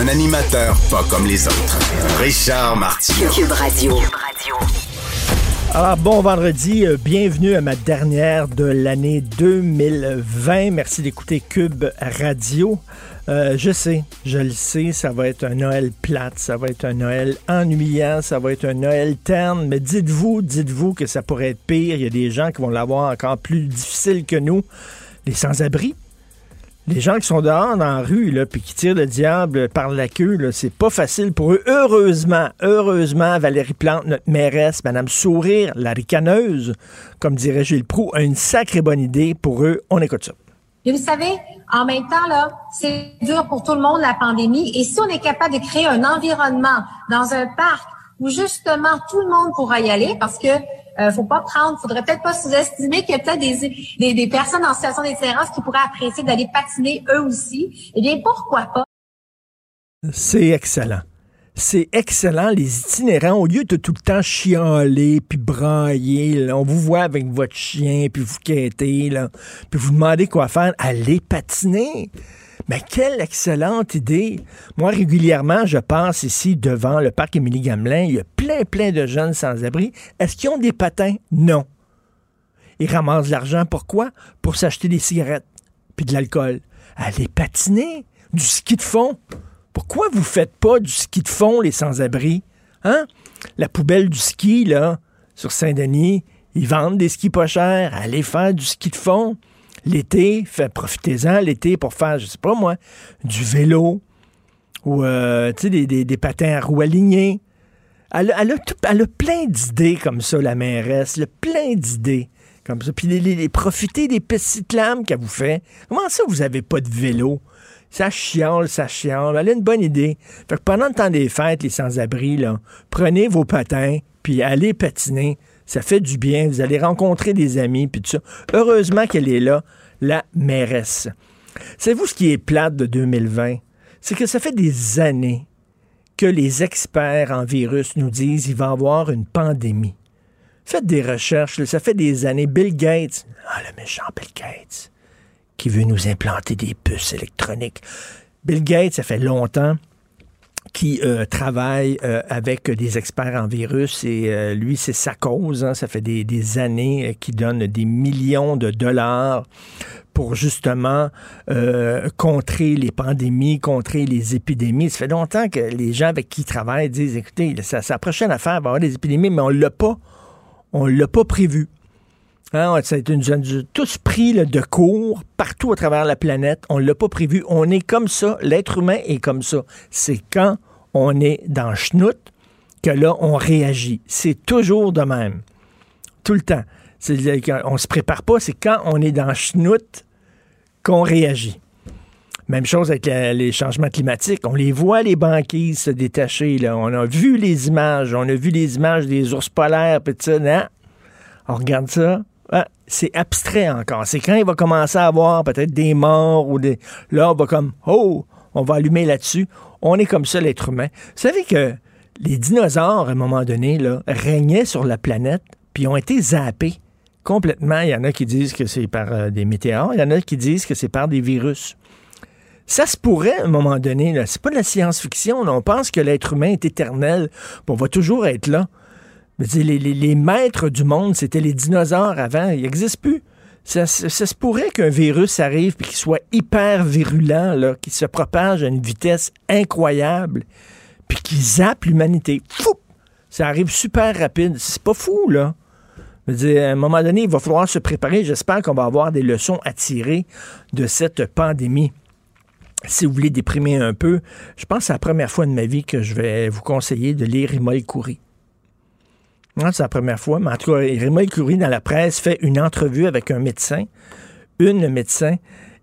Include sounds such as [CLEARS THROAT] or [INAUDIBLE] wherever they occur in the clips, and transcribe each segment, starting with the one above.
Un animateur pas comme les autres. Richard Martineau. Cube Radio. Alors, bon vendredi, euh, bienvenue à ma dernière de l'année 2020. Merci d'écouter Cube Radio. Euh, je sais, je le sais, ça va être un Noël plate, ça va être un Noël ennuyant, ça va être un Noël terne, mais dites-vous, dites-vous que ça pourrait être pire. Il y a des gens qui vont l'avoir encore plus difficile que nous. Les sans-abri, les gens qui sont dehors dans la rue, là, puis qui tirent le diable par la queue, c'est pas facile pour eux. Heureusement, heureusement, Valérie Plante, notre mairesse, Madame Sourire, la ricaneuse, comme dirait Gilles Proux, a une sacrée bonne idée pour eux. On écoute ça. Et vous savez, en même temps, là, c'est dur pour tout le monde, la pandémie. Et si on est capable de créer un environnement dans un parc où justement tout le monde pourra y aller, parce que euh, faut pas prendre, faudrait peut-être pas sous-estimer qu'il y a peut-être des, des, des personnes en situation d'itinérance qui pourraient apprécier d'aller patiner eux aussi. Eh bien, pourquoi pas? C'est excellent. C'est excellent, les itinérants, au lieu de tout le temps chialer, puis brailler, on vous voit avec votre chien, puis vous quêtez, là, puis vous demandez quoi faire, allez patiner. Mais quelle excellente idée! Moi, régulièrement, je passe ici devant le parc Émilie-Gamelin. Il y a plein, plein de jeunes sans-abri. Est-ce qu'ils ont des patins? Non. Ils ramassent de l'argent. Pourquoi? Pour s'acheter des cigarettes puis de l'alcool. Allez patiner! Du ski de fond? Pourquoi vous faites pas du ski de fond, les sans-abri? Hein? La poubelle du ski, là, sur Saint-Denis, ils vendent des skis pas chers. Allez faire du ski de fond. L'été, profitez-en l'été pour faire, je sais pas moi, du vélo ou euh, des, des, des patins à roues alignées. Elle, a- elle a elle a plein d'idées comme ça, la mairesse, là, plein d'idées comme ça. Puis les, profitez des pistes cyclables qu'elle vous fait. Comment ça, vous avez pas de vélo? Ça chiale, ça chiale. Elle a une bonne idée. Fait pendant le temps des fêtes, les sans-abri, prenez vos patins, puis allez patiner. Ça fait du bien. Vous allez rencontrer des amis, puis tout ça. Heureusement qu'elle est là, la mairesse. Savez-vous ce qui est plate de 2020? C'est que ça fait des années que les experts en virus nous disent qu'il va y avoir une pandémie. Faites des recherches, ça fait des années. Bill Gates, ah le méchant Bill Gates, qui veut nous implanter des puces électroniques. Bill Gates, ça fait longtemps qui euh, travaille euh, avec des experts en virus et euh, lui, c'est sa cause. hein. Ça fait des, années qu'il donne des millions de dollars pour justement contrer les pandémies, contrer les épidémies. Ça fait longtemps que les gens avec qui il travaille disent, écoutez, ça, sa prochaine affaire va avoir des épidémies, mais on l'a pas, on l'a pas prévu. Hein, ça a été une, a tous pris là, de cours partout à travers la planète. On l'a pas prévu. On est comme ça. L'être humain est comme ça. C'est quand on est dans schnout que là, on réagit. C'est toujours de même. Tout le temps. On se prépare pas. C'est quand on est dans schnout qu'on réagit. Même chose avec les changements climatiques. On les voit, les banquises se détacher. Là. On a vu les images. On a vu les images des ours polaires. Non? On regarde ça. Ah, c'est abstrait encore. C'est quand il va commencer à avoir peut-être des morts ou des. Là, on va comme Oh, on va allumer là-dessus. On est comme ça, l'être humain. Vous savez que les dinosaures, à un moment donné, régnaient sur la planète, puis ont été zappés complètement. Il y en a qui disent que c'est par euh, des météores, il y en a qui disent que c'est par des virus. Ça se pourrait à un moment donné. C'est pas de la science-fiction. On pense que l'être humain est éternel, on va toujours être là. Les, les- les maîtres du monde, c'était les dinosaures avant. Ils n'existent plus. Ça, se pourrait qu'un virus arrive puis qu'il soit hyper virulent, qu'il se propage à une vitesse incroyable, puis qu'il zappe l'humanité. Fou! Ça arrive super rapide. C'est pas fou, là. Je veux dire, à un moment donné, il va falloir se préparer. J'espère qu'on va avoir des leçons à tirer de cette pandémie. Si vous voulez déprimer un peu, je pense que c'est la première fois de ma vie que je vais vous conseiller de lire Imol Coury. Non, c'est la première fois, mais en tout cas, Raymond Coury, dans la presse, fait une entrevue avec un médecin, une médecin,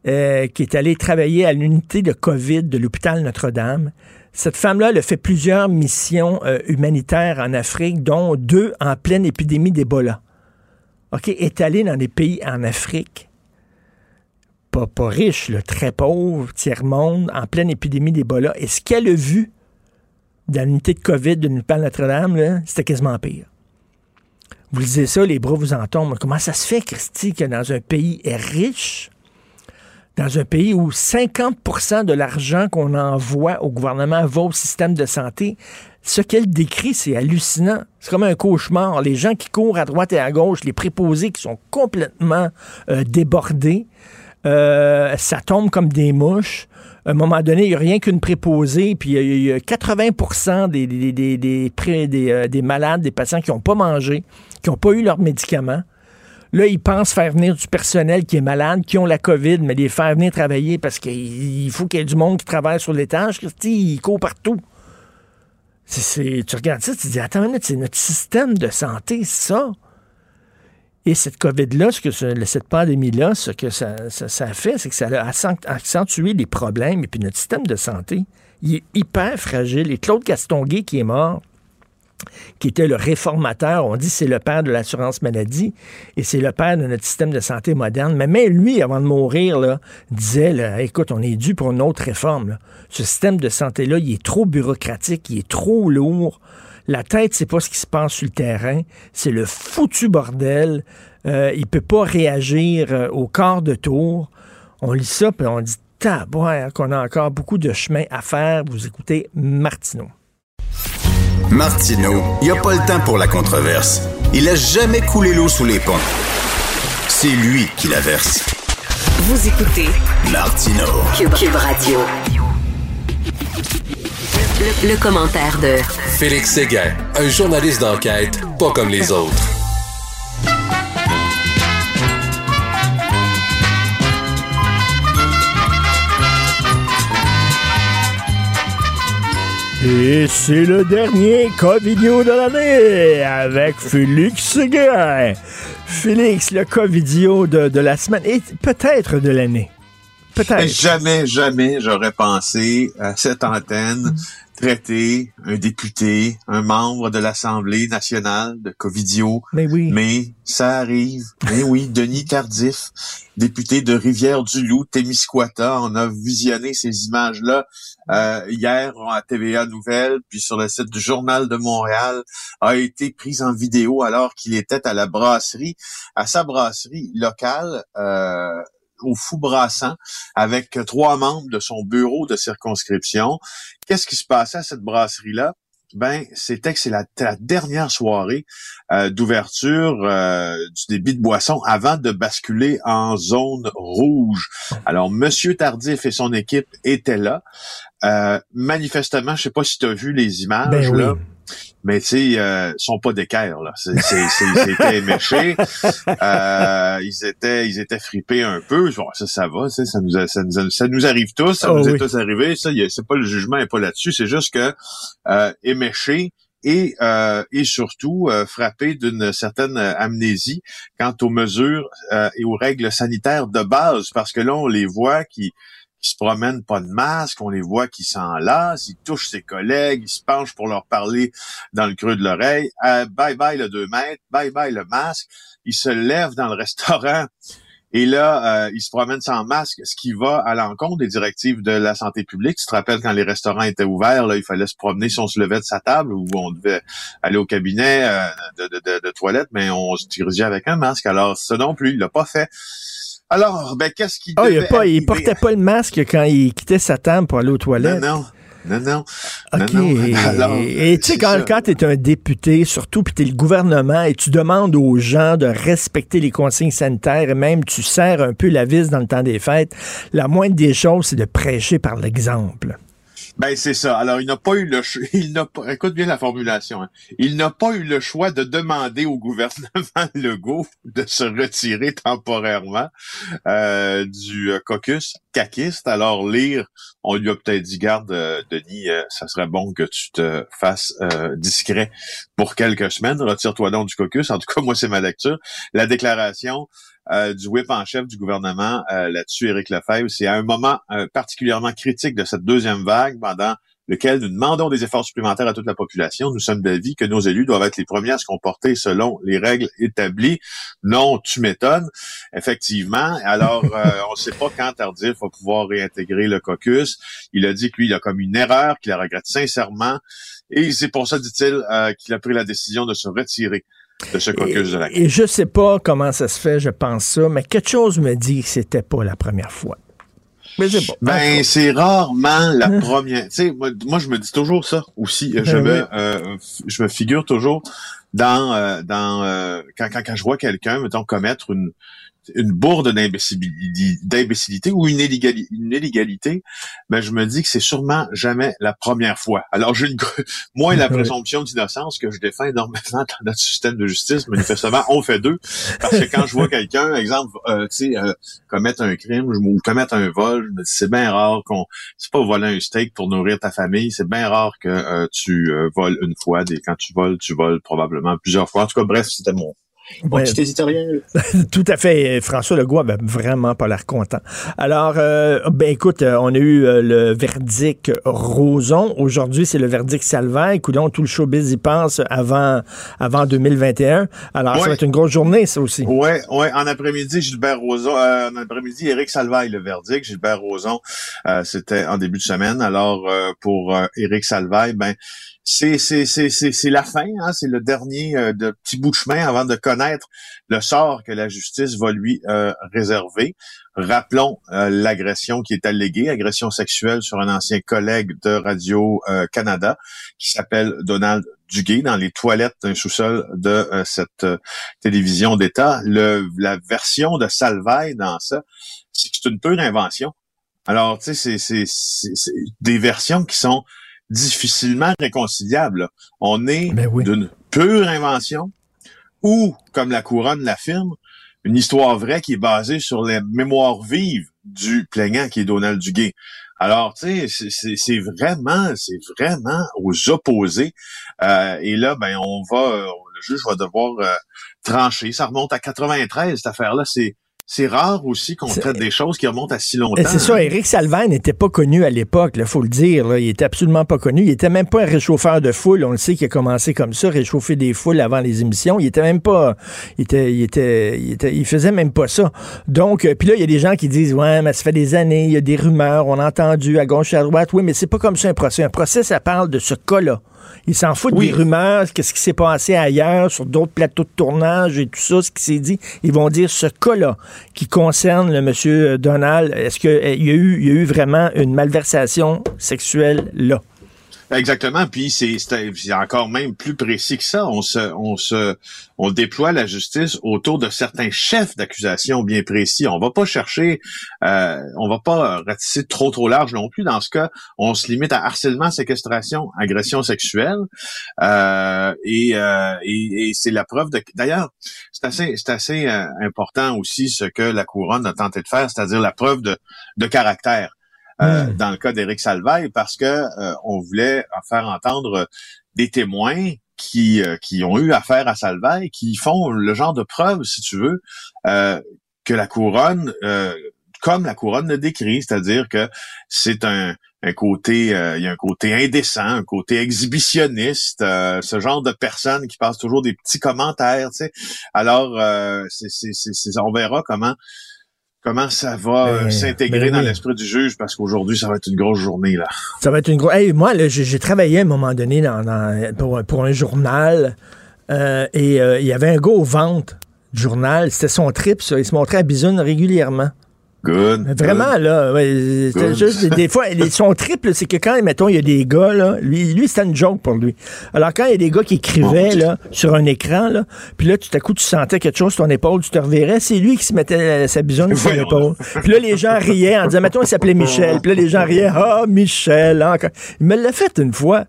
euh, qui est allée travailler à l'unité de COVID de l'hôpital Notre-Dame. Cette femme-là, elle a fait plusieurs missions euh, humanitaires en Afrique, dont deux en pleine épidémie d'Ebola. OK, est allée dans des pays en Afrique, pas, pas riches, très pauvres, tiers-monde, en pleine épidémie d'Ebola. Et ce qu'elle a vu dans l'unité de COVID de l'hôpital Notre-Dame, c'était quasiment pire. Vous lisez ça, les bras vous en tombent. Comment ça se fait, Christy, que dans un pays riche, dans un pays où 50% de l'argent qu'on envoie au gouvernement va au système de santé, ce qu'elle décrit, c'est hallucinant. C'est comme un cauchemar. Les gens qui courent à droite et à gauche, les préposés qui sont complètement euh, débordés, euh, ça tombe comme des mouches. À un moment donné, il n'y a rien qu'une préposée, puis il y, a 80 des, des, euh, des malades, des patients qui n'ont pas mangé, qui n'ont pas eu leurs médicaments. Là, ils pensent faire venir du personnel qui est malade, qui ont la COVID, mais les faire venir travailler parce qu'il faut qu'il y ait du monde qui travaille sur l'étage. Ils courent partout. tu regardes ça, tu te dis, attends c'est notre système de santé, ça. Et cette COVID-là, ce cette pandémie-là, ce que ça, ça, fait, c'est que ça a accentué les problèmes. Et puis notre système de santé, il est hyper fragile. Et Claude Castonguay, qui est mort, qui était le réformateur. On dit c'est le père de l'assurance maladie et c'est le père de notre système de santé moderne. Mais même lui, avant de mourir, disait écoute, on est dû pour une autre réforme. Ce système de santé-là, il est trop bureaucratique, il est trop lourd. La tête, c'est pas ce qui se passe sur le terrain. C'est le foutu bordel. Euh, il peut pas réagir euh, au quart de tour. On lit ça, puis on dit tabouin, qu'on a encore beaucoup de chemin à faire. Vous écoutez Martineau. Martineau, il n'y a pas le temps pour la controverse. Il a jamais coulé l'eau sous les ponts. C'est lui qui la verse. Vous écoutez Martineau. Cube, Radio. Le, le, commentaire de Félix Séguin, un journaliste d'enquête pas comme les autres. Et c'est le dernier cas vidéo de l'année avec Félix Seguin. Félix, le cas vidéo de, la semaine et peut-être de l'année. Peut-être. Jamais, jamais j'aurais pensé à cette antenne traiter un député, un membre de l'Assemblée nationale de Covidio. Mais oui. Mais ça arrive. Mais oui, Denis Tardif, député de Rivière-du-Loup, Témiscouata. On a visionné ces images-là euh, hier à TVA Nouvelle, puis sur le site du Journal de Montréal, a été prise en vidéo alors qu'il était à la brasserie, à sa brasserie locale. Euh, au Fou Brassant avec trois membres de son bureau de circonscription. Qu'est-ce qui se passait à cette brasserie-là? Ben, c'était que c'est la, dernière soirée euh, d'ouverture euh, du débit de boisson avant de basculer en zone rouge. Alors, Monsieur Tardif et son équipe étaient là. Euh, manifestement, je sais pas si tu as vu les images ben là mais tu sais, euh, sont pas d'équerre là. C'est, ils étaient [LAUGHS] éméchés, euh, ils étaient, ils étaient fripés un peu. Bon, ça, ça va, ça nous, ça nous, ça nous arrive tous, ça oh nous oui. est tous arrivé. Ça, c'est pas le jugement, est pas là-dessus. C'est juste que euh, éméchés et euh, et surtout euh, frappé d'une certaine amnésie quant aux mesures euh, et aux règles sanitaires de base, parce que là on les voit qui qui se promènent pas de masque, on les voit qui s'enlacent, ils touchent ses collègues, ils se penchent pour leur parler dans le creux de l'oreille. Euh, bye bye le 2 mètres, bye bye le masque. Ils se lèvent dans le restaurant et là, euh, ils se promènent sans masque, ce qui va à l'encontre des directives de la santé publique. Tu te rappelles quand les restaurants étaient ouverts, là, il fallait se promener si on se levait de sa table ou on devait aller au cabinet euh, de, de, de, toilette, mais on se dirigeait avec un masque. Alors, ça non plus, il l'a pas fait. Alors, ben, qu'est-ce qu'il oh, devait il, pas, il portait pas le masque quand il quittait sa table pour aller aux toilettes. Non, non. Non, non. OK. Non, non. [LAUGHS] Alors, et tu sais, quand, quand tu es un député, surtout, puis tu es le gouvernement, et tu demandes aux gens de respecter les consignes sanitaires, et même tu serres un peu la vis dans le temps des fêtes, la moindre des choses, c'est de prêcher par l'exemple. Ben c'est ça. Alors il n'a pas eu le ch- [LAUGHS] il n'a pas écoute bien la formulation. hein. Il n'a pas eu le choix de demander au gouvernement [LAUGHS] Legault de se retirer temporairement euh, du euh, caucus caquiste. Alors lire, on lui a peut-être dit garde euh, Denis, euh, ça serait bon que tu te fasses discret pour quelques semaines. Retire-toi donc du caucus. En tout cas moi c'est ma lecture. La déclaration euh, du whip en chef du gouvernement euh, là-dessus, Éric Lefebvre. C'est à un moment euh, particulièrement critique de cette deuxième vague pendant lequel nous demandons des efforts supplémentaires à toute la population. Nous sommes d'avis que nos élus doivent être les premiers à se comporter selon les règles établies. Non, tu m'étonnes. Effectivement. Alors, [LAUGHS] on ne sait pas quand Tardif va pouvoir réintégrer le caucus. Il a dit que lui, il a commis une erreur, qu'il la regrette sincèrement. Et c'est pour ça, dit-il, qu'il a pris la décision de se retirer de ce caucus de la Et je sais pas comment ça se fait, je pense ça, mais quelque chose me dit que c'était pas la première fois. Mais c'est pas. Ben, c'est rarement la première. Tu sais, moi, moi, je me dis toujours ça aussi. Je Ben me, oui. euh, je me figure toujours dans, euh, dans euh, quand, quand, quand je vois quelqu'un, mettons, commettre une une bourde d'imbécilité ou une, illégali- une illégalité, ben je me dis que c'est sûrement jamais la première fois. Alors j'ai [LAUGHS] moins la présomption d'innocence que je défends énormément dans notre système de justice, manifestement on fait deux parce que quand je vois quelqu'un exemple euh, tu sais euh, commettre un crime ou commettre un vol, c'est bien rare qu'on c'est pas voler un steak pour nourrir ta famille, c'est bien rare que euh, tu euh, voles une fois des quand tu voles, tu voles probablement plusieurs fois. En tout cas bref, c'était mon petit éditorial. [LAUGHS] Tout à fait. François Legault avait vraiment pas l'air content. Alors, euh, ben écoute, euh, on a eu euh, le verdict Roson. Aujourd'hui, c'est le verdict Salvaire. Coudon, tout le showbiz y passe avant, avant 2021. Alors, ça va être une grosse journée, ça aussi. Ouais, ouais. En après-midi, Gilbert Rozon. euh, en après-midi, Éric Salvaille, le verdict. Gilbert Rozon, euh, c'était en début de semaine. Alors, euh, pour euh, Éric Salvaille, ben, c'est c'est c'est c'est la fin. Hein, c'est le dernier euh, petit bout de chemin avant de connaître le sort que la justice va lui euh, réserver. Rappelons euh, l'agression qui est alléguée, agression sexuelle sur un ancien collègue de Radio Canada qui s'appelle Donald Duguay dans les toilettes d'un sous-sol de cette télévision d'État. La version de Salvaille dans ça, c'est une pure invention. Alors, tu sais, c'est des versions qui sont difficilement réconciliables. là. On est Ben oui. d'une pure invention ou, comme la couronne l'affirme, une histoire vraie qui est basée sur les mémoires vives du plaignant qui est Donald Duguay. Alors, tu sais, c'est vraiment, c'est vraiment aux opposés. Euh, et là, ben, on va, euh, le juge va devoir euh, trancher. Ça remonte à 93, cette affaire-là. C'est c'est rare aussi qu'on traite des choses qui remontent à si longtemps. C'est ça, hein. Éric Salvaire n'était pas connu à l'époque, il faut le dire. là. Il était absolument pas connu. Il était même pas un réchauffeur de foule. On le sait qu'il a commencé comme ça, réchauffer des foules avant les émissions. Il était même pas. Il était. Il était. Il, était, il faisait même pas ça. Donc, euh, puis là, il y a des gens qui disent Ouais, mais ça fait des années, il y a des rumeurs, on a entendu à gauche et à droite. Oui, mais c'est pas comme ça un procès. Un procès, ça parle de ce cas-là. Il s'en fout Oui. des rumeurs, qu'est-ce qui s'est passé ailleurs, sur d'autres plateaux de tournage et tout ça, ce qui s'est dit. Ils vont dire ce cas-là qui concerne le monsieur Donald. Est-ce qu'il y, a eu- il y a eu vraiment une malversation sexuelle là? Exactement. Puis c'est encore même plus précis que ça. On se on se on déploie la justice autour de certains chefs d'accusation bien précis. On va pas chercher, euh, on va pas ratisser trop trop large non plus. Dans ce cas, on se limite à harcèlement, séquestration, agression sexuelle. Euh, et euh, et c'est la preuve de. D'ailleurs, c'est assez c'est assez euh, important aussi ce que la couronne a tenté de faire, c'est-à-dire la preuve de de caractère euh, Mm. dans le cas d'Éric Salvaille parce que euh, on voulait faire entendre des témoins qui euh, qui ont eu affaire à Salvaille, qui font le genre de preuve, si tu veux, euh, que la couronne, euh, comme la couronne le décrit, c'est-à-dire que c'est un un côté, euh, il y a un côté indécent, un côté exhibitionniste, euh, ce genre de personnes qui passent toujours des petits commentaires, tu sais. Alors, euh, c'est- on verra comment comment ça va euh, Ben, s'intégrer ben dans l'esprit du juge, parce qu'aujourd'hui, ça va être une grosse journée là. Ça va être une grosse. Hey, moi, j'ai travaillé à un moment donné dans, dans- pour, pour un journal euh, et euh, il y avait un gars aux ventes du journal. C'était son trip, ça. Il se montrait à Bisoun régulièrement. Good. Vraiment, là, ouais, Good. juste des, des fois, [LAUGHS] son triple, c'est que quand, mettons, il y a des gars, là, lui, lui c'était une joke pour lui. Alors, quand il y a des gars qui écrivaient, là, sur un écran, là, puis là, tout à coup, tu sentais quelque chose sur ton épaule, tu te reverrais, c'est lui qui se mettait sa bisonne sur l'épaule. Puis là, les gens riaient en disant, mettons, il s'appelait Michel. Puis là, les gens riaient, ah, Michel, encore. Il me l'a fait une fois.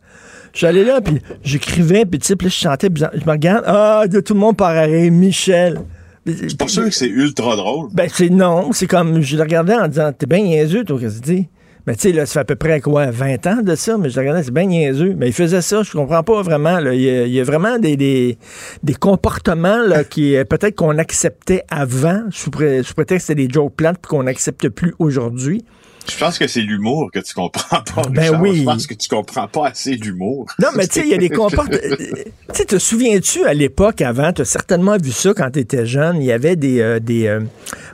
J'allais là, puis j'écrivais, puis tu sais, puis là, je sentais, bizarre. je me regarde, ah, de tout le monde par arrêt, Michel. Suis pas sûr que c'est ultra drôle. Ben, c'est non. C'est comme, je le regardais en disant, t'es bien niaiseux, toi, qu'est-ce que tu dis? Mais tu sais, là, ça fait à peu près quoi, 20 ans de ça, mais je regardais, c'est bien niaiseux. Mais il faisait ça, je comprends pas vraiment. Là. Il, y a, il y a vraiment des, des, des comportements là, qui euh, peut-être qu'on acceptait avant, sous, pré- sous prétexte que c'était des jokes plates, puis qu'on n'accepte plus aujourd'hui. Je pense que c'est l'humour que tu comprends pas. Ben Richard. oui. Je pense que tu comprends pas assez d'humour. Non, mais tu sais, il y a des comportements. Tu sais, te souviens-tu à l'époque, avant, tu as certainement vu ça quand tu étais jeune, il y avait des. euh, des euh,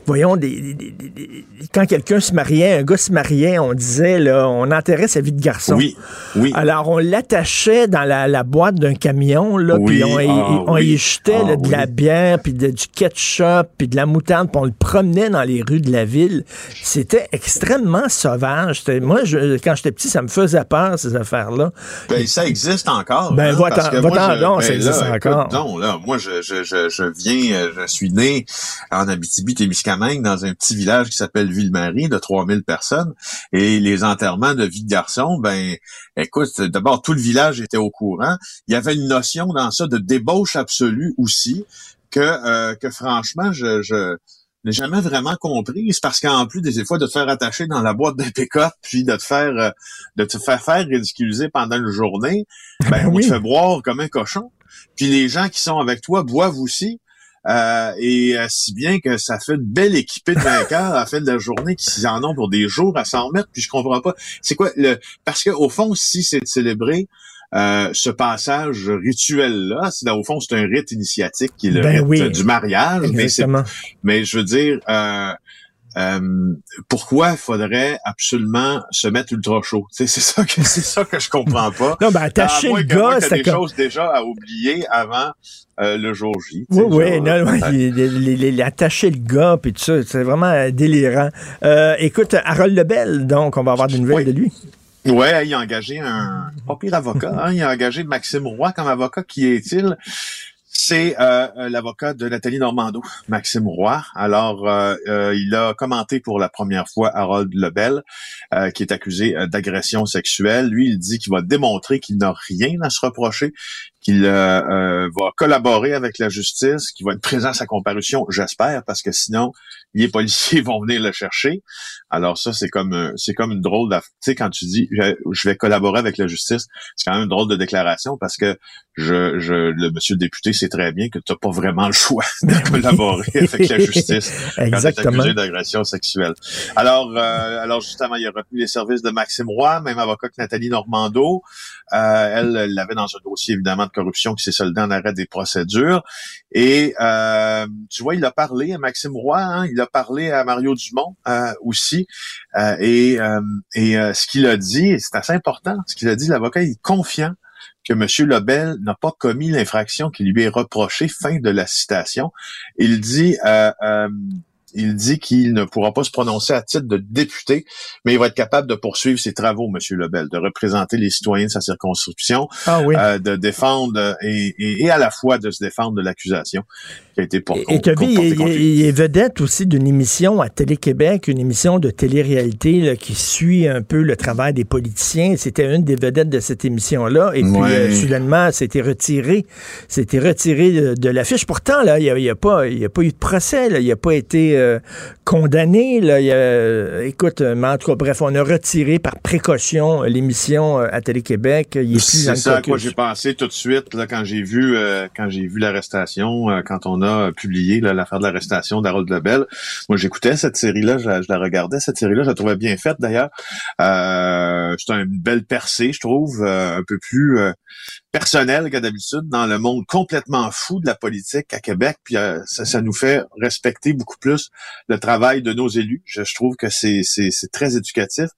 voyons, des, des- des- des- des- quand quelqu'un se mariait, un gars se mariait, on disait, là, on enterrait sa vie de garçon. Oui, oui. Alors, on l'attachait dans la, la boîte d'un camion, là, Oui, puis on, y- ah on oui. y jetait là, Ah de la bière, puis de- du ketchup, puis de la moutarde, puis on le promenait dans les rues de la ville. C'était extrêmement sauvage. Moi, je, quand j'étais petit, ça me faisait peur, ces affaires-là. Ben, ça existe encore. Ben, hein, va-t'en- donc, ben ça existe là, encore. donc, là, moi, je, je, je, je viens, euh, je suis né en Abitibi-Témiscamingue dans un petit village qui s'appelle Ville-Marie de 3000 personnes. Et les enterrements de vie de garçon, ben, écoute, d'abord, tout le village était au courant. Il y avait une notion dans ça de débauche absolue aussi que, euh, que franchement, je, je n'ai jamais vraiment compris. C'est parce qu'en plus des fois de te faire attacher dans la boîte d'un pick-up, puis de te faire euh, de te faire faire ridiculiser pendant une journée, ben, [LAUGHS] on oui. te fait boire comme un cochon. Puis les gens qui sont avec toi boivent aussi. Euh, et euh, si bien que ça fait une belle équipée de vainqueurs à la fin de la journée qui en ont pour des jours à s'en remettre. Puis je comprends pas. C'est quoi le parce que au fond, si c'est de célébrer euh, ce passage rituel-là, c'est au fond c'est un rite initiatique qui est le Ben rite oui. euh, du mariage, mais mais je veux dire, euh, euh, pourquoi il faudrait absolument se mettre ultra chaud? C'est ça que [LAUGHS] c'est ça que je comprends pas. Non, ben, attacher le gars, c'était des comme. choses déjà à oublier avant euh, le jour J. Oui, oui, non, non, il- il- il- attacher le gars, puis tout ça, c'est vraiment euh, délirant. Euh, écoute, Harold Lebel, donc, on va avoir des nouvelles Oui. de lui. Ouais, il a engagé un pas pire avocat. Hein, il a engagé Maxime Roy comme avocat. Qui est-il? C'est euh, euh, l'avocat de Nathalie Normando, Maxime Roy. Alors, euh, euh, il a commenté pour la première fois Harold Lebel, euh, qui est accusé euh, d'agression sexuelle. Lui, il dit qu'il va démontrer qu'il n'a rien à se reprocher, qu'il euh, euh, va collaborer avec la justice, qu'il va être présent à sa comparution, j'espère, parce que sinon, les policiers [LAUGHS] vont venir le chercher. Alors ça, c'est comme euh, c'est comme une drôle d'aff- Tu sais, quand tu dis je, vais collaborer avec la justice, c'est quand même une drôle de déclaration parce que je, je le monsieur le député sait très bien que tu n'as pas vraiment le choix [LAUGHS] de collaborer avec la justice [LAUGHS] quand tu es Exactement. accusé d'agression sexuelle. Alors, euh, alors justement, il a retenu les services de Maxime Roy, même avocat que Nathalie Normando. Euh, elle l'avait dans un dossier évidemment de corruption qui s'est soldé en arrêt des procédures. Et euh, tu vois, il a parlé à Maxime Roy, hein, il a parlé à Mario Dumont euh, aussi. Euh, et et ce qu'il a dit, c'est assez important, ce qu'il a dit, l'avocat est confiant que M. Lebel n'a pas commis l'infraction qui lui est reprochée. Fin de la citation. Il dit, euh, il dit qu'il ne pourra pas se prononcer à titre de député, mais il va être capable de poursuivre ses travaux, M. Lebel, de représenter les citoyens de sa circonscription, Ah oui. euh, de défendre et, et, et à la fois de se défendre de l'accusation qui a été pour, Et il, est vedette aussi d'une émission à Télé-Québec, une émission de télé-réalité là, qui suit un peu le travail des politiciens. C'était une des vedettes de cette émission-là. Et puis, Ouais. euh, soudainement, c'était retiré. C'était retiré de, de l'affiche. Pourtant, là, il n'y a, a pas a eu de procès. là. Il n'a pas été euh, condamné. Là. Il euh, écoute, euh, mais en tout cas, bref, on a retiré par précaution euh, l'émission euh, à Télé-Québec. C'est ça à quoi j'ai pensé tout de suite là, quand j'ai vu euh, quand j'ai vu l'arrestation, euh, quand on a publié l'affaire de l'arrestation d'Harold Lebel. Moi, j'écoutais cette série-là, je, la- je la regardais cette série-là, je la trouvais bien faite d'ailleurs. Euh, c'est une belle percée, je trouve, euh, un peu plus personnelle que d'habitude dans le monde complètement fou de la politique à Québec. Puis euh, ça, nous fait respecter beaucoup plus le travail de nos élus. Je, trouve que c'est très éducatif.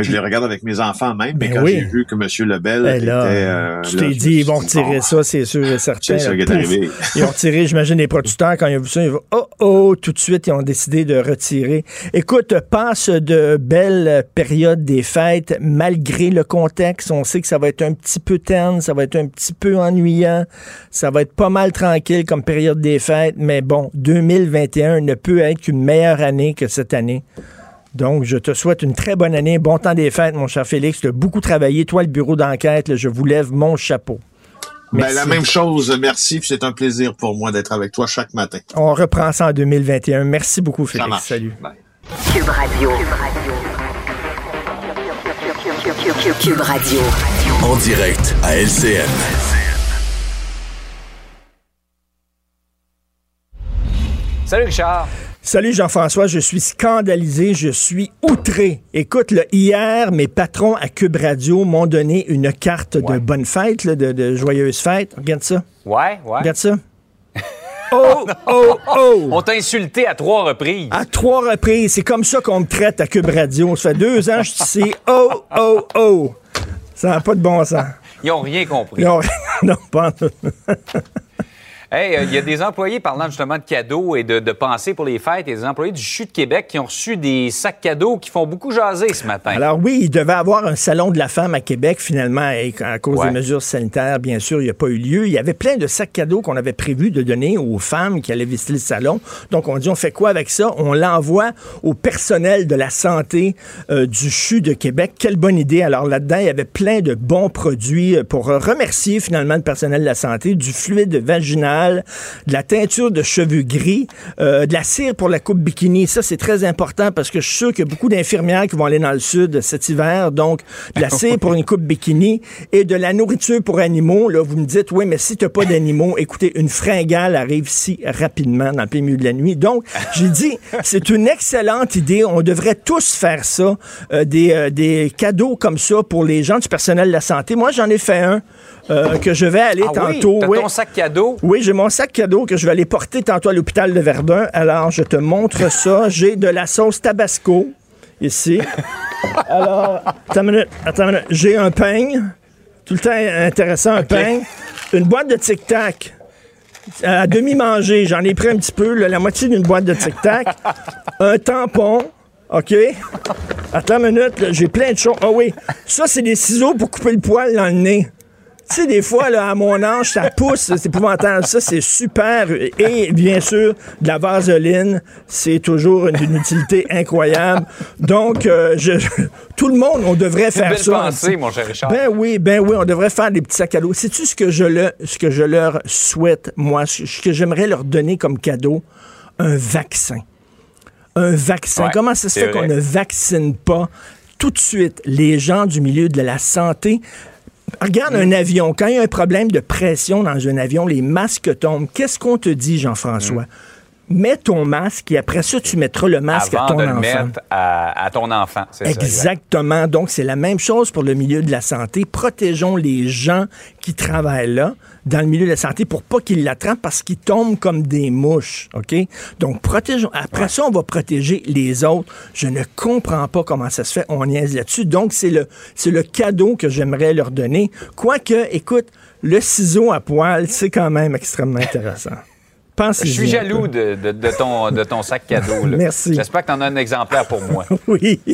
Mais je les regarde avec mes enfants même. Mais Ben quand oui. j'ai vu que M. Lebel Ben était... là, euh, tu t'es dit, ils vont retirer ça, c'est sûr et certain. C'est ça qui est arrivé. Ils ont retiré, j'imagine, les producteurs, quand ils ont vu ça, ils vont, oh, oh, tout de suite, ils ont décidé de retirer. Écoute, passe de belles périodes des fêtes, malgré le contexte. On sait que ça va être un petit peu terne, ça va être un petit peu ennuyant, ça va être pas mal tranquille comme période des fêtes, mais bon, 2021 ne peut être qu'une meilleure année que cette année. Donc, je te souhaite une très bonne année, bon temps des fêtes, mon cher Félix. Tu as beaucoup travaillé. Toi, le bureau d'enquête, je vous lève mon chapeau. Ben, la même chose, merci. C'est un plaisir pour moi d'être avec toi chaque matin. On reprend ça en 2021. Merci beaucoup, Ça Félix. marche. Salut. Bye. Cube Radio. Cube Radio. En direct à LCN. Salut Richard. Salut Jean-François, je suis scandalisé, je suis outré. Écoute, là, hier, mes patrons à Cube Radio m'ont donné une carte de bonne fête, là, de, de joyeuse fête. Regarde ça. Ouais, ouais. Regarde ça. [LAUGHS] Oh, oh, oh! On t'a insulté à trois reprises. À trois reprises, c'est comme ça qu'on me traite à Cube Radio. Ça fait deux ans que je suis ici. Oh, oh, oh! Ça n'a pas de bon sens. Ils ont rien compris. Non, [LAUGHS] non, pas. [LAUGHS] Hey, euh, il y a des employés parlant justement de cadeaux et de, de pensées pour les fêtes. Il y a des employés du CHU de Québec qui ont reçu des sacs cadeaux qui font beaucoup jaser ce matin. Alors oui, il devait avoir un salon de la femme à Québec finalement et à cause Ouais. des mesures sanitaires, bien sûr, il n'y a pas eu lieu. Il y avait plein de sacs cadeaux qu'on avait prévu de donner aux femmes qui allaient visiter le salon. Donc on dit on fait quoi avec ça? On l'envoie au personnel de la santé euh, du CHU de Québec. Quelle bonne idée. Alors là-dedans, il y avait plein de bons produits euh, pour remercier finalement le personnel de la santé, du fluide vaginal, de la teinture de cheveux gris, euh, de la cire pour la coupe bikini. Ça, c'est très important parce que je suis sûr qu'il y a beaucoup d'infirmières qui vont aller dans le sud cet hiver. Donc, de la [LAUGHS] cire pour une coupe bikini et de la nourriture pour animaux. Là, vous me dites, oui, mais si tu n'as pas d'animaux, écoutez, une fringale arrive si rapidement dans le plein milieu de la nuit. Donc, j'ai dit, [LAUGHS] c'est une excellente idée. On devrait tous faire ça, euh, des, euh, des cadeaux comme ça pour les gens du personnel de la santé. Moi, j'en ai fait un euh, que je vais aller Ah tantôt. oui, Oui. ton sac cadeau? Oui, j'ai mon sac cadeau que je vais aller porter tantôt à l'hôpital de Verdun. Alors, je te montre ça. [LAUGHS] J'ai de la sauce Tabasco ici. [LAUGHS] Alors, attends une minute, attends une minute. J'ai un peigne. Tout le temps intéressant, un peigne. Une boîte de tic-tac. À demi-mangé, j'en ai pris un petit peu, là, la moitié d'une boîte de tic-tac. [LAUGHS] un tampon. OK? Attends une minute, j'ai plein de choses. Ah oui, ça, c'est des ciseaux pour couper le poil dans le nez. Tu sais, des fois, là, à mon âge, ça pousse, c'est épouvantable. Ça, c'est super. Et bien sûr, de la vaseline, c'est toujours une, une utilité incroyable. Donc, euh, je, tout le monde, on devrait C'est une faire belle ça. pensée, mon cher Richard. Ben oui, ben oui, on devrait faire des petits sacs cadeaux. Sais-tu ce que je le, ce que je leur souhaite, moi, ce que j'aimerais leur donner comme cadeau? Un vaccin. Un vaccin. Ouais, Comment ça se fait qu'on ne vaccine pas tout de suite les gens du milieu de la santé? Regarde un avion. Quand il y a un problème de pression dans un avion, les masques tombent. Qu'est-ce qu'on te dit, Jean-François? Mets ton masque et après ça, tu mettras le masque à ton de le enfant. mettre à, à ton enfant. c'est ça, exact. Exactement. Donc, c'est la même chose pour le milieu de la santé. Protégeons les gens qui travaillent là, dans le milieu de la santé, pour pas qu'ils l'attrapent parce qu'ils tombent comme des mouches. OK? Donc, protégeons. Après ça, on va protéger les autres. Je ne comprends pas comment ça se fait. On niaise là-dessus. Donc, c'est le, c'est le cadeau que j'aimerais leur donner. Quoique, écoute, le ciseau à poil, c'est quand même extrêmement intéressant. Je suis jaloux de, de- de ton, de ton sac cadeau. là. Merci. J'espère que tu en as un exemplaire pour moi. [LAUGHS] Oui. [LAUGHS]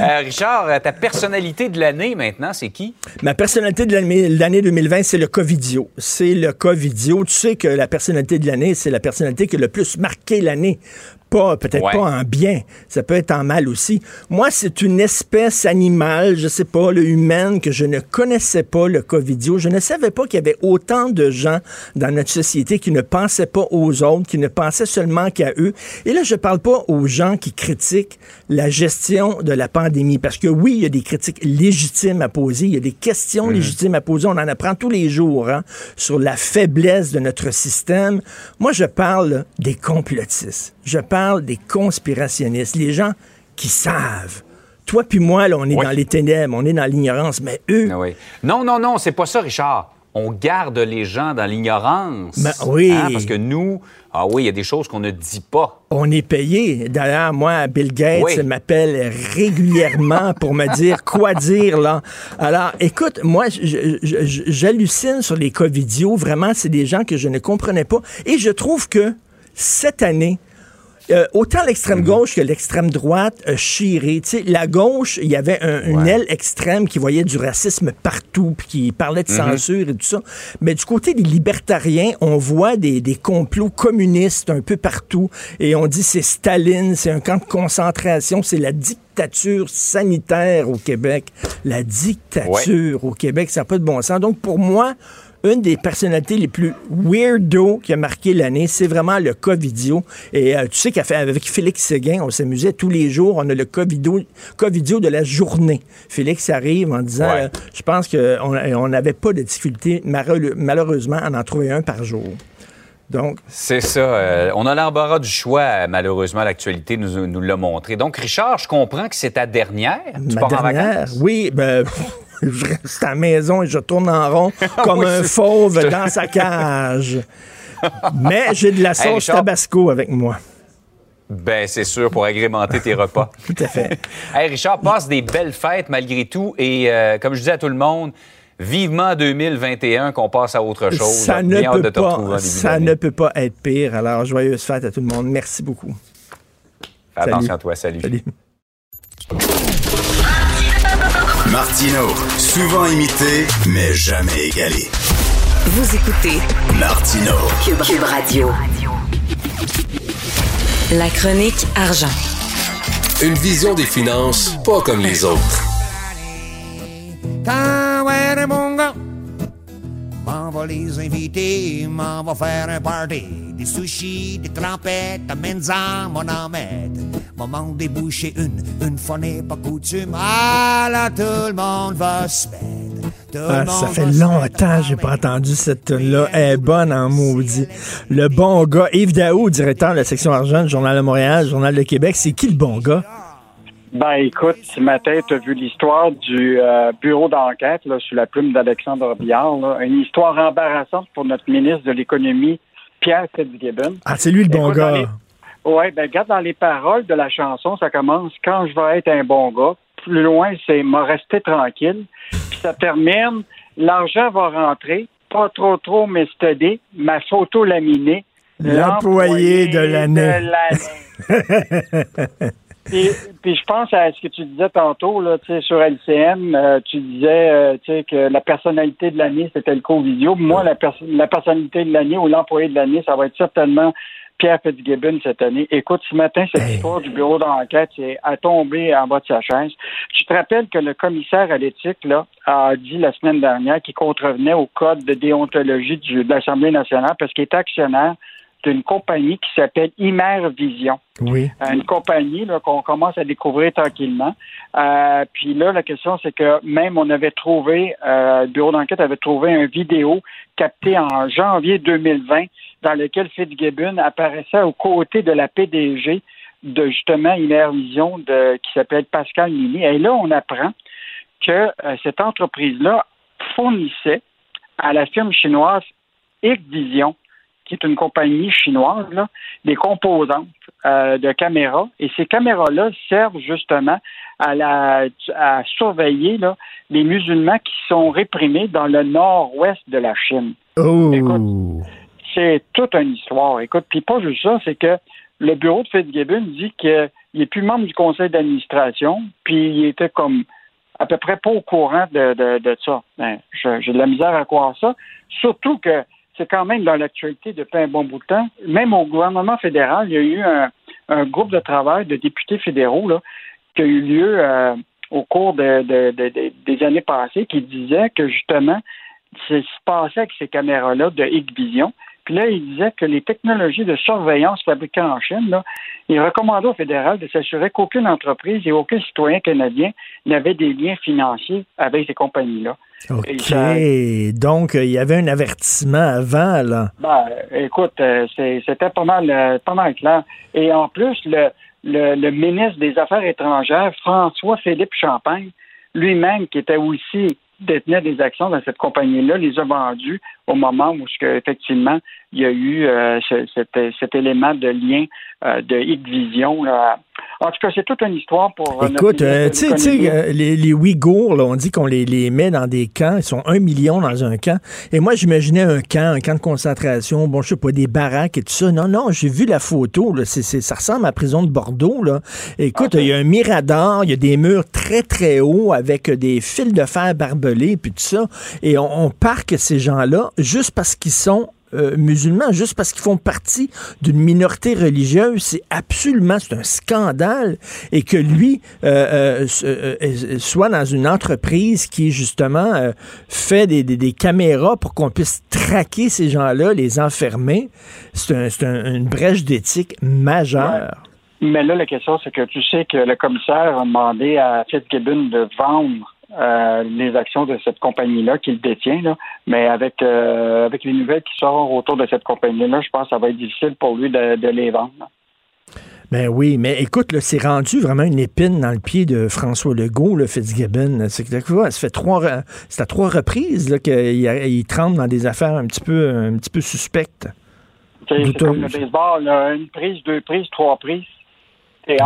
Euh, Richard, euh, ta personnalité de l'année maintenant, c'est qui? Ma personnalité de l'année l'année 2020, c'est le Covidio. C'est le Covidio. Tu sais que la personnalité de l'année, c'est la personnalité qui a le plus marqué l'année. Pas, peut-être Ouais. pas en bien. Ça peut être en mal aussi. Moi, c'est une espèce animale, je sais pas, le humaine, que je ne connaissais pas, le Covidio. Je ne savais pas qu'il y avait autant de gens dans notre société qui ne pensaient pas aux autres, qui ne pensaient seulement qu'à eux. Et là, je parle pas aux gens qui critiquent la gestion de la pandémie. Parce que oui, il y a des critiques légitimes à poser, il y a des questions légitimes à poser. On en apprend tous les jours hein, sur la faiblesse de notre système. Moi, je parle des complotistes. Je parle des conspirationnistes, les gens qui savent. Toi puis moi, là, on est Oui. dans les ténèbres, on est dans l'ignorance, mais eux, Ah oui. Non, non, non, c'est pas ça, Richard. On garde les gens dans l'ignorance. Ben oui. Hein, Parce que nous, ah oui, il y a des choses qu'on ne dit pas. On est payé. D'ailleurs, moi, Bill Gates Oui. m'appelle régulièrement pour me dire quoi dire, là. Alors, écoute, moi, j'hallucine sur les Covidios. Vraiment, c'est des gens que je ne comprenais pas. Et je trouve que cette année, euh, autant l'extrême gauche que l'extrême droite sais, la gauche, il y avait un- une Ouais. aile extrême qui voyait du racisme partout, puis qui parlait de censure et tout ça. Mais du côté des libertariens, on voit des, des complots communistes un peu partout. Et on dit c'est Staline, c'est un camp de concentration, c'est la dictature sanitaire au Québec. La dictature au Québec, ça n'a pas de bon sens. Donc pour moi, une des personnalités les plus weirdo qui a marqué l'année, c'est vraiment le Covidio. Et euh, tu sais qu'avec Félix Séguin, on s'amusait tous les jours, on a le Covidio, Covidio de la journée. Félix arrive en disant, Ouais. euh, je pense qu'on on n'avait pas de difficulté, malheureusement, à en trouver un par jour. Donc, C'est ça. euh, on a l'embarras du choix, euh, malheureusement, l'actualité nous, nous l'a montré. Donc, Richard, je comprends que c'est ta dernière. Tu ma pars en vacances? oui, ben, [LAUGHS] je reste à la maison et je tourne en rond [LAUGHS] comme Oui, un fauve dans sa cage. Mais j'ai de la [LAUGHS] sauce Richard. tabasco avec moi. Ben, c'est sûr, pour agrémenter tes repas. Tout à fait. Hey, Richard, passe des belles fêtes malgré tout. Et euh, comme je disais à tout le monde, vivement 2021 qu'on passe à autre chose. Ça ne, peut pas, début ça d'année. ne peut pas être pire. Alors, joyeuse fête à tout le monde. Merci beaucoup. Fais attention à toi. Salut. Salut. Martino, souvent imité, mais jamais égalé. Vous écoutez Martino, Cube, Cube Radio. La chronique argent. Une vision des finances pas comme les autres. M'en va les inviter, m'en va faire un party. Des sushis, des trempettes, amène-en, mon mettre. Moment déboucher une, une fois n'est pas coutume. Ah là, tout le monde va se mettre. Ah, ça fait longtemps que j'ai pas entendu cette tune-là. Elle est bonne en maudit. Le bon gars, Yves Daou, directeur de la section argent du Journal de Montréal, Journal de Québec, c'est qui le bon gars? Ben écoute, ce matin, tu as vu l'histoire du euh, bureau d'enquête sous la plume d'Alexandre Biard. là. Une histoire embarrassante pour notre ministre de l'Économie, Pierre Fitzgibbon. Ah, c'est lui le bon Écoute, gars. les- Oui, ben regarde dans les paroles de la chanson, ça commence Quand je vais être un bon gars. Plus loin, c'est m'a resté tranquille. [LAUGHS] Puis ça termine L'argent va rentrer, pas trop trop m'estodé, ma photo laminée. L'employé de l'année. [LAUGHS] Puis, puis je pense à ce que tu disais tantôt là, tu sais, sur LCM, euh, tu disais euh, tu sais, que la personnalité de l'année, c'était le co-visio. Moi, la, perso- la personnalité de l'année ou l'employé de l'année, ça va être certainement Pierre Fitzgibbon cette année. Écoute, ce matin, cette Hey. histoire du bureau d'enquête c'est à tomber en bas de sa chaise. Tu te rappelles que le commissaire à l'éthique là, a dit la semaine dernière qu'il contrevenait au code de déontologie du- de l'Assemblée nationale parce qu'il est actionnaire d'une compagnie qui s'appelle Imer Vision Oui. Euh, une compagnie qu'on commence à découvrir tranquillement. Euh, puis là, la question, c'est que même on avait trouvé, euh, le bureau d'enquête avait trouvé une vidéo captée en janvier 2020 dans lequel Fitzgibbon apparaissait aux côtés de la PDG de justement Vision de, qui s'appelle Pascal Mini. Et là, on apprend que euh, cette entreprise-là fournissait à la firme chinoise Vision, qui est une compagnie chinoise, là, des composantes euh, de caméras. Et ces caméras-là servent justement à, la, à surveiller là, les musulmans qui sont réprimés dans le nord-ouest de la Chine. Oh. C'est toute une histoire. Écoute, puis pas juste ça, c'est que le bureau de Fitzgibbon dit qu'il n'est plus membre du conseil d'administration, puis il était comme à peu près pas au courant de, de, de ça. Ben, J'ai de la misère à croire ça. Surtout que c'est quand même dans l'actualité depuis un bon bout de temps. Même au gouvernement fédéral, il y a eu un, groupe de travail de députés fédéraux qui a eu lieu euh, au cours de, de- de- de- des années passées qui disait que justement, ce qui se passait avec ces caméras-là de Hikvision. Puis là, il disait que les technologies de surveillance fabriquées en Chine, là, il recommandait au fédéral de s'assurer qu'aucune entreprise et aucun citoyen canadien n'avait des liens financiers avec ces compagnies-là. OK. Et ça- Donc, il y avait un avertissement avant, là. Ben, écoute, euh, c'était pas mal, euh, pas mal clair. Et en plus, le, le, le ministre des Affaires étrangères, François-Philippe Champagne, lui-même, qui était aussi détenait des actions dans cette compagnie-là, les a vendues au moment où, ce que, effectivement, il y a eu euh, ce- cet, cet élément de lien euh, de Hikvision. Là. En tout cas, c'est toute une histoire pour. euh, Écoute, euh, tu sais- euh, les, les Ouïghours, là, on dit qu'on les, les met dans des camps. Ils sont un million dans un camp. Et moi, j'imaginais un camp, un camp de concentration, bon, je sais pas, des baraques et tout ça. Non, non, j'ai vu la photo. Là. Ça ressemble à la prison de Bordeaux. Là. Écoute, il y a un mirador, il y a des murs très, très hauts avec des fils de fer barbelés puis tout ça. Et on, on parque ces gens-là juste parce qu'ils sont euh, musulmans juste parce qu'ils font partie d'une minorité religieuse. C'est absolument, c'est un scandale. Et que lui euh, soit dans une entreprise qui, justement, fait des, des, caméras pour qu'on puisse traquer ces gens-là, les enfermer, c'est un, une brèche d'éthique majeure. Mais là, la question, c'est que tu sais que le commissaire a demandé à Fitzgibbon de vendre euh, les actions de cette compagnie-là qu'il détient. Là. Mais avec, euh, avec les nouvelles qui sortent autour de cette compagnie-là, je pense que ça va être difficile pour lui de, les vendre. Ben oui, mais écoute, c'est rendu vraiment une épine dans le pied de François Legault, le Fitzgibbon. C'est ça fait trois, c'est à trois reprises qu'il il tremble dans des affaires un petit peu, un petit peu suspectes. C'est comme le baseball, une prise, deux prises, trois prises.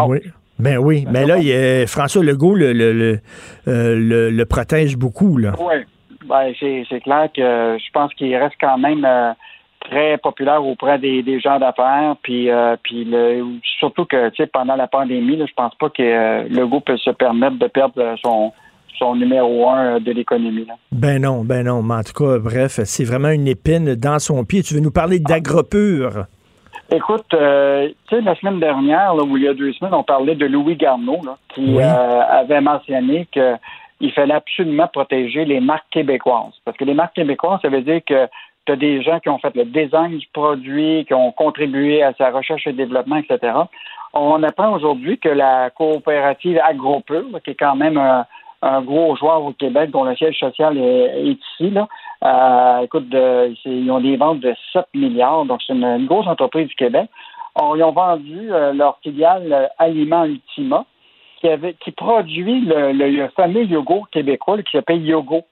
Oui. Ben oui, mais là, François Legault le, le, euh, le, protège beaucoup. Oui, ben, c'est clair que je pense qu'il reste quand même euh, très populaire auprès des, des gens d'affaires. Puis, euh, puis le, surtout que pendant la pandémie, là, je pense pas que Legault peut se permettre de perdre son, son numéro un de l'économie. Ben non, ben non. Mais en tout cas, bref, c'est vraiment une épine dans son pied. Tu veux nous parler d'agropure? Écoute, euh, tu sais, la semaine dernière, là, ou il y a deux semaines, on parlait de Louis Garneau, qui euh, avait mentionné qu'il fallait absolument protéger les marques québécoises. Parce que les marques québécoises, ça veut dire que tu as des gens qui ont fait le design du produit, qui ont contribué à sa recherche et développement, etc. On apprend aujourd'hui que la coopérative AgroPure, qui est quand même un, un gros joueur au Québec dont le siège social est, ici. Là. Euh, écoute, ils ont des ventes de 7 milliards, donc c'est une, grosse entreprise du Québec. ils ont vendu euh, leur filiale euh, Aliment Ultima, qui, avait, qui produit le, fameux yogourt québécois qui s'appelle Yogo.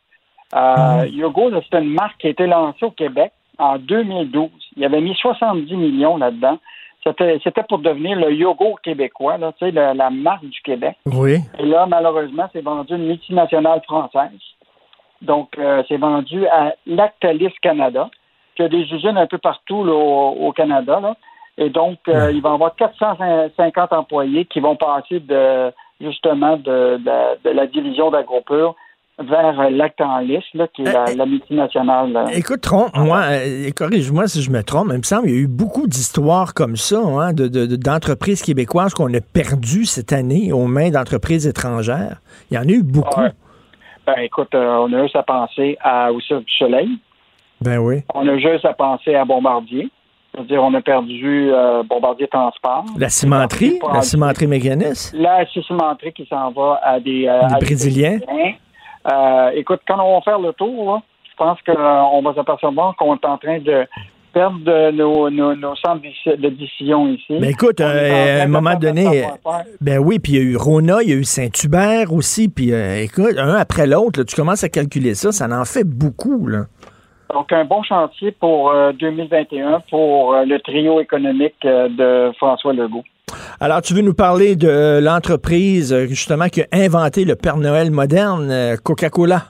Euh, Yogo, c'est une marque qui a été lancée au Québec en 2012. Il avait mis 70 millions là-dedans. C'était pour devenir le yogourt québécois, là, tu sais, la, marque du Québec. Oui. Et là, malheureusement, c'est vendu une multinationale française. Donc, euh, c'est vendu à Lactalis Canada, qui a des usines un peu partout au, Canada. Là. Et donc, euh, il va y avoir 450 employés qui vont passer de justement de, de la division d'agropure vers Lactalis, là, qui est la, euh, multinationale. Euh. Écoute, moi, euh, corrige-moi si je me trompe, mais il me semble qu'il y a eu beaucoup d'histoires comme ça, hein, d'entreprises québécoises qu'on a perdues cette année aux mains d'entreprises étrangères. Il y en a eu beaucoup. Ben, écoute, on a juste à penser à, au Cirque du Soleil. Ben oui. On a juste à penser à Bombardier. C'est-à-dire, on a perdu Bombardier Transport. La cimenterie, la cimenterie mécaniste. La cimenterie qui s'en va à des, des Brésiliens. Euh, écoute, quand on va faire le tour, je pense qu'on euh, va s'apercevoir qu'on est en train de perdre nos, nos, centres de décision ici. Mais écoute, euh, à un moment donné, ben oui, puis il y a eu Rona, il y a eu Saint-Hubert aussi, puis écoute, un après l'autre, tu commences à calculer ça, ça en fait beaucoup, là. Donc, un bon chantier pour 2021 pour le trio économique de François Legault. Alors, tu veux nous parler de l'entreprise, justement, qui a inventé le Père Noël moderne, euh, Coca-Cola?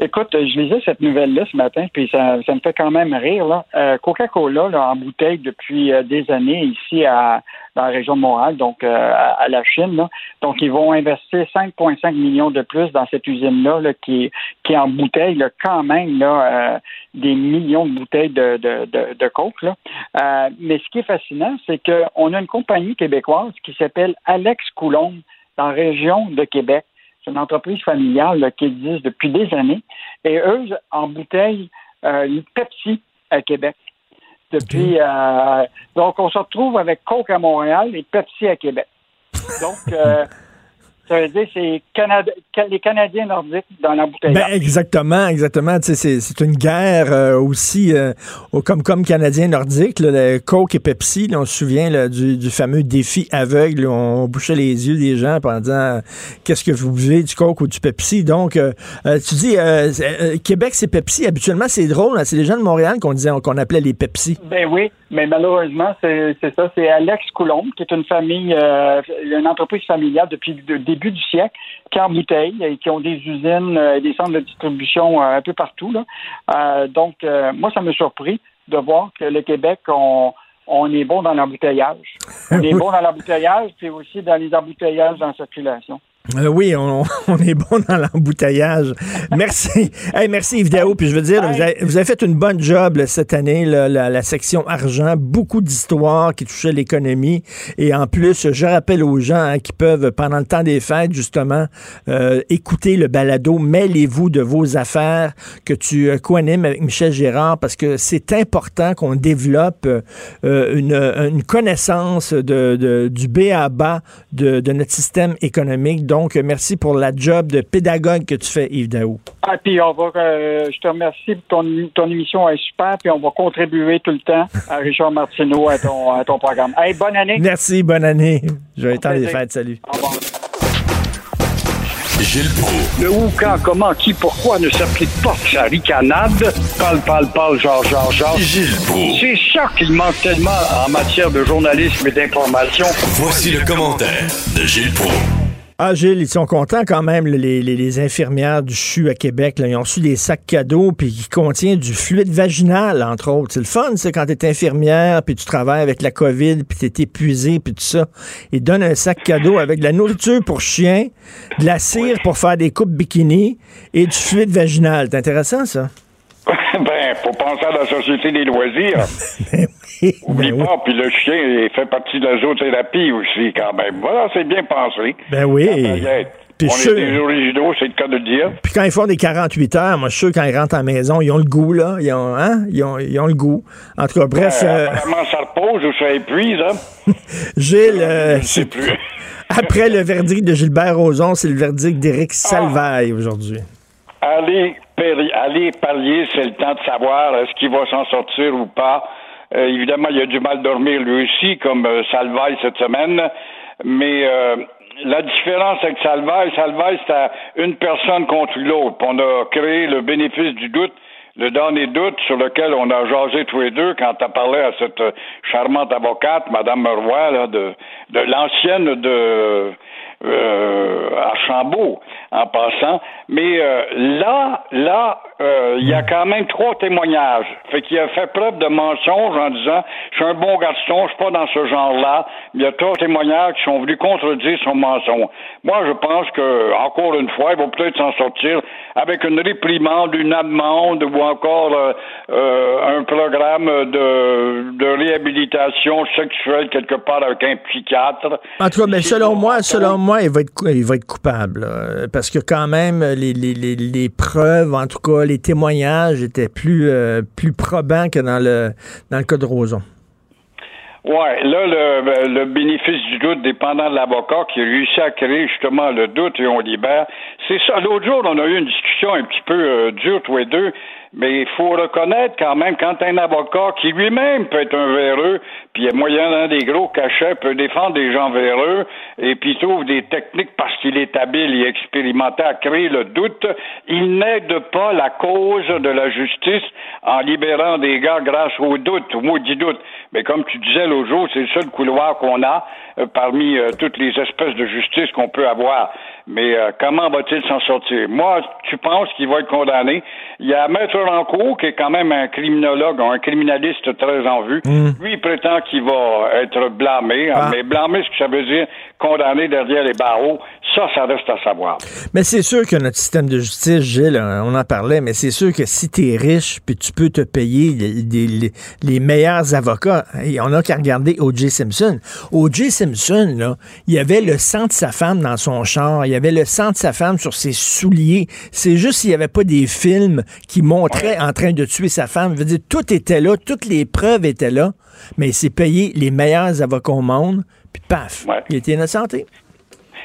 Écoute, je lisais cette nouvelle-là ce matin, puis ça, me fait quand même rire. Euh, Coca-Cola, en bouteille depuis euh, des années ici à, dans la région de Montréal, donc à, la Chine. Donc, ils vont investir 5,5 millions de plus dans cette usine-là qui, qui est en bouteille quand même là, des millions de bouteilles de, de, de, de coke. Là. Euh, mais ce qui est fascinant, c'est qu'on a une compagnie québécoise qui s'appelle Alex Coulombe dans la région de Québec. C'est une entreprise familiale qui existe depuis des années. Et eux, en bouteille, euh, Pepsi à Québec. Depuis, euh, donc, on se retrouve avec Coke à Montréal et Pepsi à Québec. Donc, euh, [LAUGHS] Ça veut dire c'est les Canadiens nordiques dans la bouteille. Ben, exactement, exactement. C'est une guerre euh, aussi euh, comme, comme Canadiens nordiques. le Coke et Pepsi, on se souvient du, fameux défi aveugle. Où on bouchait les yeux des gens en disant qu'est-ce que vous buvez, du Coke ou du Pepsi. Donc, euh, tu dis Québec, c'est Pepsi. Habituellement, c'est drôle. Hein, c'est les gens de Montréal qu'on disait qu'on appelait les Pepsi. Ben oui, mais malheureusement, c'est ça. C'est Alex Coulombe, qui est une famille, une entreprise familiale depuis le début début du siècle, qui en bouteille et qui ont des usines, et des centres de distribution euh, un peu partout. Euh, donc, euh, moi, ça me surpris de voir que le Québec, on, est bon dans l'embouteillage. [LAUGHS] On est bon dans l'embouteillage, puis aussi dans les embouteillages en circulation. Euh, oui, on, [LAUGHS] on est bon dans l'embouteillage. Merci. Hey, merci Yves Daou. Puis je veux dire, vous avez, vous avez fait une bonne job là, cette année, là, la, la section argent. Beaucoup d'histoires qui touchaient l'économie. Et en plus, je rappelle aux gens hein, qui peuvent, pendant le temps des fêtes, justement, euh, écouter le balado Mêlez-vous de vos affaires que tu euh, co-animes avec Michel Gérard parce que c'est important qu'on développe euh, une, une connaissance de, de- du B à bas de, de notre système économique. Donc, merci pour la job de pédagogue que tu fais, Yves Daou. Ah, puis on va, euh, je te remercie pour ton, ton émission est super, puis on va contribuer tout le temps à Richard Martineau à ton, à ton programme. Hey, bonne année. Merci, bonne année. Joyeux temps des plaisir. fêtes, salut. Au revoir. Gilles Proulx. Le où, quand, comment, qui, pourquoi ne s'applique pas sa ricanade? Parle, parle, parle, genre, genre, genre. Gilles Proulx. C'est ça qu'il manque tellement en matière de journalisme et d'information. Voici le commentaire de Gilles Proulx. Ah, Gilles, ils sont contents quand même, les, les- les infirmières du CHU à Québec. là. Ils ont reçu des sacs cadeaux puis qui contiennent du fluide vaginal, entre autres. C'est le fun, c'est quand tu es infirmière puis tu travailles avec la COVID puis tu es épuisé puis tout ça. Ils donnent un sac cadeau avec de la nourriture pour chien, de la cire pour faire des coupes bikini et du fluide vaginal. C'est intéressant, ça? [LAUGHS] ben, faut penser à la société des loisirs. [LAUGHS] Ben Oublie oui. pas, puis le chien fait partie de la zoothérapie aussi, quand même. Voilà, c'est bien pensé. Ben oui. Puis On est des originaux, c'est le cas de le dire. Puis quand ils font des 48 heures, moi, je suis sûr, quand ils rentrent à la maison, ils ont le goût, là. Ils ont, hein? ils ont, ils ont le goût. En tout cas, bref, Euh, euh, Apparemment, ça repose ou ça épuise, hein? [LAUGHS] Gilles, euh, Je sais plus. [LAUGHS] après le verdict de Gilbert Rozon, c'est le verdict d'Éric Salvaille aujourd'hui. Allez, allez parier, c'est le temps de savoir est-ce qu'il va s'en sortir ou pas. Euh, évidemment, il a du mal dormir lui aussi, comme euh, Salvaille cette semaine. Mais euh, la différence avec Salvaille, Salvaille, c'était une personne contre l'autre. On a créé le bénéfice du doute, le dernier doute sur lequel on a jasé tous les deux quand tu parlé à cette charmante avocate, Madame Roy, là, de, de l'ancienne de euh, Archambault, en passant. Mais euh, là, là, euh, il y a quand même trois témoignages. Fait qu'il a fait preuve de mensonge en disant Je suis un bon garçon, je suis pas dans ce genre-là. Il y a trois témoignages qui sont venus contredire son mensonge. Moi, je pense que, encore une fois, il va peut-être s'en sortir avec une réprimande, une amende ou encore euh, euh, un programme de, de réhabilitation sexuelle quelque part avec un psychiatre. En tout cas, mais selon moi, selon moi, il va être, il va être coupable. parce que quand même, les, les, les, preuves, en tout cas, les témoignages étaient plus, euh, plus probants que dans le, dans le cas de Roson. Ouais, là, le, le bénéfice du doute dépendant de l'avocat qui a réussi à créer justement le doute et on libère. C'est ça. L'autre jour, on a eu une discussion un petit peu euh, dure, tous les deux, mais il faut reconnaître quand même, quand un avocat qui lui-même peut être un véreux, puis moyennant des gros cachets, peut défendre des gens véreux, et puis trouve des techniques parce qu'il est habile et expérimenté à créer le doute, il n'aide pas la cause de la justice en libérant des gars grâce au doute, au maudit doute. Mais comme tu disais l'autre jour, c'est le seul couloir qu'on a euh, parmi euh, toutes les espèces de justice qu'on peut avoir. Mais euh, comment va-t-il s'en sortir? Moi, tu penses qu'il va être condamné? Il y a Maître Rancourt, qui est quand même un criminologue, un criminaliste très en vue. Lui, il prétend qu'il va être blâmé. Ah. Mais blâmé, ce que ça veut dire condamné derrière les barreaux, ça, ça reste à savoir. Mais c'est sûr que notre système de justice, Gilles, hein, on en parlait, mais c'est sûr que si tu es riche, puis tu peux te payer les, les- les meilleurs avocats, et on a qu'à regarder O.J. Simpson. O.J. Simpson, là, il y avait le sang de sa femme dans son char, il avait le sang de sa femme sur ses souliers. C'est juste s'il n'y avait pas des films qui montraient en train de tuer sa femme. Je veux dire, tout était là, toutes les preuves étaient là, mais il s'est payé les meilleurs avocats au monde, puis paf, Ouais. il était innocenté.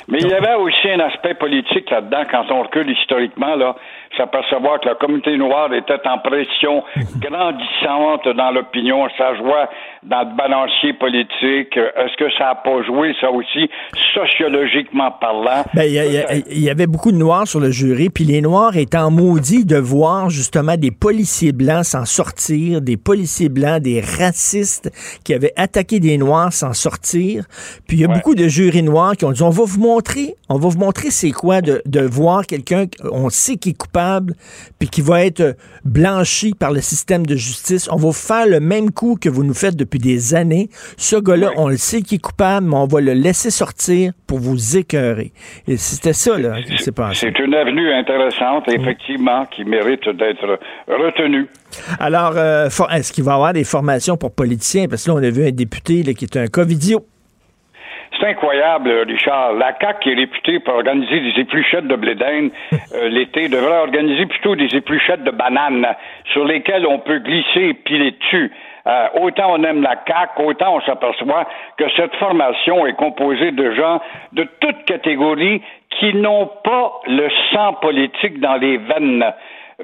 Mais il y avait aussi un aspect politique là-dedans, quand on recule historiquement, là, s'apercevoir que la communauté noire était en pression grandissante dans l'opinion, ça jouait dans le balancier politique. Est-ce que ça n'a pas joué, ça aussi, sociologiquement parlant? Ben, il y, il y il y avait beaucoup de Noirs sur le jury, puis les Noirs étant maudits de voir justement des policiers blancs s'en sortir, des policiers blancs, des racistes qui avaient attaqué des Noirs s'en sortir. Puis il y a Ouais. beaucoup de jurys noirs qui ont dit on va vous montrer, on va vous montrer c'est quoi de, de voir quelqu'un qu'on sait qui est coupable, puis qui va être euh, blanchi par le système de justice. On va faire le même coup que vous nous faites depuis des années. Ce gars-là, on le sait qui est coupable, mais on va le laisser sortir pour vous écœurer. Et c'était ça, là, qui s'est passé. C'est une avenue intéressante, effectivement, qui mérite d'être retenue. Alors, euh, est-ce qu'il va y avoir des formations pour politiciens? Parce que là, on a vu un député là, qui est un covidio. C'est incroyable, Richard. La CAQ qui est réputée pour organiser des épluchettes de blé d'Inde [LAUGHS] euh, l'été devrait organiser plutôt des épluchettes de bananes sur lesquelles on peut glisser et piler dessus. Euh, autant on aime la CAQ, autant on s'aperçoit que cette formation est composée de gens de toutes catégories qui n'ont pas le sang politique dans les veines.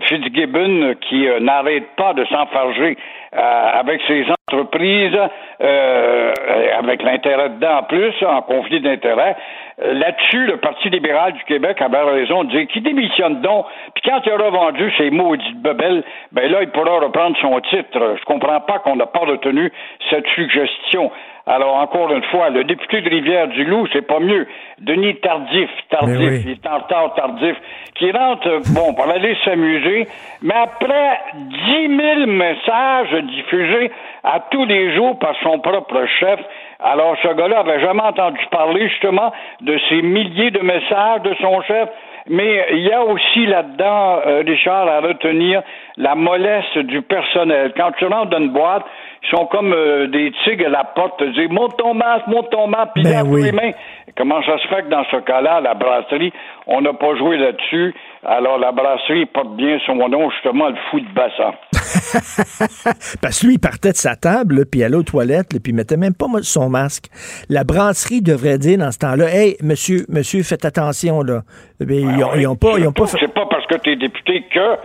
Fitzgibbon, qui euh, n'arrête pas de s'enfarger euh, avec ses entreprises, euh, avec l'intérêt dedans en plus, en conflit d'intérêts. Euh, Là-dessus, le Parti libéral du Québec avait raison de dire qu'il démissionne donc, puis quand il aura vendu ses maudites bebelles, ben là, il pourra reprendre son titre. Je comprends pas qu'on n'a pas retenu cette suggestion. Alors, encore une fois, le député de Rivière-du-Loup, c'est pas mieux. Denis Tardif, Tardif, oui. il est en retard tardif, qui rentre, euh, bon, pour aller s'amuser, mais après 10 000 messages diffusés à tous les jours par son propre chef, alors ce gars-là avait jamais entendu parler justement de ces milliers de messages de son chef. Mais il y a aussi là-dedans, euh, Richard, à retenir la mollesse du personnel. Quand tu rentres dans une boîte, ils sont comme euh, des tigres à la porte, te disent monte ton masque, monte ton masque, puis Ben oui. les mains. Comment ça se fait que dans ce cas-là, la brasserie, on n'a pas joué là-dessus? Alors la brasserie porte bien son nom, justement, le fou de bassin. [LAUGHS] Parce que lui, il partait de sa table, puis allait aux toilettes, là, puis il mettait même pas son masque. La brasserie devrait dire dans ce temps-là, hey, monsieur, monsieur, faites attention, là. Ben, ils, ont, ils ont pas, ils ont pas fait... C'est pas parce que tu es député que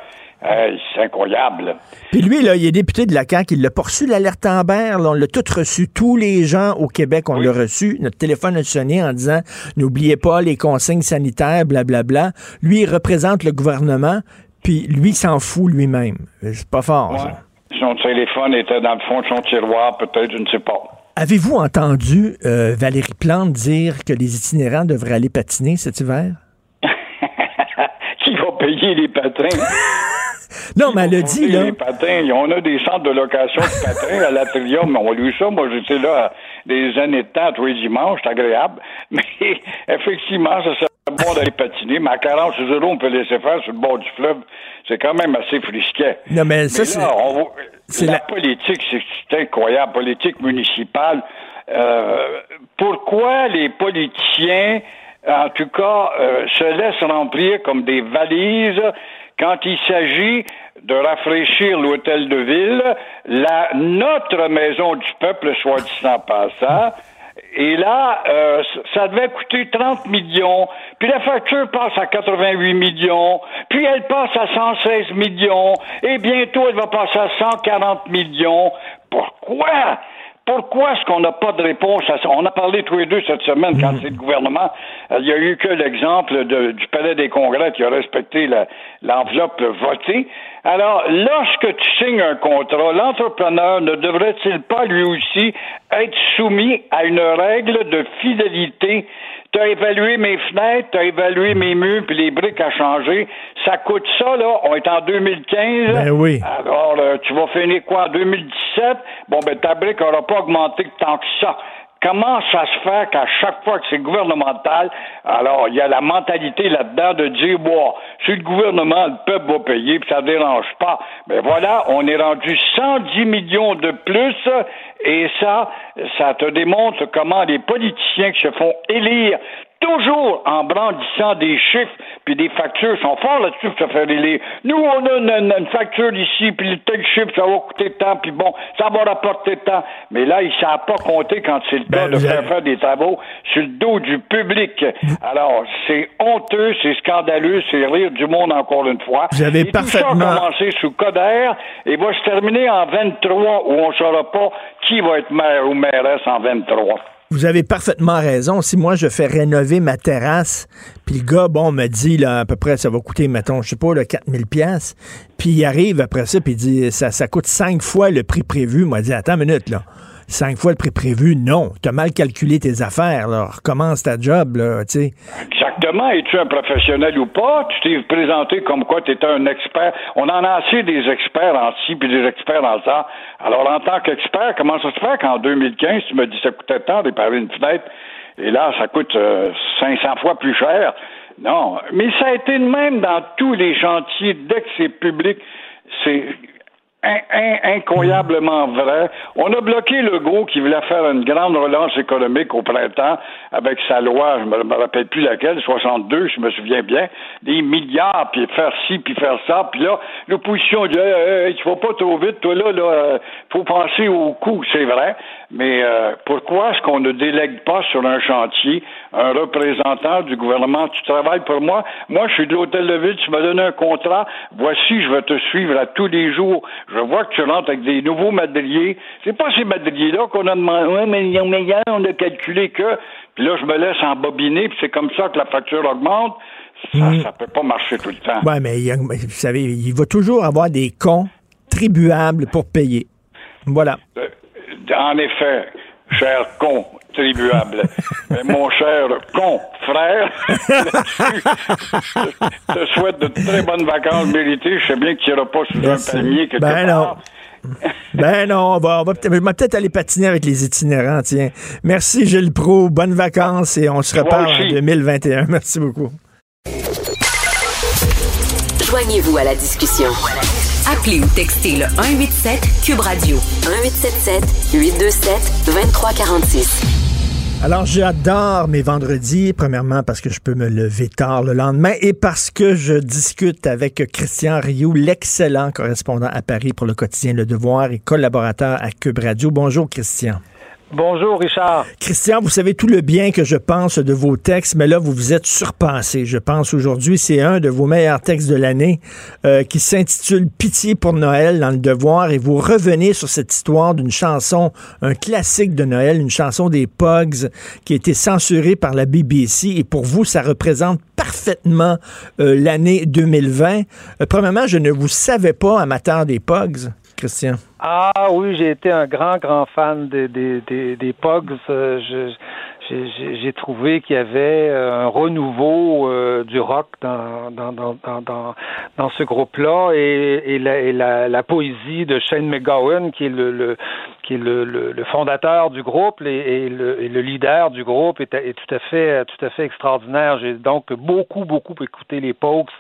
c'est incroyable. Puis lui, là, il est député de la CAQ, il l'a pas reçu l'alerte Amber, on l'a tout reçu. Tous les gens au Québec, on l'a reçu. Notre téléphone a sonné en disant, n'oubliez pas les consignes sanitaires, blablabla. Lui, il représente le gouvernement, puis lui s'en fout lui-même. C'est pas fort, ça. Son téléphone était dans le fond de son tiroir, peut-être, je ne sais pas. Avez-vous entendu euh, Valérie Plante dire que les itinérants devraient aller patiner cet hiver? [LAUGHS] Qui va payer les patins? [LAUGHS] Non, mais elle a dit, là. Les patins, on a des centres de location de patins à l'Atrium. On a eu ça. Moi, j'étais là des années de temps, tous les dimanches. C'est agréable. [LAUGHS] Mais effectivement, ça serait bon d'aller patiner. Mais à 40 euros, on peut laisser faire sur le bord du fleuve. C'est quand même assez frisquet. Non, mais ça, c'est. on la, la- politique, c'est c'est incroyable. Politique municipale. Euh, pourquoi les politiciens, en tout cas, euh, se laissent remplir comme des valises quand il s'agit de rafraîchir l'hôtel de ville, la, notre maison du peuple, soit dit en passant, et là, euh, ça devait coûter 30 millions, puis la facture passe à 88 millions, puis elle passe à 116 millions, et bientôt elle va passer à 140 millions. Pourquoi? Pourquoi est-ce qu'on n'a pas de réponse à ça? On a parlé tous les deux cette semaine quand c'est le gouvernement. Euh, Il y a eu que l'exemple du Palais des Congrès qui a respecté l'enveloppe votée. Alors, lorsque tu signes un contrat, l'entrepreneur ne devrait-il pas lui aussi être soumis à une règle de fidélité? Tu as évalué mes fenêtres, tu as évalué mes murs, puis les briques à changer. Ça coûte ça, là. On est en 2015. Ben oui. Alors, euh, tu vas finir quoi en 2017? Bon, ben, ta brique n'aura pas augmenté tant que ça. Comment ça se fait qu'à chaque fois que c'est gouvernemental, alors il y a la mentalité là-dedans de dire, bon, c'est le gouvernement, le peuple va payer, puis ça ne dérange pas. Mais voilà, on est rendu 110 millions de plus, et ça, ça te démontre comment les politiciens qui se font élire toujours en brandissant des chiffres puis des factures sont forts là-dessus pour se faire élire. Nous, on a une, une- une facture ici, puis tel chiffre, ça va coûter tant, puis bon, ça va rapporter tant. Mais là, ils ne savent pas compter quand c'est le Ben, cas de faire avez- faire des travaux sur le dos du public. Alors, c'est honteux, c'est scandaleux, c'est rire du monde encore une fois. Vous avez et Tout ça a parfaitement- commencé sous Coder et va se terminer en 23 où on ne saura pas qui va être maire ou mairesse en 23. Vous avez parfaitement raison. Si moi, je fais rénover ma terrasse, puis le gars, bon, me dit, là, à peu près, ça va coûter, mettons, je sais pas, là, 4000 pièces puis il arrive après ça, puis il dit, ça, ça coûte cinq fois le prix prévu. Moi, dit, attends une minute, là. Cinq fois le prix prévu. Non, tu as mal calculé tes affaires. Là. Recommence ta job. Là, tu sais. Exactement. Es-tu un professionnel ou pas? Tu t'es présenté comme quoi tu étais un expert. On en a assez des experts en ci puis des experts dans ça. Alors, en tant qu'expert, comment ça se fait qu'en 2015, tu me dis ça coûtait tant de réparer une fenêtre et là, ça coûte euh, 500 fois plus cher? Non. Mais ça a été le même dans tous les chantiers. Dès que c'est public, c'est in- in- incroyablement vrai. On a bloqué le gros qui voulait faire une grande relance économique au printemps avec sa loi, je me, me rappelle plus laquelle, 62, je me souviens bien, des milliards, puis faire ci, puis faire ça, puis là, l'opposition dit, hey, hey, tu vas pas trop vite, toi là, là, faut penser au coût, c'est vrai, mais euh, pourquoi est-ce qu'on ne délègue pas sur un chantier un représentant du gouvernement? Tu travailles pour moi, moi je suis de l'hôtel de ville, tu m'as donné un contrat, voici, je vais te suivre à tous les jours, je vois que tu rentres avec des nouveaux madriers, c'est pas ces madriers-là qu'on a demandé, ouais, mais meilleur, on a calculé que, puis là je me laisse embobiner, puis c'est comme ça que la facture augmente, ça, ça peut pas marcher tout le temps. Ouais, mais il a- vous savez, il va toujours avoir des cons tribuables pour payer. Voilà. Euh, En effet, cher con [LAUGHS] Mais mon cher con frère, là-dessus, [LAUGHS] je te souhaite de très bonnes vacances méritées. Je sais bien qu'il n'y aura pas sous Merci. un palmier quelque Ben non. [LAUGHS] Ben non, on va, on va peut-être, je vais peut-être aller patiner avec les itinérants, tiens. Merci Gilles Pro, bonnes vacances et on se reparle en aussi. 2021. Merci beaucoup. Joignez-vous à la discussion. Appelez ou textez le 187 Cube Radio 1877 827 2346. Alors, j'adore mes vendredis, premièrement parce que je peux me lever tard le lendemain et parce que je discute avec Christian Rioux, l'excellent correspondant à Paris pour le quotidien Le Devoir et collaborateur à Cube Radio. Bonjour, Christian. Bonjour, Richard. Christian, vous savez tout le bien que je pense de vos textes, mais là, vous vous êtes surpassé. Je pense aujourd'hui, c'est un de vos meilleurs textes de l'année euh, qui s'intitule Pitié pour Noël dans le Devoir et vous revenez sur cette histoire d'une chanson, un classique de Noël, une chanson des Pogs qui a été censurée par la BBC et pour vous, ça représente parfaitement euh, l'année 2020. Euh, premièrement, je ne vous savais pas amateur des Pogs, Christian? Ah oui, j'ai été un grand, grand fan des, des, des, Pogs. Euh, j'ai- trouvé qu'il y avait euh, un renouveau euh, du rock dans, dans, dans, dans, dans, ce groupe-là et, et, la, la, poésie de Shane McGowan, qui est le qui est le, le, le fondateur du groupe et, et, le, et le leader du groupe est, est tout à fait tout à fait extraordinaire. J'ai donc beaucoup beaucoup écouté les Pokes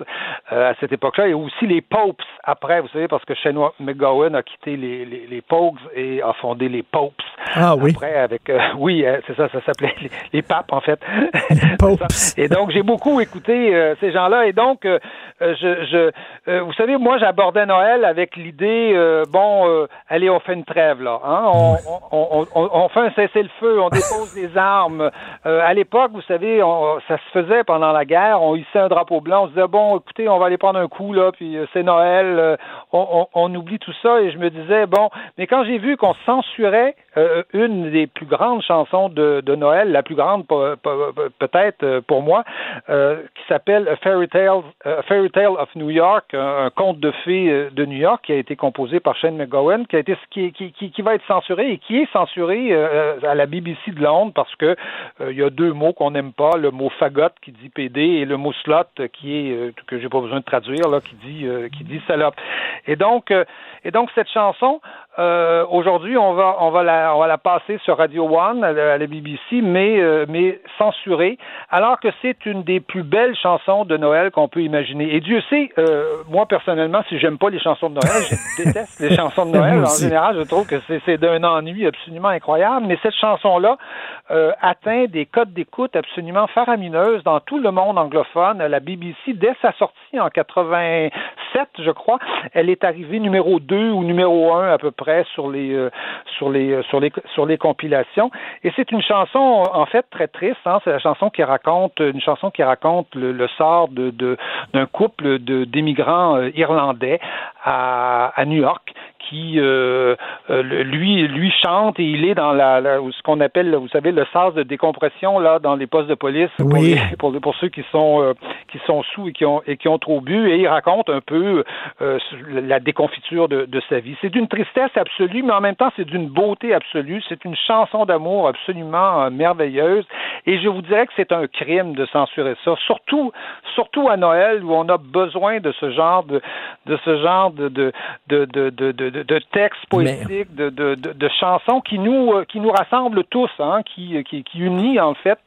euh, à cette époque-là et aussi les Popes après, vous savez, parce que Shane McGowan a quitté les, les, les Pokes et a fondé les Popes. Ah oui. Après, avec euh, [LAUGHS] oui, euh, c'est ça, ça s'appelait les, les papes en fait. [LAUGHS] Popes. et donc j'ai beaucoup écouté euh, ces gens-là et donc euh, euh, je, je euh, vous savez moi j'abordais Noël avec l'idée euh, bon euh, allez on fait une trêve là hein on, on, on, on fait un cessez-le-feu on dépose [LAUGHS] les armes. Euh, à l'époque vous savez ça se faisait pendant la guerre. On hissait un drapeau blanc on se disait bon écoutez on va aller prendre un coup là puis euh, c'est Noël euh, on, oublie tout ça. Et je me disais bon mais quand j'ai vu qu'on censurait euh, une des plus grandes chansons de, de Noël la plus grande pe- pe- peut-être pour moi qui s'appelle A Fairy Tale, A Fairy Tale of New York, un, un conte de fées de New York qui a été composé par Shane McGowan, qui a été qui, qui, qui, qui va être censuré et qui est censuré euh, à la BBC de Londres parce que euh, il y a deux mots qu'on n'aime pas, le mot fagot qui dit PD et le mot slot qui est euh, que j'ai pas besoin de traduire là qui dit euh, qui dit salope. Et donc euh, et donc cette chanson euh, aujourd'hui on va on va la on va la passer sur Radio One à la, à la BBC mais euh, mais censurée alors que c'est une des plus belles chansons de Noël qu'on peut imaginer. Et Dieu sait, euh, moi personnellement, si j'aime pas les chansons de Noël, je [LAUGHS] déteste les chansons de Noël. En général, je trouve que c'est c'est d'un ennui absolument incroyable. Mais cette chanson-là euh, atteint des codes d'écoute absolument faramineuses dans tout le monde anglophone. La BBC, dès sa sortie en 87, je crois, elle est arrivée numéro 2 ou numéro 1 à peu près sur les euh, sur les euh, sur les sur les compilations. Et c'est une chanson en fait très triste. Hein? C'est la chanson qui raconte une chanson qui raconte le, sort de d'un couple de d'émigrants irlandais à, à New York qui euh, euh, lui lui chante et il est dans la, ce qu'on appelle vous savez le sas de décompression là dans les postes de police pour, pour, pour, ceux qui sont euh, qui sont sous et qui ont et qui ont trop bu et il raconte un peu la déconfiture de, de sa vie. C'est d'une tristesse absolue mais en même temps c'est d'une beauté absolue. C'est une chanson d'amour absolument merveilleuse et je vous dirais que c'est un crime de censurer ça, surtout surtout à Noël où on a besoin de ce genre de de ce genre de de de de, de, de, de textes poétiques, de, de, de, chansons qui nous euh, qui nous rassemblent tous, hein, qui, qui, qui unit en fait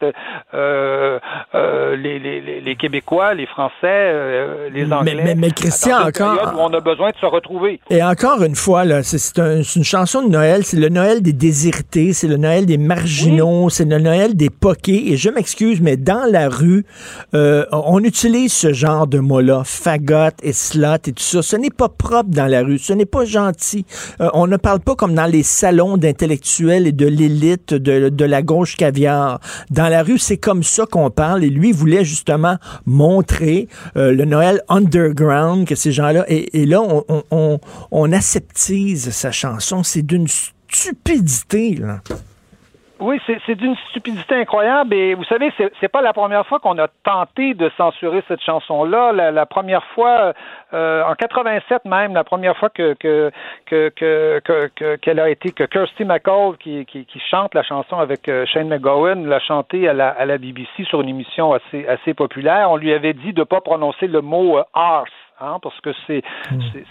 euh, euh, les, les, les, Québécois, les Français, euh, les Anglais. Mais, mais, Christian, encore, où on a besoin de se retrouver. Et encore une fois, là, c'est un, une chanson de Noël, c'est le Noël des désirtés, c'est le Noël des marginaux, c'est le Noël des poqués. Et je m'excuse, mais dans la rue, euh, on utilise ce genre de mots-là, fagot et slot et tout ça. Ce n'est pas propre dans la rue, ce n'est pas gentil. Euh, on ne parle pas comme dans les salons d'intellectuels et de l'élite de, la gauche caviar. Dans la rue, c'est comme ça qu'on parle. Et lui voulait justement montrer euh, le Noël underground que ces gens-là. Et, là, on, on, on aseptise sa chanson. C'est d'une stupidité. Là. Oui, c'est d'une stupidité incroyable. Et vous savez, c'est pas la première fois qu'on a tenté de censurer cette chanson-là. La, première fois, euh, en 87 même, la première fois que que que que qu'elle a été que Kirsty McCall qui, qui, chante la chanson avec euh, Shane McGowan l'a chantée à la à la BBC sur une émission assez assez populaire. On lui avait dit de pas prononcer le mot euh, arse Hein, parce que c'est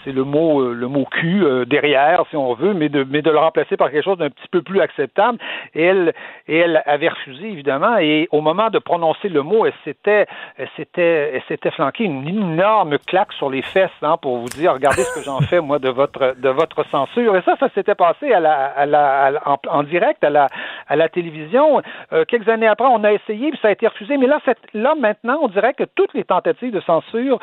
c'est le mot euh, le mot cul euh, derrière si on veut mais de mais de le remplacer par quelque chose d'un petit peu plus acceptable. Et elle et elle avait refusé évidemment et au moment de prononcer le mot elle s'était elle s'était flanquée une énorme claque sur les fesses hein, pour vous dire regardez ce que j'en fais moi de votre de votre censure. Et ça ça s'était passé à la à la en, direct à la à la télévision. Euh, quelques années après on a essayé puis ça a été refusé. Mais là cette, là maintenant on dirait que toutes les tentatives de censure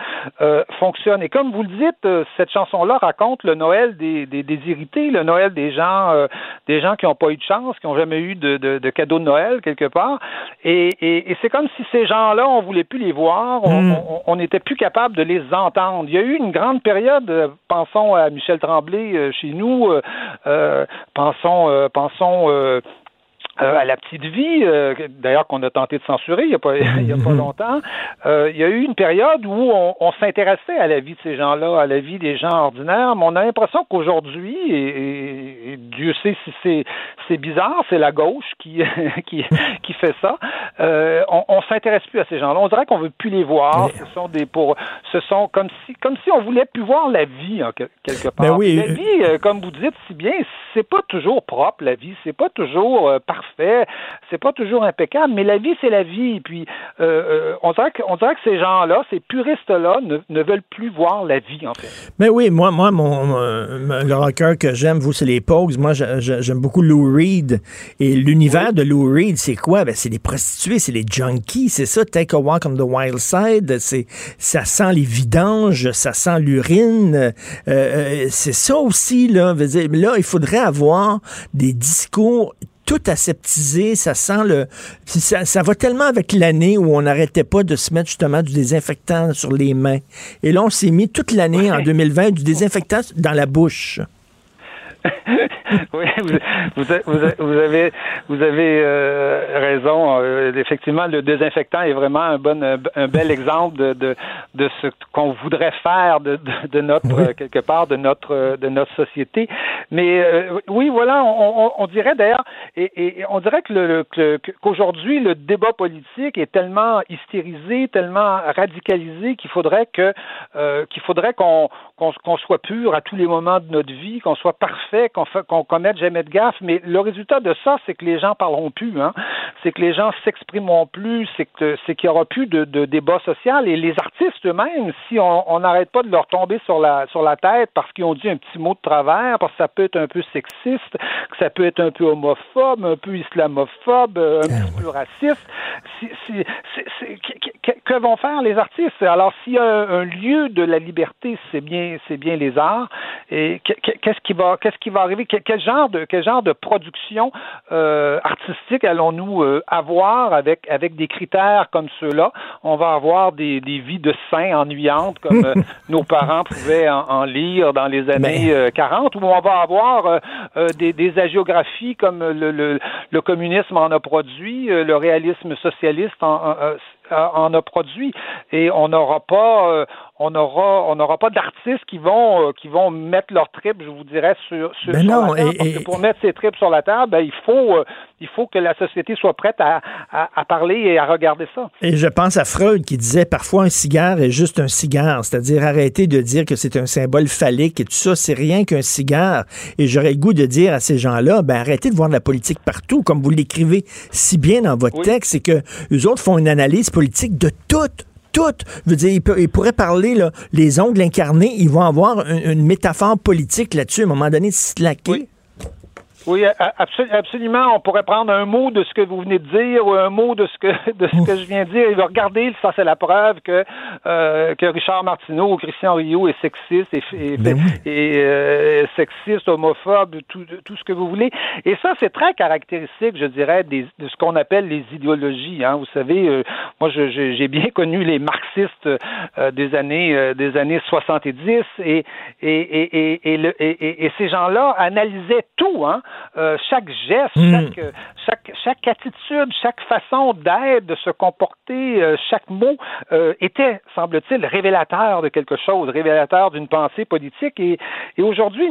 font et comme vous le dites, euh, cette chanson-là raconte le Noël des, des, irrités, le Noël des gens, euh, des gens qui n'ont pas eu de chance, qui n'ont jamais eu de, de, cadeau de Noël quelque part. Et, et, c'est comme si ces gens-là, on voulait plus les voir, on n'était hmm. plus capable de les entendre. Il y a eu une grande période, euh, pensons à Michel Tremblay chez nous, pensons, pensons euh, à la petite vie, euh, d'ailleurs qu'on a tenté de censurer il n'y a pas, [LAUGHS] il y a pas mhm. longtemps, euh, il y a eu une période où on, on s'intéressait à la vie de ces gens-là, à la vie des gens ordinaires, mais on a l'impression qu'aujourd'hui, et, Dieu sait si c'est c'est bizarre, c'est la gauche qui [LAUGHS] qui, qui fait ça, on, on s'intéresse plus à ces gens-là. On dirait qu'on veut plus les voir. Ce sont des pour, ce sont comme si comme si on voulait plus voir la vie en quelque part. Ben oui. La vie, comme vous dites si bien, c'est pas toujours propre la vie, c'est pas toujours parfait parfait, c'est pas toujours impeccable, mais la vie, c'est la vie. Puis, euh, euh, on, dirait que, dirait que ces gens-là, ces puristes-là, ne, veulent plus voir la vie, en fait. Mais oui, moi, moi mon, le rocker que j'aime, vous, c'est les Pogues. Moi, j'aime beaucoup Lou Reed. Et l'univers de Lou Reed, c'est quoi? Ben, c'est les prostituées, c'est les junkies, c'est ça, Take a Walk on the Wild Side. C'est, ça sent les vidanges, ça sent l'urine. Euh, c'est ça aussi, là. Là, il faudrait avoir des discours tout aseptisé, ça sent le... Ça, ça va tellement avec l'année où on n'arrêtait pas de se mettre justement du désinfectant sur les mains. Et là, on s'est mis toute l'année en 2020 du désinfectant dans la bouche. [LAUGHS] [LAUGHS] oui, vous, avez, vous avez euh, raison. Euh, effectivement, le désinfectant est vraiment un bon, un, bel exemple de, de, de ce qu'on voudrait faire de, de, notre quelque part de notre de notre société. Mais euh, oui, voilà, on, on, dirait d'ailleurs, et, et, on dirait que le, qu'aujourd'hui le débat politique est tellement hystérisé, tellement radicalisé qu'il faudrait que qu'il faudrait qu'on qu'on soit pur à tous les moments de notre vie, qu'on soit parfait, qu'on qu'on commette jamais de gaffe. Mais le résultat de ça, c'est que les gens parleront plus. Hein? C'est que les gens s'exprimeront plus. C'est que c'est qu'il y aura plus de, de, débat social. Et les artistes eux-mêmes, si on n'arrête pas de leur tomber sur la sur la tête parce qu'ils ont dit un petit mot de travers, parce que ça peut être un peu sexiste, que ça peut être un peu homophobe, un peu islamophobe, un ah petit peu raciste. Si, si, que vont faire les artistes? Alors, s'il y a un, lieu de la liberté, c'est bien c'est bien les arts. Et qu'est-ce qui va qu'est-ce qui va arriver? Quel genre de quel genre de production euh, artistique allons-nous euh, avoir avec avec des critères comme ceux-là? On va avoir des, des vies de saints ennuyantes comme euh, [LAUGHS] nos parents pouvaient en, en, lire dans les années 40, ou on va avoir des, des hagiographies comme le, le, le, communisme en a produit, le réalisme socialiste en, en a produit et on n'aura pas on aura on n'aura pas d'artistes qui vont euh, qui vont mettre leur trip, je vous dirais, sur, sur, ben non, la table. Et, parce que pour mettre ces trips sur la table, ben, il faut euh, il faut que la société soit prête à, à, à, parler et à regarder ça. Et je pense à Freud qui disait parfois un cigare est juste un cigare, c'est-à-dire arrêter de dire que c'est un symbole phallique et tout ça, c'est rien qu'un cigare. Et j'aurais le goût de dire à ces gens-là, ben arrêtez de voir de la politique partout, comme vous l'écrivez si bien dans votre Oui. texte, c'est que les autres font une analyse politique de toute tout. Je veux dire, ils, peut- ils pourraient parler, les ongles incarnés, ils vont avoir une, une métaphore politique là-dessus, à un moment donné, slacker. Oui, absolu- absolument. On pourrait prendre un mot de ce que vous venez de dire ou un mot de ce que [LAUGHS] de ce que je viens de dire. Et regardez, ça c'est la preuve que euh, que Richard Martineau ou Christian Rio est sexiste et, et, Ben et, euh, sexiste, homophobe, tout, tout ce que vous voulez. Et ça, c'est très caractéristique, je dirais, des, de ce qu'on appelle les idéologies. Hein. Vous savez, euh, moi, j'ai bien [LAUGHS] connu les marxistes euh, des années euh, des années 70 et et et et, et, le- et- et- et ces gens-là analysaient tout, hein. Euh, chaque geste, Mm. chaque, euh, chaque, chaque attitude, chaque façon d'être, de se comporter, euh, chaque mot euh, était, semble-t-il, révélateur de quelque chose, révélateur d'une pensée politique. Et, et aujourd'hui,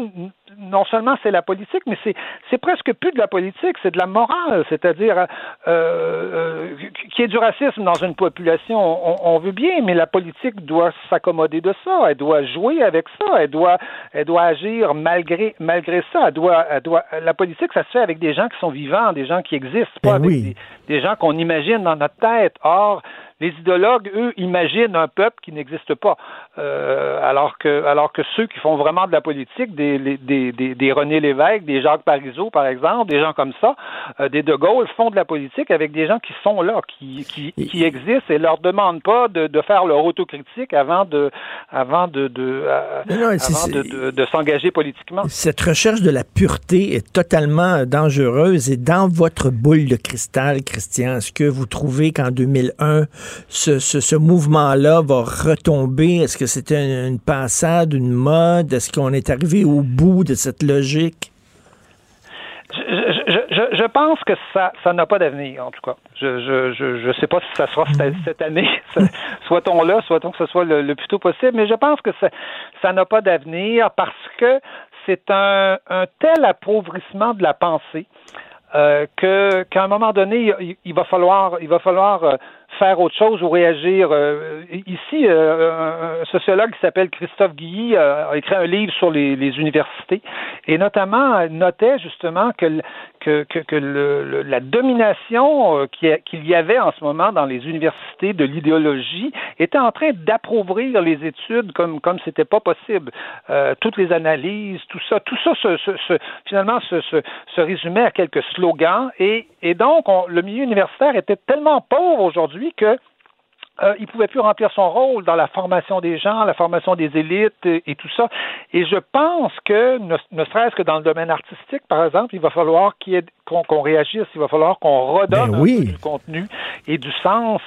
non seulement c'est la politique, mais c'est, presque plus de la politique, c'est de la morale, c'est-à-dire euh, euh, qu'il y ait du racisme dans une population, on, on veut bien, mais la politique doit s'accommoder de ça, elle doit jouer avec ça, elle doit, elle doit agir malgré, malgré ça, elle doit, elle doit, la politique, ça se fait avec des gens qui sont vivants, des gens qui existent, pas Ben avec oui. des, des gens qu'on imagine dans notre tête. Or, les idéologues, eux, imaginent un peuple qui n'existe pas. Euh, alors que alors que ceux qui font vraiment de la politique, des, des, des, des René Lévesque, des Jacques Parizeau, par exemple, des gens comme ça, euh, des De Gaulle, font de la politique avec des gens qui sont là, qui, qui, qui existent et leur demandent pas de, de faire leur autocritique avant de avant de, de, euh, Non, avant de, de s'engager politiquement. Cette recherche de la pureté est totalement dangereuse. Et dans votre boule de cristal, Christian, est-ce que vous trouvez qu'en 2001, ce, ce, ce mouvement-là va retomber? Est-ce que c'était une, une passade, une mode? Est-ce qu'on est arrivé au bout de cette logique? Je, je, je, pense que ça ça n'a pas d'avenir, en tout cas. Je je, je, je sais pas si ça sera cette, cette année. [LAUGHS] Soit-on là, soit-on que ce soit le, le plus tôt possible, mais je pense que ça ça n'a pas d'avenir parce que c'est un, un tel appauvrissement de la pensée euh, que qu'à un moment donné, il, il va falloir il va falloir euh, faire autre chose ou réagir. Euh, ici, euh, un sociologue qui s'appelle Christophe Guilly euh, a écrit un livre sur les, universités et notamment notait justement que, la domination qu'il y avait en ce moment dans les universités de l'idéologie était en train d'appauvrir les études comme comme c'était pas possible. Toutes les analyses, tout ça, tout ça se, finalement se, résumait à quelques slogans et, donc on- le milieu universitaire était tellement pauvre aujourd'hui que euh, il pouvait plus remplir son rôle dans la formation des gens, la formation des élites et, et tout ça. Et je pense que, ne, ne serait-ce que dans le domaine artistique, par exemple, il va falloir qu'il y ait- qu'on réagisse, il va falloir qu'on redonne Ben un oui. peu du contenu et du sens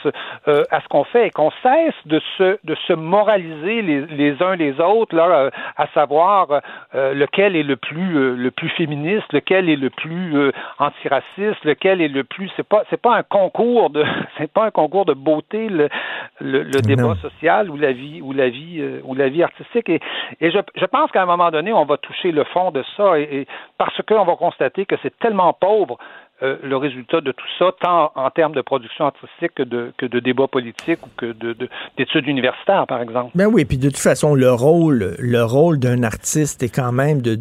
euh, à ce qu'on fait et qu'on cesse de se, de se moraliser les, les uns les autres, là, euh, à savoir lequel est le plus, le plus féministe, lequel est le plus antiraciste, lequel est le plus. C'est pas, pas un concours de, [LAUGHS] c'est pas un concours de beauté le, le, le débat social ou la vie ou la vie euh, ou la vie artistique. Et, et je, je pense qu'à un moment donné, on va toucher le fond de ça, et, et parce qu'on va constater que c'est tellement pauvre. euh, le résultat de tout ça, tant en termes de production artistique que de, que de débats politiques ou que de- de- d'études universitaires, par exemple. Ben oui, puis de toute façon, le rôle, le rôle d'un artiste est quand même, de-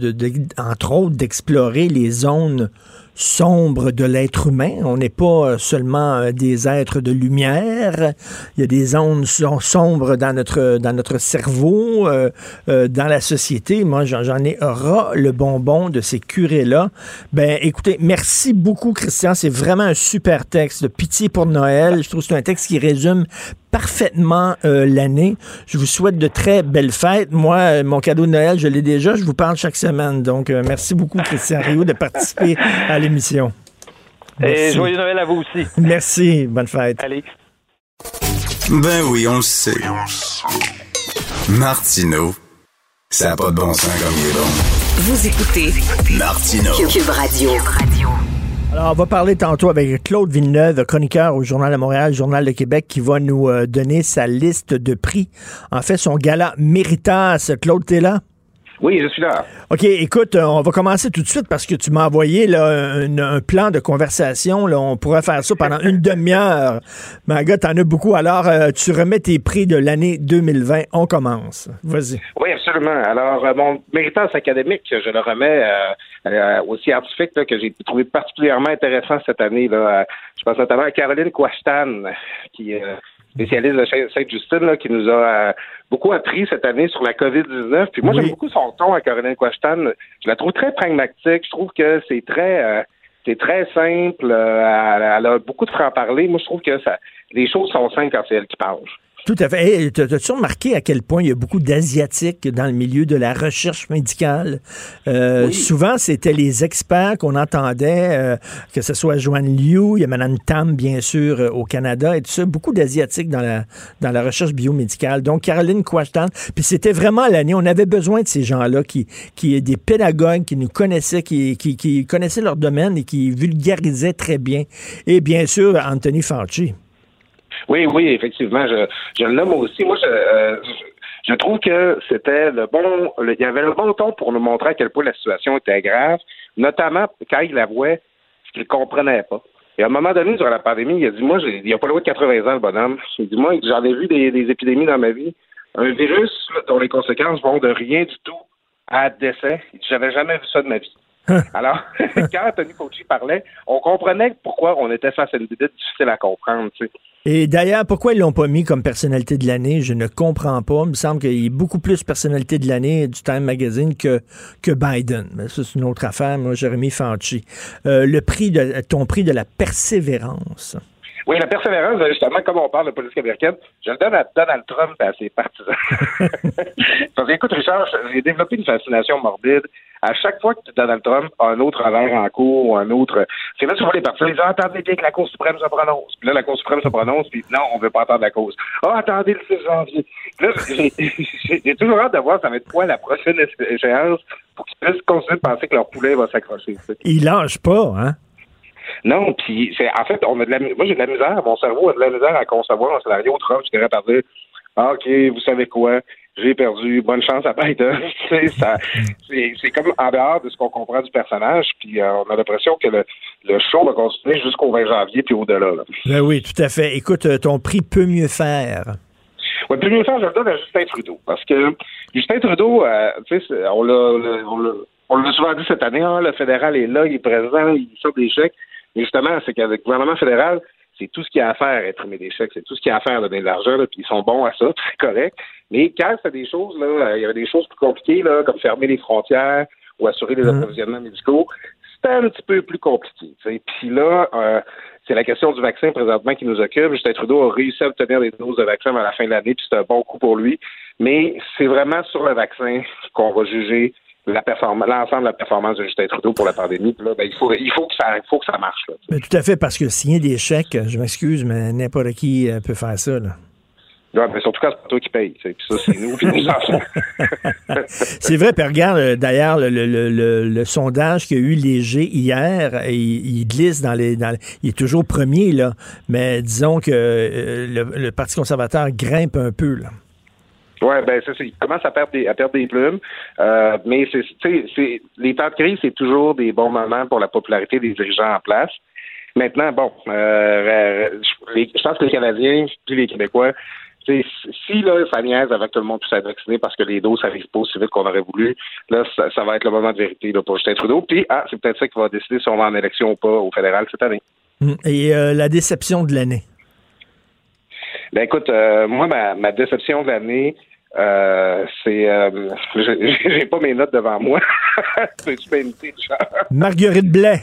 entre autres, d'explorer les zones sombres de l'être humain. On n'est pas euh, seulement euh, des êtres de lumière. Il y a des som- sombres dans notre dans notre cerveau, euh, dans la société. Moi, j'en ai ras le bonbon de ces curés-là. Ben, écoutez, merci beaucoup, Christian. C'est vraiment un super texte. Pitié pour Noël. Je trouve que c'est un texte qui résume parfaitement euh, l'année. Je vous souhaite de très belles fêtes. Moi, euh, mon cadeau de Noël, je l'ai déjà. Je vous parle chaque semaine. Donc, euh, merci beaucoup, Christian Rio, de participer [LAUGHS] à l'émission. Et joyeux Noël à vous aussi. Merci. Bonne fête. Allez. Ben oui, on le sait. Martineau, ça n'a pas de bon sens comme il est bon. Vous écoutez Martineau. Cube Radio. Alors, on va parler tantôt avec Claude Villeneuve, chroniqueur au Journal de Montréal, Journal de Québec, qui va nous euh, donner sa liste de prix. En fait, son gala Méritas. Claude, t'es là? Oui, je suis là. OK, écoute, euh, on va commencer tout de suite parce que tu m'as envoyé là, un, un plan de conversation. Là, on pourrait faire ça pendant une demi-heure. Mais gars, t'en as beaucoup. Alors, euh, tu remets tes prix de l'année 2020. On commence. Vas-y. Oui, absolument. Alors, euh, mon méritage académique, je le remets euh, euh, au scientifique là, que j'ai trouvé particulièrement intéressant cette année. Là. Je pense notamment à Caroline Quastan, qui est spécialiste de Saint- Sainte-Justine, qui nous a euh, beaucoup appris cette année sur la COVID-19. Puis moi, Oui. j'aime beaucoup son ton à Caroline Quastan. Je la trouve très pragmatique. Je trouve que c'est très... euh, c'est très simple, euh, elle, elle a beaucoup de franc-parler. Moi, je trouve que ça, les choses sont simples quand c'est elle qui parle. Tout à fait. Hey, t'as- T'as-tu remarqué à quel point il y a beaucoup d'Asiatiques dans le milieu de la recherche médicale? Euh, Oui. Souvent, c'était les experts qu'on entendait, euh, que ce soit Joanne Liu, il y a Mme Tam, bien sûr, euh, au Canada, et tout ça. Beaucoup d'Asiatiques dans la, dans la recherche biomédicale. Donc, Caroline Quashtan. Puis c'était vraiment l'année. On avait besoin de ces gens-là, qui, qui des pédagogues qui nous connaissaient, qui, qui, qui connaissaient leur domaine et qui vulgarisaient très bien. Et bien sûr, Anthony Fauci. Oui, oui, effectivement, je, je le nomme aussi. Moi, je, euh, je, trouve que c'était le bon, le- il y avait le bon ton pour nous montrer à quel point la situation était grave, notamment quand il avouait ce qu'il comprenait pas. Et à un moment donné, durant la pandémie, il a dit, moi, il a pas loin de 80 ans, le bonhomme. Il dit, moi, j'en ai vu des, des épidémies dans ma vie. Un virus dont les conséquences vont de rien du tout à décès. J'avais jamais vu ça de ma vie. [LAUGHS] Alors, [LAUGHS] quand Anthony Fauci parlait, on comprenait pourquoi on était face à une idée difficile à comprendre. Tu sais. Et d'ailleurs, pourquoi ils l'ont pas mis comme personnalité de l'année, je ne comprends pas. Il me semble qu'il y a beaucoup plus personnalité de l'année du Time Magazine que, que Biden. Mais ça, c'est une autre affaire. Moi, mis Fauci. Euh, le prix de, ton prix de la persévérance. Oui, la persévérance, justement, comme on parle de politique américaine, je le donne à Donald Trump et à ses partisans. [LAUGHS] Parce que, écoute, Richard, j'ai développé une fascination morbide. À chaque fois que Donald Trump a un autre revers en cours ou un autre. C'est tu vois les partisans, ils disent attendez bien que la Cour suprême se prononce. Puis là, la Cour suprême se prononce, puis non, on veut pas entendre la cause. Ah, attendez le 6 janvier. Là, j'ai- toujours hâte de voir ça va être quoi la prochaine échéance pour qu'ils puissent continuer de penser que leur poulet va s'accrocher. Il lâche pas, hein? Non, puis c'est en fait, on a de la, moi j'ai de la misère, mon cerveau a de la misère à concevoir un scénario Trump, je dirais par dire ah, OK, vous savez quoi, j'ai perdu, bonne chance à Biden. [LAUGHS] C'est, comme en dehors de ce qu'on comprend du personnage, puis euh, on a l'impression que le, le show va continuer jusqu'au 20 janvier puis au-delà. Là. Ben oui, tout à fait. Écoute, euh, ton prix peut mieux faire. Ouais, puis mieux faire, je le donne à Justin Trudeau. Parce que Justin Trudeau, euh, tu sais, c'est- on l'a, on l'a, on l'a souvent dit cette année, ah, le fédéral est là, il est présent, il sort des chèques. Mais justement, c'est qu'avec le gouvernement fédéral, c'est tout ce qu'il y a à faire, imprimer des chèques, c'est tout ce qu'il y a à faire, donner de l'argent, là, puis ils sont bons à ça, [LAUGHS] c'est correct. Mais quand c'est des choses, là, euh, il y avait des choses plus compliquées, là, comme fermer les frontières ou assurer les approvisionnements médicaux, c'était un petit peu plus compliqué. tu sais. Puis là, euh, c'est la question du vaccin présentement qui nous occupe. Justin Trudeau a réussi à obtenir des doses de vaccin à la fin de l'année, puis c'est un bon coup pour lui. Mais c'est vraiment sur le vaccin qu'on va juger la performance, l'ensemble de la performance de Justin Trudeau pour la pandémie. Puis là, ben, il faut, il faut que ça, il faut que ça marche. Là. Ben, tout à fait, parce que signer des chèques, je m'excuse, mais n'importe qui euh, peut faire ça. Là. Ouais, mais surtout quand c'est pas toi qui paye. Puis ça, c'est nous, puis enfants. [LAUGHS] C'est vrai, puis regarde euh, d'ailleurs le, le- le- le- sondage qu'il y a eu léger hier, il, il glisse dans les, dans les- Il est toujours premier, là, mais disons que euh, le, le Parti conservateur grimpe un peu. Là. Ouais, ben c'est ça. Il commence à perdre des, à perdre des plumes. Euh, mais c'est, tu sais, c'est, les temps de crise, c'est toujours des bons moments pour la popularité des dirigeants en place. Maintenant, bon, euh, euh, je pense que les Canadiens, puis les Québécois, si là, ça niaise avec tout le monde tout s'est vacciné parce que les doses n'arrivent pas aussi vite qu'on aurait voulu, là, ça, ça va être le moment de vérité là, pour Justin Trudeau. Puis, ah, c'est peut-être ça qui va décider si on va en élection ou pas au fédéral cette année. Hum, Et euh, la déception de l'année? Ben écoute, euh, moi, ma, ma déception de l'année, euh, c'est... Euh, j'ai [LAUGHS] j'ai pas mes notes devant moi. Peux-tu m'inviter, Richard? Marguerite Blais.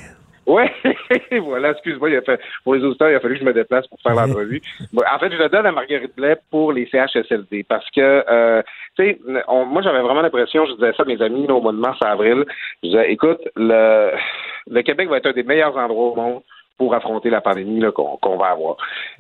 Oui, [LAUGHS] voilà, excuse-moi, il a fait, pour les auditeurs, il a fallu que je me déplace pour faire l'entrevue. [LAUGHS] En fait, je le donne à Marguerite Blais pour les CHSLD parce que, euh, tu sais, moi, j'avais vraiment l'impression, je disais ça à mes amis là, au mois de mars, avril, je disais, écoute, le, le Québec va être un des meilleurs endroits au monde pour affronter la pandémie là, qu'on qu'on va avoir.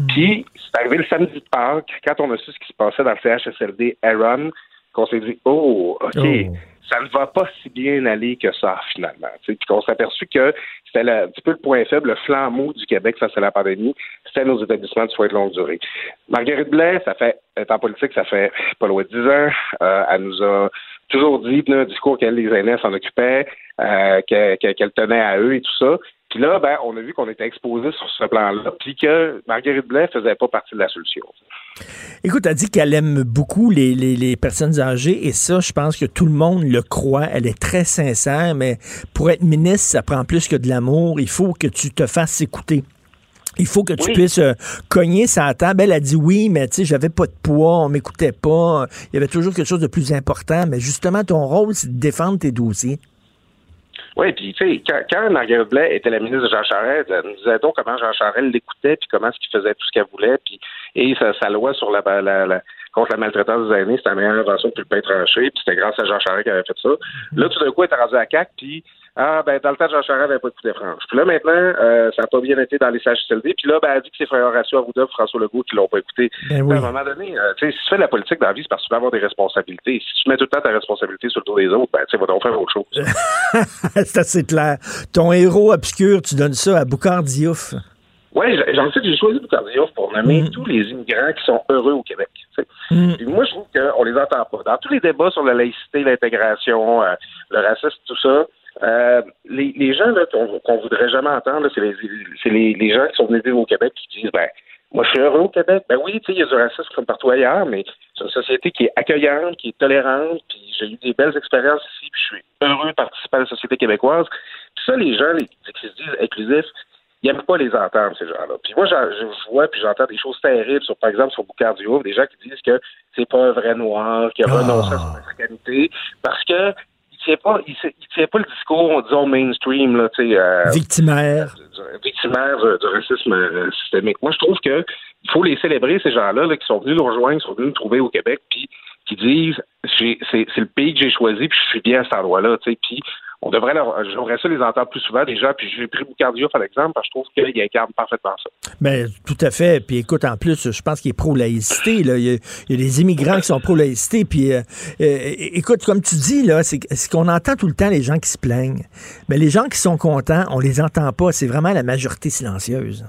Puis, c'est arrivé le samedi de Pâques, quand on a su ce qui se passait dans le CHSLD Aaron, qu'on s'est dit, oh, OK, Oh. Ça ne va pas si bien aller que ça, finalement. Puis qu'on s'est aperçu que c'était un petit peu le point faible, le flambeau du Québec face à la pandémie, c'était nos établissements de soins de longue durée. Marguerite Blais, ça fait, est en politique, ça fait pas loin de 10 ans. Euh, elle nous a toujours dit, un discours qu'elle, les aînés s'en occupaient, euh, que- que- qu'elle tenait à eux et tout ça. Puis là, ben, on a vu qu'on était exposé sur ce plan-là, puis que Marguerite Blais faisait pas partie de la solution. Écoute, elle dit qu'elle aime beaucoup les- les personnes âgées et ça, je pense que tout le monde le croit. Elle est très sincère, mais pour être ministre, ça prend plus que de l'amour. Il faut que tu te fasses écouter. Il faut que tu Oui. puisses euh, cogner sa table. Elle a dit oui, mais tu sais, j'avais pas de poids, on m'écoutait pas. Il y avait toujours quelque chose de plus important. Mais justement, ton rôle, c'est de défendre tes dossiers. Oui, puis tu sais, quand, quand Marguerite Blais était la ministre de Jean Charest, elle nous disait donc comment Jean Charest l'écoutait, puis comment est-ce qu'il faisait tout ce qu'elle voulait, puis et sa, sa loi sur la, la, la- contre la maltraitance des aînés, c'était la meilleure invention depuis le pain tranché, puis c'était grâce à Jean Charest qu'elle avait fait ça. Là, tout d'un coup, elle est rendue à CAC, puis ah ben dans le temps de Jean Charest, n'avait pas écouté franche. Puis là maintenant, euh, ça n'a pas bien été dans les CHSLD, puis là, ben, elle dit que c'est frère Horacio Arruda, François Legault qui l'ont pas écouté. Ben oui. À un moment donné, euh, tu sais, si tu fais de la politique dans la vie, c'est parce que tu veux avoir des responsabilités. Si tu mets tout le temps ta responsabilité sur le dos des autres, ben tu sais, va donc faire autre chose. [LAUGHS] c'est assez clair. Ton héros obscur, tu donnes ça à Boucard Diouf. Oui, j'en sais que j'ai choisi Boucard Diouf pour nommer Mm. tous les immigrants qui sont heureux au Québec. Mm. Puis moi, je trouve qu'on les entend pas. Dans tous les débats sur la laïcité, l'intégration, euh, le racisme, tout ça, euh, les, les gens là, qu'on qu'on voudrait jamais entendre, là, c'est les, c'est les, les gens qui sont venus vivre au Québec qui disent ben moi je suis heureux au Québec. Ben oui, tu sais, il y a du racisme comme partout ailleurs, mais c'est une société qui est accueillante, qui est tolérante, puis j'ai eu des belles expériences ici, puis je suis heureux de participer à la société québécoise. Puis ça, les gens les, qui se disent inclusifs, ils n'aiment pas les entendre, ces gens-là. Puis moi, je vois puis j'entends des choses terribles, sur, par exemple, sur Boucard Diouf, des gens qui disent que c'est pas un vrai noir, qui a renoncé à son africanité, parce que il tient pas, il, sait- il tient pas le discours, disons, mainstream, là, tu sais, euh, Victimaire. du- victimaire du, du racisme euh, systémique. Moi, je trouve que il faut les célébrer, ces gens-là, là, qui sont venus nous rejoindre, qui sont venus nous trouver au Québec, puis qui disent c'est c'est le pays que j'ai choisi, puis je suis bien à cet endroit-là, tu sais, puis on devrait leur, j'aimerais ça les entendre plus souvent déjà, puis j'ai pris Boucard Diouf à l'exemple, parce que je trouve qu'il incarne parfaitement ça. Ben, tout à fait. Puis écoute, en plus, je pense qu'il est pro-laïcité. là. Il, y a, il y a des immigrants qui sont pro-laïcité. Puis euh, euh, écoute, comme tu dis, là, c'est c'est qu'on entend tout le temps les gens qui se plaignent. Mais les gens qui sont contents, on les entend pas. C'est vraiment la majorité silencieuse.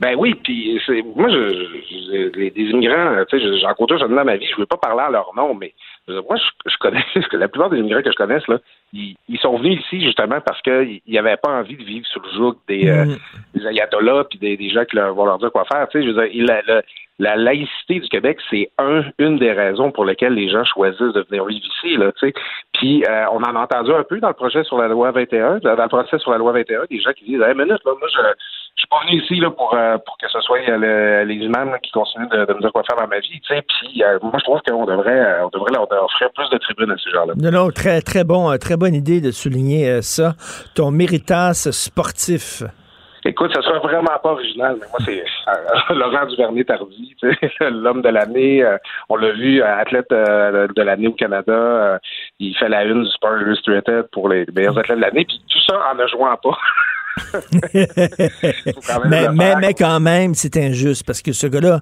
Ben oui, puis c'est moi je, je- je- les, immigrants, tu sais, j'en côtoie jamais dans ma vie, je veux pas parler à leur nom, mais je- moi je, je connais [LAUGHS] la plupart des immigrants que je connaisse là, ils, ils sont venus ici justement parce qu'ils n'avaient pas envie de vivre sous le joug des, euh, Mm. des ayatollahs puis des, des gens qui leur, vont leur dire quoi faire. Tu sais, je veux dire, il- la, la- la laïcité du Québec, c'est un, une des raisons pour lesquelles les gens choisissent de venir vivre ici. Là, tu sais. Puis euh, on en a entendu un peu dans le projet sur la loi 21, dans dans le procès sur la loi 21, des gens qui disent Hey, minute, là, moi je je suis pas venu ici là, pour, euh, pour que ce soit euh, le- les imams là, qui continuent de, de me dire quoi faire dans ma vie. Puis euh, moi je trouve qu'on devrait euh, on devrait leur offrir plus de tribunes à ces gens-là. Non, non, très, très bon, très bonne idée de souligner ça. Ton méritas sportif. Écoute, ça sera vraiment pas original, mais moi, c'est euh, [LAUGHS] Laurent Duvernay-Tardy, [LAUGHS] l'homme de l'année. euh, on l'a vu, athlète euh, de l'année au Canada. il fait la une du Sport Illustrated pour les meilleurs athlètes de l'année. Puis tout ça en ne jouant pas. [LAUGHS] [LAUGHS] Quand mais, mais, mais quand même, c'est injuste parce que ce gars-là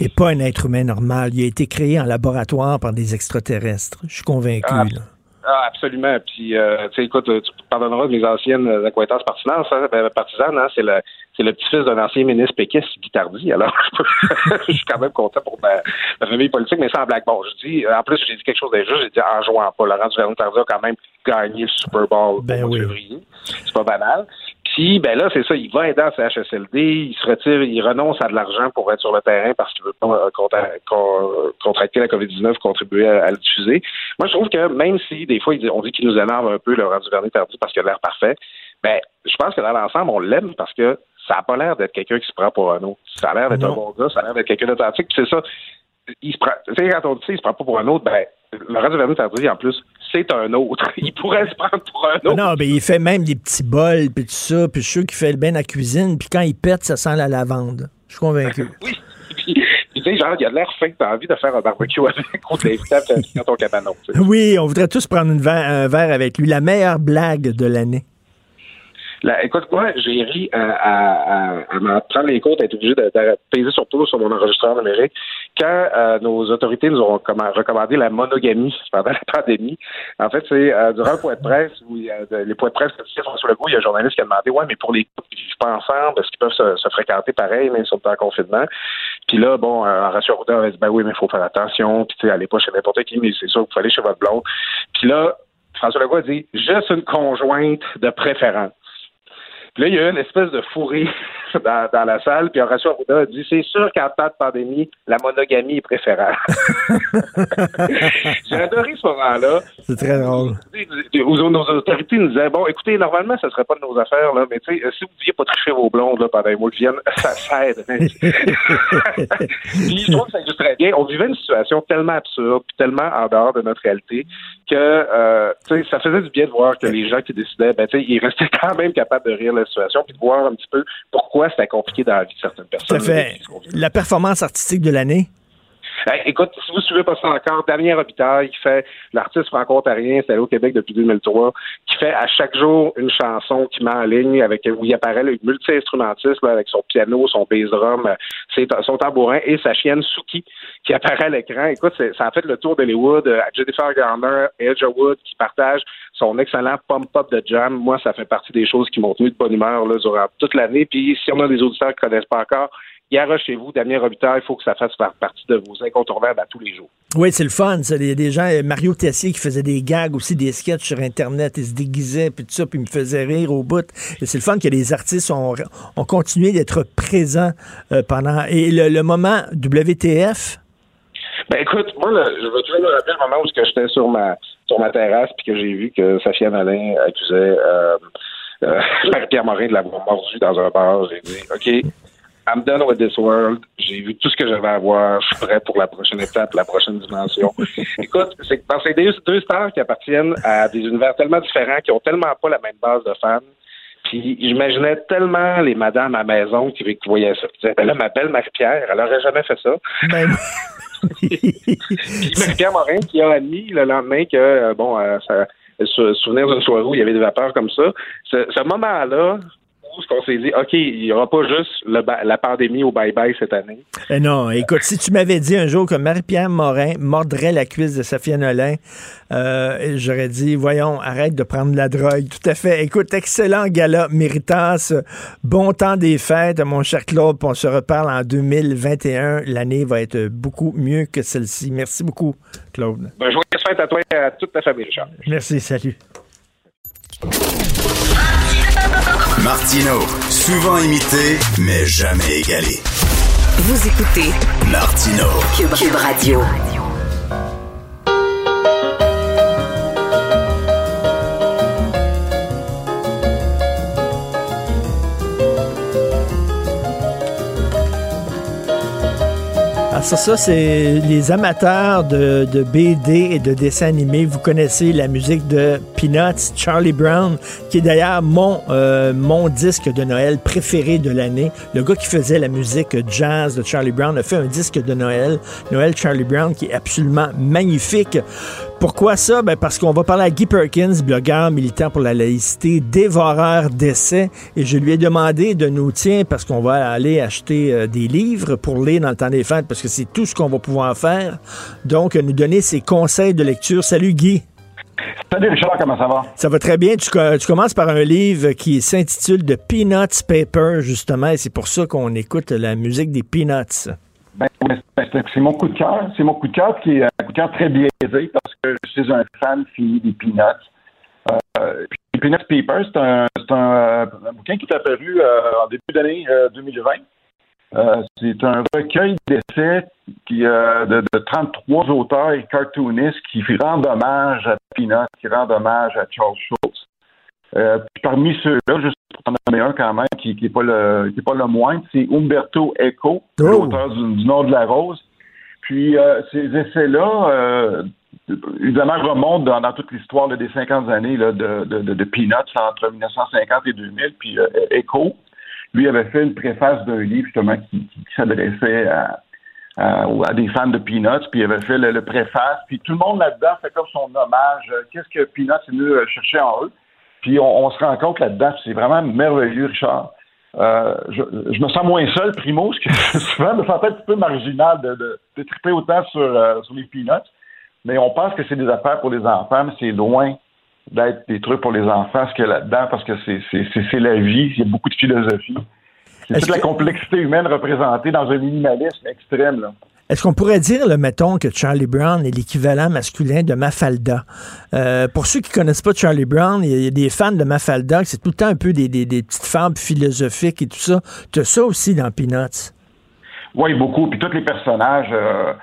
n'est pas un être humain normal. Il a été créé en laboratoire par des extraterrestres. Je suis convaincu. Ah, là. Ah, absolument. Puis, euh, tu sais, écoute, tu pardonneras mes anciennes acquaintances partisanes, hein, ben, partisanes hein, c'est le, c'est le petit-fils d'un ancien ministre péquiste, Guy Tardy. Alors, [LAUGHS] je suis quand même content pour ma, ma famille politique, mais sans blague. Bon, je dis, en plus, j'ai dit quelque chose d'injuste, j'ai dit en jouant pas. Laurent Duvernay-Tardy a quand même gagné le Super Bowl Ben au oui. février. C'est pas banal. Puis, ben là, c'est ça, il va aider à CHSLD, il se retire, il renonce à de l'argent pour être sur le terrain parce qu'il veut pas euh, contra- con- contracter la COVID-19, contribuer à, à le diffuser. Moi, je trouve que même si des fois, on dit qu'il nous énerve un peu, Laurent Duvernay-Tardy, parce qu'il a l'air parfait, ben, je pense que dans l'ensemble, on l'aime parce que ça n'a pas l'air d'être quelqu'un qui se prend pour un autre. Ça a l'air d'être un bon gars, ça a l'air d'être quelqu'un d'authentique, c'est ça. Il se prend, tu sais, quand on dit ça, il se prend pas pour un autre, ben, Laurent Duvernay-Tardy, en plus, c'est un autre. [LAUGHS] Il pourrait se prendre pour un autre. Non, ben il fait même des petits bols, puis tout ça, puis je suis sûr qu'il fait bien la cuisine, puis quand il pète, ça sent la lavande. Je suis convaincu. [LAUGHS] Oui. Puis, tu sais, genre, il a l'air fin que t'as envie de faire un barbecue avec ou de l'inviter à dans ton cabanon. Oui, on voudrait tous prendre une verre- un verre avec lui. La meilleure blague de l'année. Là, écoute, moi, j'ai ri à, à, à, à m'en prendre les comptes, à être obligé de, de peser sur pause sur mon enregistreur numérique. Quand euh, nos autorités nous ont comm- recommandé la monogamie [LAUGHS] pendant la pandémie, en fait, c'est euh, durant un point de presse où il y a les points de presse que François Legault, il y a un journaliste qui a demandé Ouais, mais pour les couples qui vivent pas ensemble, est-ce qu'ils peuvent se, fréquenter pareil, même si on est en confinement? Puis là, bon, euh, Horacio Arruda a dit Ben oui, mais il faut faire attention, puis tu sais, allez pas chez n'importe qui, mais c'est sûr qu'il faut aller chez votre blonde. Puis là, François Legault a dit Juste une conjointe de préférence. Puis là, il y a eu une espèce de fourré [LAUGHS] dans, dans la salle, puis Horacio Arruda a dit c'est sûr qu'en temps de pandémie, la monogamie est préférable. [LAUGHS] J'ai adoré ce moment-là. C'est très drôle. Nos autorités nous disaient bon, écoutez, normalement, ça serait pas de nos affaires, là, mais tu sais, si vous ne pouviez pas tricher vos blondes là, pendant les mois qui viennent, [LAUGHS] ça, ça aide. Puis je trouve que ça illustre très bien. On vivait une situation tellement absurde, puis tellement en dehors de notre réalité, que euh, ça faisait du bien de voir que les gens qui décidaient, ben, ils restaient quand même capables de rire de la situation, puis de voir un petit peu pourquoi c'était compliqué dans la vie de certaines personnes. Ça fait la performance artistique de l'année? Écoute, si vous suivez pas ça encore, Damien Robitaille, qui fait l'artiste franco-ontarien, c'est allé au Québec depuis 2003, qui fait à chaque jour une chanson qui met en ligne avec où il apparaît le multi-instrumentiste avec son piano, son bass drum, euh, son tambourin et sa chienne Suki qui apparaît à l'écran. Écoute, ça a fait le tour d'Hollywood. Euh, Jennifer Garner et Elijah Wood qui partagent son excellent pump-up de jam. Moi, ça fait partie des choses qui m'ont tenu de bonne humeur là, durant toute l'année. Puis si on a des auditeurs qui connaissent pas encore, chez vous, Damien Robitaille, il faut que ça fasse par- partie de vos incontournables à tous les jours. Oui, c'est le fun. ça. Il y a des gens, Mario Tessier qui faisait des gags aussi, des sketchs sur Internet, il se déguisait, puis tout ça, puis il me faisait rire au bout. Et c'est le fun que les artistes ont, ont continué d'être présents euh, pendant. Et le, le moment WTF, Ben écoute, moi, là, je vais toujours me rappeler le moment où j'étais sur ma sur ma terrasse puis que j'ai vu que Safia Nolin accusait euh, euh, [LAUGHS] Marie-Pierre Morin de l'avoir mordu dans un bar. J'ai dit, OK, I'm done with this world. J'ai vu tout ce que j'avais à voir. Je suis prêt pour la prochaine étape, la prochaine dimension. [LAUGHS] Écoute, c'est que parce que c'est deux, deux stars qui appartiennent à des univers tellement différents, qui ont tellement pas la même base de fans. Puis j'imaginais tellement les madames à la maison qui, qui voyaient ça. Qui disaient, ben là, ma belle Marie-Pierre, elle aurait jamais fait ça. Ben, Puis Marie-Pierre Morin qui a admis le lendemain que, euh, bon, euh, ça, souvenir d'une soirée où il y avait des vapeurs comme ça. Ce, ce moment-là, ce qu'on s'est dit, OK, il n'y aura pas juste le la pandémie au bye-bye cette année. Eh non, écoute, si tu m'avais dit un jour que Marie-Pierre Morin mordrait la cuisse de Safia Nolin, euh, j'aurais dit, voyons, arrête de prendre de la drogue. Tout à fait. Écoute, excellent gala, Méritas. Bon temps des fêtes, mon cher Claude. On se reparle en 2021. L'année va être beaucoup mieux que celle-ci. Merci beaucoup, Claude. Ben, joyeuse fête à toi et à toute ta famille, Richard. Merci, salut. Martino, souvent imité, mais jamais égalé. Vous écoutez Martino. Cube, Cube Radio. Ça, ça c'est les amateurs de, BD et de dessins animés. Vous connaissez la musique de Peanuts, Charlie Brown, qui est d'ailleurs mon, euh, mon disque de Noël préféré de l'année. Le gars qui faisait la musique jazz de Charlie Brown a fait un disque de Noël, Noël Charlie Brown, qui est absolument magnifique. Pourquoi ça? Ben parce qu'on va parler à Guy Perkins, blogueur militant pour la laïcité, dévoreur d'essais, et je lui ai demandé de nous, tiens, parce qu'on va aller acheter euh, des livres pour lire dans le temps des fêtes, parce que c'est tout ce qu'on va pouvoir faire. Donc, euh, nous donner ses conseils de lecture. Salut Guy. Salut Richard, comment ça va? Ça va très bien. Tu, tu commences par un livre qui s'intitule The Peanuts Paper, justement, et c'est pour ça qu'on écoute la musique des Peanuts. Ben, oui, c'est- mon coup de cœur. C'est mon coup de cœur qui est un coup de cœur très biaisé parce que je suis un fan fini des Peanuts. Euh, puis Peanuts Paper, c'est euh, un bouquin qui est apparu euh, en début d'année euh, 2020. Euh, c'est un recueil d'essais euh, de, de 33 auteurs et cartoonistes qui rendent hommage à Peanuts, qui rendent hommage à Charles Schultz. Euh, puis parmi ceux-là, juste pour en nommer un quand même, qui n'est pas, le, qui est pas le moindre, c'est Umberto Eco, l'auteur du, du Nord de la Rose. Puis euh, ces essais-là, euh, évidemment, remonte dans, dans toute l'histoire des 50 années là, de, de, de, de Peanuts entre 1950 et 2000. Puis euh, Echo, lui avait fait une préface d'un livre justement qui, qui, qui s'adressait à, à, à des fans de Peanuts, puis il avait fait le, le préface. Puis tout le monde là-dedans fait comme son hommage. euh, Qu'est-ce que Peanuts est venu euh, chercher en eux? Puis on, on se rend compte là-dedans, c'est vraiment merveilleux, Richard. Euh, je, je me sens moins seul, primo, parce que [LAUGHS] souvent, je me sens un petit peu marginal de, de, de triper autant sur, euh, sur les peanuts. Mais on pense que c'est des affaires pour les enfants, mais c'est loin d'être des trucs pour les enfants, ce qu'il y a là-dedans, parce que c'est, c'est, c'est, c'est la vie, il y a beaucoup de philosophie. C'est toute la complexité humaine représentée dans un minimalisme extrême. Là. Est-ce qu'on pourrait dire, le mettons, que Charlie Brown est l'équivalent masculin de Mafalda? Euh, pour ceux qui connaissent pas Charlie Brown, il y, a- des fans de Mafalda, c'est tout le temps un peu des, petites fables philosophiques et tout ça. Tu as ça aussi dans Peanuts. Oui, beaucoup. Puis tous les personnages, euh,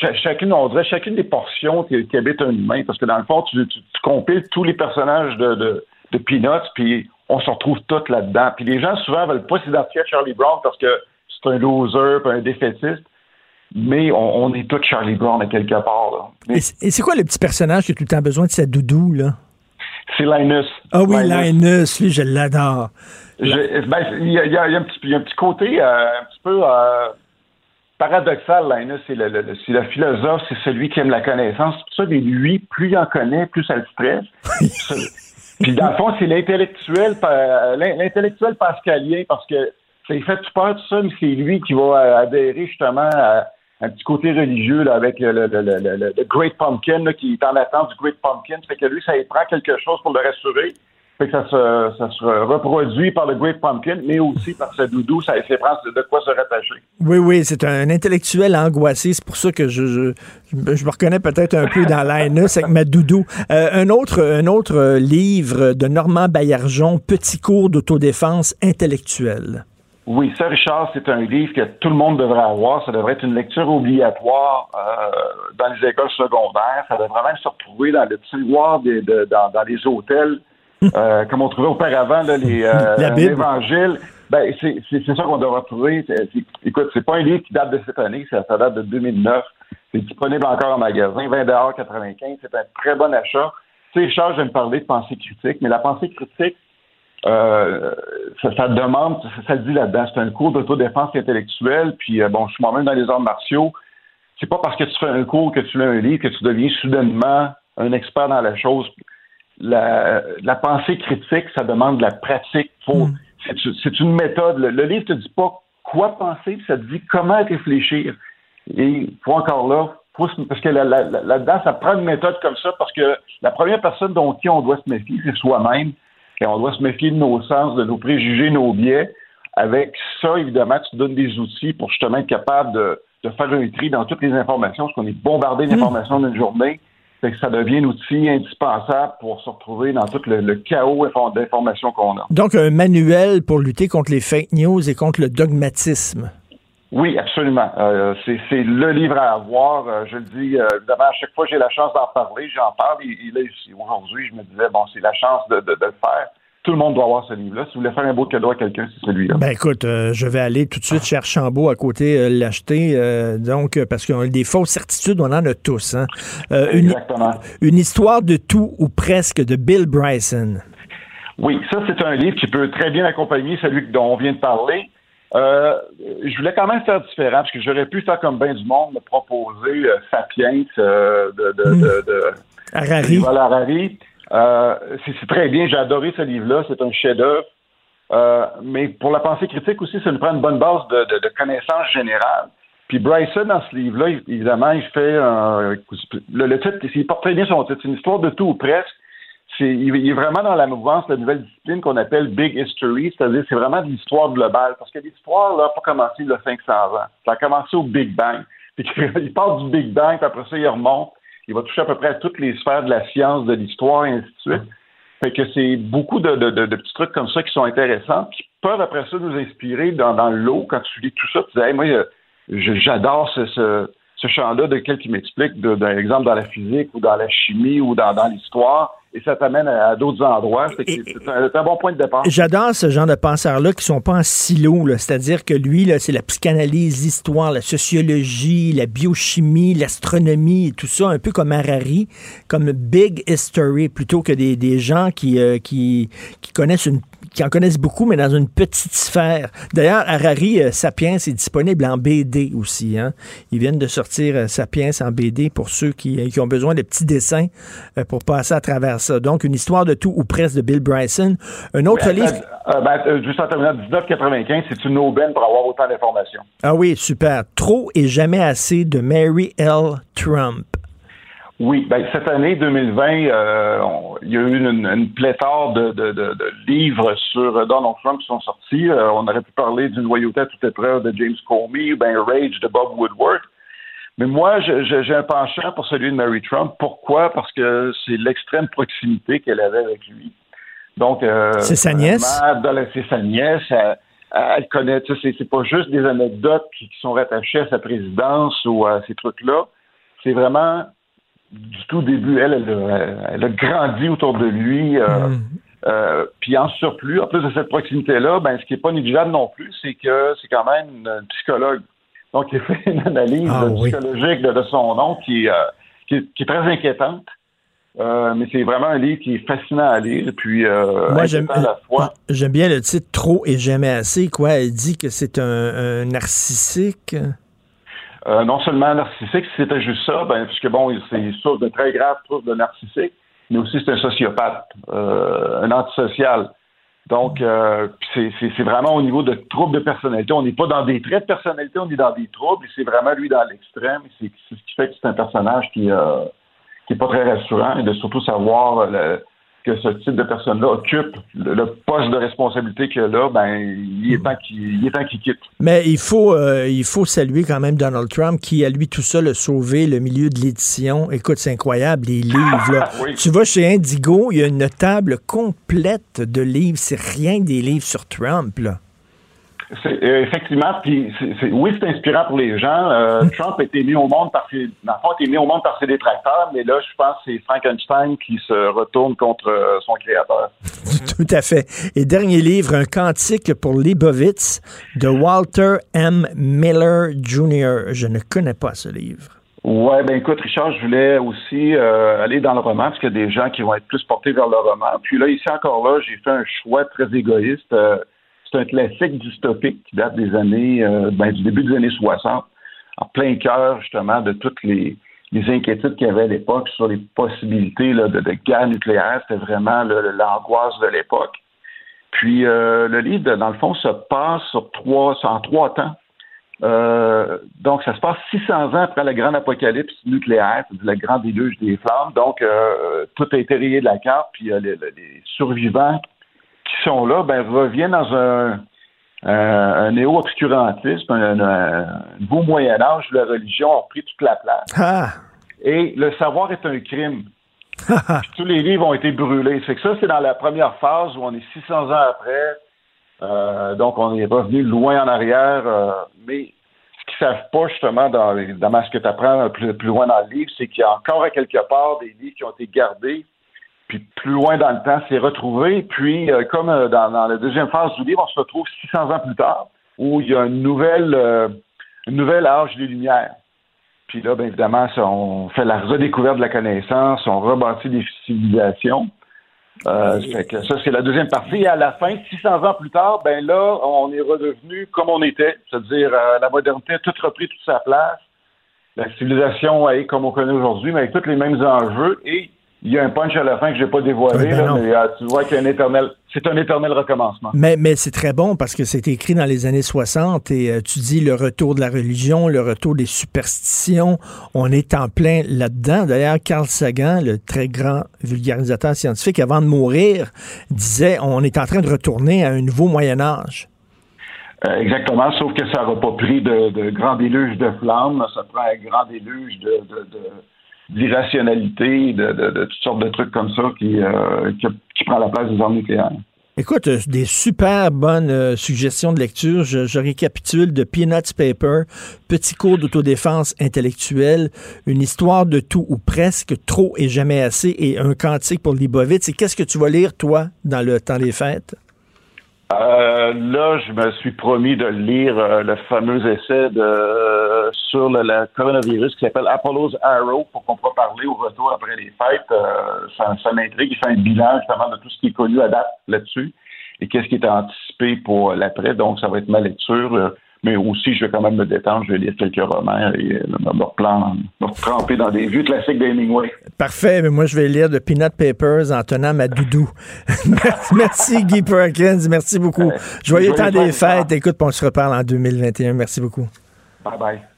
cha- chacune, on dirait chacune des portions qui, habitent un humain. Parce que dans le fond, tu, compiles tous les personnages de, Peanuts, puis on se retrouve tous là-dedans. Puis les gens souvent veulent pas s'identifier à Charlie Brown parce que c'est un loser, puis un défaitiste. Mais on, on est tous Charlie Brown à quelque part. Là. Et c'est et c'est quoi le petit personnage qui a tout le temps besoin de sa doudou, là? C'est Linus. Ah oui, Linus. Lui, je l'adore. Ben, il y a, il y y a un, petit, côté euh, un petit peu euh, paradoxal, Linus. C'est le, le- le- c'est le philosophe, c'est celui qui aime la connaissance. Pour ça, mais lui, plus il en connaît, plus ça le stresse. Puis dans le fond, c'est l'intellectuel, l'in- l'intellectuel pascalien, parce que ça fait tout peur, tout ça, mais c'est lui qui va euh, adhérer justement à un petit côté religieux avec le, Great Pumpkin, qui est en attente du Great Pumpkin. Fait que lui, ça lui prend quelque chose pour le rassurer. Fait que ça se, reproduit par le Great Pumpkin, mais aussi par ce doudou, ça lui prend de quoi se rattacher. Oui, oui, c'est un intellectuel angoissé. C'est pour ça que je, je, je me- reconnais peut-être un peu dans Linus avec ma doudou. Euh, un, autre, un autre livre de Normand Baillargeon, Petit cours d'autodéfense intellectuelle. Oui, ça, Richard, c'est un livre que tout le monde devrait avoir. Ça devrait être une lecture obligatoire euh, dans les écoles secondaires. Ça devrait même se retrouver dans le tiroir des, de- dans, dans les hôtels, euh, [LAUGHS] comme on trouvait auparavant là, les euh, [LAUGHS] évangiles. Ben, c'est ça qu'on devrait c'est- écoute, c'est pas un livre qui date de cette année, ça, ça date de 2009. C'est disponible encore en magasin, 20 95. C'est un très bon achat. Tu sais, Richard, je vais me parler de pensée critique, mais la pensée critique, euh, ça, ça demande, ça, le dit là-dedans, c'est un cours d'autodéfense intellectuelle, puis euh, bon, je suis moi-même dans les arts martiaux. C'est pas parce que tu fais un cours, que tu lis un livre, que tu deviens soudainement un expert dans la chose. La, la pensée critique, ça demande de la pratique. Faut, c'est, c'est une méthode. Le, le livre te dit pas quoi penser, ça te dit comment réfléchir. Et faut encore là, faut parce que là- là- là-dedans, ça prend une méthode comme ça, parce que la première personne dont qui on doit se méfier, c'est soi-même. Et on doit se méfier de nos sens, de nos préjugés, nos biais. Avec ça, évidemment, tu donnes des outils pour justement être capable de, de faire un tri dans toutes les informations, parce qu'on est bombardé d'informations d'une journée. Fait que ça devient un outil indispensable pour se retrouver dans tout le, le chaos info- d'informations qu'on a. Donc, un manuel pour lutter contre les fake news et contre le dogmatisme. Oui, absolument. Euh, c'est, le livre à avoir. Euh, je le dis, euh, évidemment, à chaque fois que j'ai la chance d'en parler, j'en parle. Et, et là, ici, aujourd'hui, je me disais, bon, c'est la chance de, de- de le faire. Tout le monde doit avoir ce livre-là. Si vous voulez faire un beau cadeau à quelqu'un, c'est celui-là. Ben écoute, euh, je vais aller tout de suite chez Archambault à côté l'acheter. donc, parce que euh, des fausses certitudes, on en a tous. Hein. Une, Exactement. une histoire de tout ou presque de Bill Bryson. Oui, ça, c'est un livre qui peut très bien accompagner celui dont on vient de parler. Euh, je voulais quand même faire différent, parce que j'aurais pu faire comme bien du monde, me proposer euh, Sapiens euh, de, de, de, de, Harari. Euh, c'est très bien, j'ai adoré ce livre-là, c'est un chef-d'œuvre. Euh, mais pour la pensée critique aussi, ça nous prend une bonne base de, de, de connaissances générales. Puis Bryson, dans ce livre-là, évidemment, il fait un- le, le titre, il porte très bien son titre, c'est une histoire de tout ou presque. Il, est vraiment dans la mouvance de la nouvelle discipline qu'on appelle Big History, c'est-à-dire c'est vraiment de l'histoire globale. Parce que l'histoire, n'a pas commencé il y a 500 ans. Ça a commencé au Big Bang. [LAUGHS] Il part du Big Bang, puis après ça, il remonte. Il va toucher à peu près à toutes les sphères de la science, de l'histoire, et ainsi de suite. Fait que c'est beaucoup de, de, petits trucs comme ça qui sont intéressants, qui peuvent après ça nous inspirer dans, l'eau. Quand tu lis tout ça, tu dis, Hey, moi, j'adore ce, ce, champ-là de quel qui m'explique, d'un exemple dans la physique ou dans la chimie ou dans l'histoire. Et ça t'amène à, à d'autres endroits. C'est un, bon point de départ. J'adore ce genre de penseurs-là qui sont pas en silo, c'est-à-dire que lui, c'est la psychanalyse, l'histoire, la sociologie, la biochimie, l'astronomie, et tout ça, un peu comme Harari, comme Big History, plutôt que des, des gens qui, euh, qui, qui connaissent une qui en connaissent beaucoup, mais dans une petite sphère. D'ailleurs, Harari, euh, Sapiens, est disponible en BD aussi. Hein? Ils viennent de sortir euh, Sapiens en BD pour ceux qui, euh, qui ont besoin de petits dessins pour passer à travers ça. Donc, une histoire de tout ou presque de Bill Bryson. Un autre livre... ben, juste en terminant, 1995, c'est une aubaine pour avoir autant d'informations. Ah oui, super. Trop et jamais assez de Mary L. Trump. Oui, ben, cette année 2020, euh, on- il y a eu une, une pléthore de, de- de- de livres sur euh, Donald Trump qui sont sortis. Euh, on aurait pu parler d'une loyauté à toute épreuve de James Comey, ou ben Rage de Bob Woodward. Mais moi, j'ai un penchant pour celui de Mary Trump. Pourquoi? Parce que c'est l'extrême proximité qu'elle avait avec lui. Donc, euh, C'est sa nièce? C'est sa nièce. Elle, elle connaît, c'est pas juste des anecdotes qui, qui sont rattachées à sa présidence ou à ces trucs-là. C'est vraiment du tout début, elle, elle, a- elle a grandi autour de lui. euh, euh, puis en surplus, en plus de cette proximité-là, ben, ce qui n'est pas négligeable non plus, c'est que c'est quand même une, psychologue. Donc, il fait une analyse Ah, oui. psychologique de, de son nom qui, euh, qui, est- qui est très inquiétante. Euh, mais c'est vraiment un livre qui est fascinant à lire. Puis, euh, Moi, j'aime fois. j'aime bien le titre Trop et jamais assez. Quoi, elle dit que c'est un, un narcissique. Euh, non seulement narcissique, si c'était juste ça, ben, puisque bon, c'est source de très graves troubles de narcissique, mais aussi c'est un sociopathe, euh, un antisocial. Donc, euh, c'est- vraiment au niveau de troubles de personnalité. On n'est pas dans des traits de personnalité, on est dans des troubles, et c'est vraiment lui dans l'extrême. C'est ce qui fait que c'est un personnage qui euh, qui est pas très rassurant, et de surtout savoir euh, le- que ce type de personne-là occupe le, le poste de responsabilité qu'il a là, ben, il est temps qu'il qu'il quitte. Mais il faut, euh, il faut saluer quand même Donald Trump qui, à lui tout seul, a sauvé le milieu de l'édition. Écoute, c'est incroyable, les livres. là. Oui. Tu vas chez Indigo, il y a une table complète de livres. C'est rien que des livres sur Trump. Là. Euh, effectivement, puis oui, c'est inspirant pour les gens. Euh, [LAUGHS] Trump a été mis au monde par ses, été mis au monde par ses détracteurs, mais là, je pense que c'est Frankenstein qui se retourne contre euh, son créateur. [LAUGHS] Tout à fait. Et dernier livre, Un cantique pour Leibovitz de Walter M. Miller Jr. Je ne connais pas ce livre. Ouais, ben écoute, Richard, je voulais aussi euh, aller dans le roman, parce qu'il y a des gens qui vont être plus portés vers le roman. Puis là, ici encore là, j'ai fait un choix très égoïste. Euh, c'est un classique dystopique qui date des années, euh, ben, du début des années 60, en plein cœur justement de toutes les, inquiétudes qu'il y avait à l'époque sur les possibilités de, guerre nucléaire. C'était vraiment le- l'angoisse de l'époque. Puis euh, le livre, dans le fond, se passe sur trois, en trois temps. Euh, donc, ça se passe 600 ans après la grande apocalypse nucléaire, c'est-à-dire le grand déluge des flammes. Donc, tout a été rayé de la carte, puis les, les survivants qui sont là ben, reviennent dans un, un néo-obscurantisme, un, un, beau Moyen-Âge où la religion a pris toute la place. Ah! Et le savoir est un crime. [LAUGHS] Tous les livres ont été brûlés. C'est que ça, c'est dans la première phase où on est 600 ans après. Euh, donc, on est revenu loin en arrière. euh, mais ce qu'ils savent pas, justement, dans ce que tu apprends plus, plus loin dans le livre, c'est qu'il y a encore à quelque part des livres qui ont été gardés. Puis plus loin dans le temps, c'est retrouvé. Puis, euh, comme euh, dans, dans la deuxième phase du livre, on se retrouve 600 ans plus tard, où il y a une nouvelle, euh, une nouvelle âge des Lumières. Puis là, bien évidemment, ça, on fait la redécouverte de la connaissance, on rebâtit des civilisations. Euh, ça fait que ça, c'est la deuxième partie. Et à la fin, 600 ans plus tard, ben là, on est redevenu comme on était, c'est-à-dire euh, la modernité a tout repris toute sa place. La civilisation est comme on connaît aujourd'hui, mais avec tous les mêmes enjeux. Et il y a un punch à la fin que je n'ai pas dévoilé, Oui, ben là, mais euh, tu vois qu'il y a un éternel, c'est un éternel recommencement. Mais, mais c'est très bon parce que c'est écrit dans les années 60 et euh, tu dis le retour de la religion, le retour des superstitions. On est en plein là-dedans. D'ailleurs, Carl Sagan, le très grand vulgarisateur scientifique, avant de mourir, disait on est en train de retourner à un nouveau Moyen Âge. Euh, exactement, sauf que ça n'aura pas pris de, de grand déluge de flammes, ça prend un grand déluge de, de, de- d'irrationalité, de, de, de toutes sortes de trucs comme ça qui, euh, qui, qui prend la place des armes nucléaires. Écoute, euh, des super bonnes euh, suggestions de lecture. Je, je, récapitule de Peanuts Paper, petit cours d'autodéfense intellectuelle, une histoire de tout ou presque, trop et jamais assez, et un cantique pour Libovitz. Et qu'est-ce que tu vas lire, toi, dans le temps des fêtes? Euh, là, je me suis promis de lire euh, le fameux essai de, sur le, le, coronavirus qui s'appelle Apollo's Arrow pour qu'on puisse parler au retour après les fêtes. Euh, ça, ça m'intrigue. Il fait un bilan justement de tout ce qui est connu à date là-dessus et qu'est-ce qui est anticipé pour l'après. Donc, ça va être ma lecture mais aussi je vais quand même me détendre, je vais lire quelques romans et me, replan, me tremper dans des vieux classiques d'Hemingway. Parfait, mais moi je vais lire de Peanut Papers en tenant ma doudou. [LAUGHS] merci Guy Perkins, merci beaucoup. Euh, Joyeux temps des fêtes. Écoute, on se reparle en 2021. Merci beaucoup. Bye bye.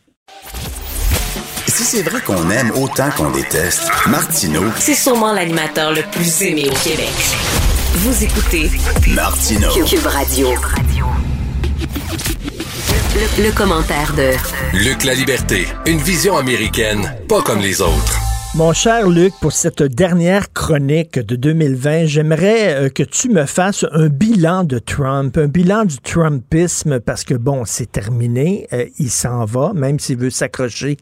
Si c'est vrai qu'on aime autant qu'on déteste, Martineau, c'est sûrement l'animateur le plus aimé au Québec. Vous écoutez Martineau. Cube Radio. Le, le, commentaire de Luc La Liberté, une vision américaine, pas comme les autres. Mon cher Luc, pour cette dernière chronique de 2020, j'aimerais euh, que tu me fasses un bilan de Trump, un bilan du Trumpisme, parce que bon, c'est terminé, euh, il s'en va, même s'il veut s'accrocher,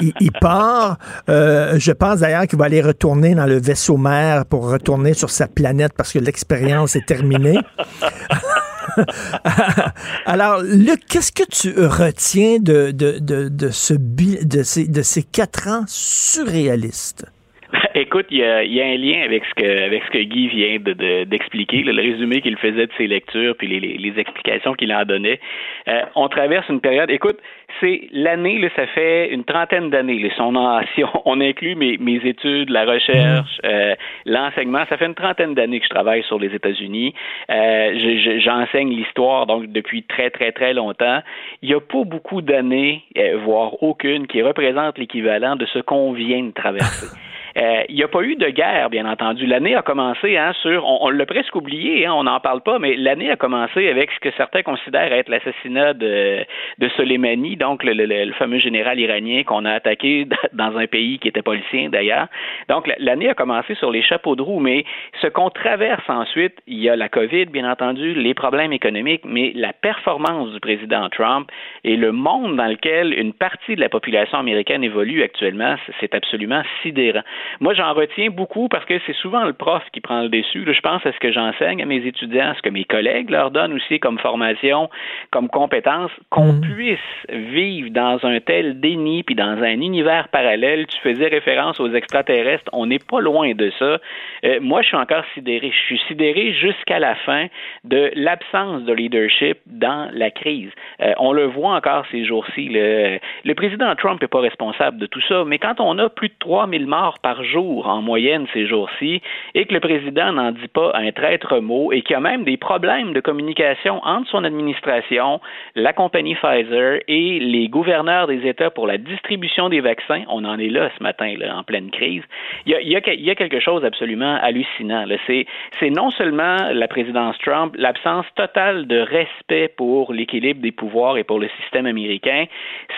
il, il, part. Euh, je pense d'ailleurs qu'il va aller retourner dans le vaisseau mère pour retourner sur sa planète parce que l'expérience est terminée. [LAUGHS] [LAUGHS] Alors, Luc, qu'est-ce que tu retiens de, de, de, de, ce, de, ces, de quatre ans surréalistes? [LAUGHS] Écoute, il y, a, un lien avec ce que Guy vient de, d'expliquer, de, le résumé qu'il faisait de ses lectures, puis les explications qu'il en donnait. Euh, on traverse une période. Écoute, c'est l'année, là, ça fait une trentaine d'années. Son [LAUGHS] si on, on, inclut mes, mes études, la recherche, euh, l'enseignement, ça fait une trentaine d'années que je travaille sur les États-Unis. Euh, j'enseigne l'histoire donc depuis très très très longtemps. Il n'y a pas beaucoup d'années, euh, voire aucune, qui représente l'équivalent de ce qu'on vient de traverser. [LAUGHS] Euh, il n'y a pas eu de guerre, bien entendu. L'année a commencé hein, sur, on, l'a presque oublié, hein, on n'en parle pas, mais l'année a commencé avec ce que certains considèrent être l'assassinat de, de Soleimani, donc le, le, le, fameux général iranien qu'on a attaqué [LAUGHS] dans un pays qui n'était pas d'ailleurs. Donc l'année a commencé sur les chapeaux de roue, mais ce qu'on traverse ensuite, il y a la COVID, bien entendu, les problèmes économiques, mais la performance du président Trump et le monde dans lequel une partie de la population américaine évolue actuellement, c'est absolument sidérant. Moi, j'en retiens beaucoup parce que c'est souvent le prof qui prend le dessus. je pense à ce que j'enseigne à mes étudiants, à ce que mes collègues leur donnent aussi comme formation, comme compétence, qu'on mmh. puisse vivre dans un tel déni puis dans un univers parallèle. Tu faisais référence aux extraterrestres. On n'est pas loin de ça. Euh, moi, je suis encore sidéré. Je suis sidéré jusqu'à la fin de l'absence de leadership dans la crise. Euh, on le voit encore ces jours-ci. Le, le président Trump n'est pas responsable de tout ça, mais quand on a plus de 3000 morts par jour en moyenne ces jours-ci et que le président n'en dit pas un traître mot et qu'il y a même des problèmes de communication entre son administration, la compagnie Pfizer et les gouverneurs des États pour la distribution des vaccins, on en est là ce matin, en pleine crise. Il y a, quelque chose d'absolument hallucinant. C'est, non seulement la présidence Trump, l'absence totale de respect pour l'équilibre des pouvoirs et pour le système américain,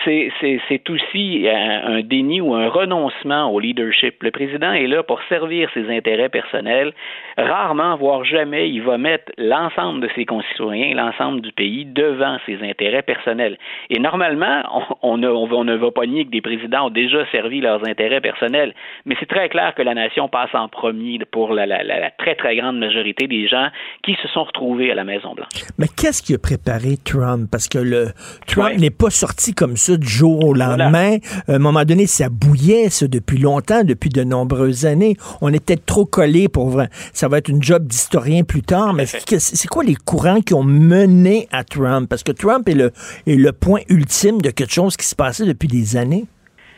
c'est, aussi un, un déni ou un renoncement au leadership. Le président est là pour servir ses intérêts personnels. Rarement, voire jamais, il va mettre l'ensemble de ses concitoyens, l'ensemble du pays devant ses intérêts personnels. Et normalement, on, on, on ne va pas nier que des présidents ont déjà servi leurs intérêts personnels, mais c'est très clair que la nation passe en premier pour la, la, la, très, très grande majorité des gens qui se sont retrouvés à la Maison-Blanche. Mais qu'est-ce qui a préparé Trump? Parce que le Trump ouais. n'est pas sorti comme ça du jour au lendemain. Voilà. À un moment donné, ça bouillait ça depuis longtemps, depuis de nombreuses années. On était trop collés pour. Ça va être une job d'historien plus tard, mais c'est quoi les courants qui ont mené à Trump? Parce que Trump est le, est le point ultime de quelque chose qui se passait depuis des années.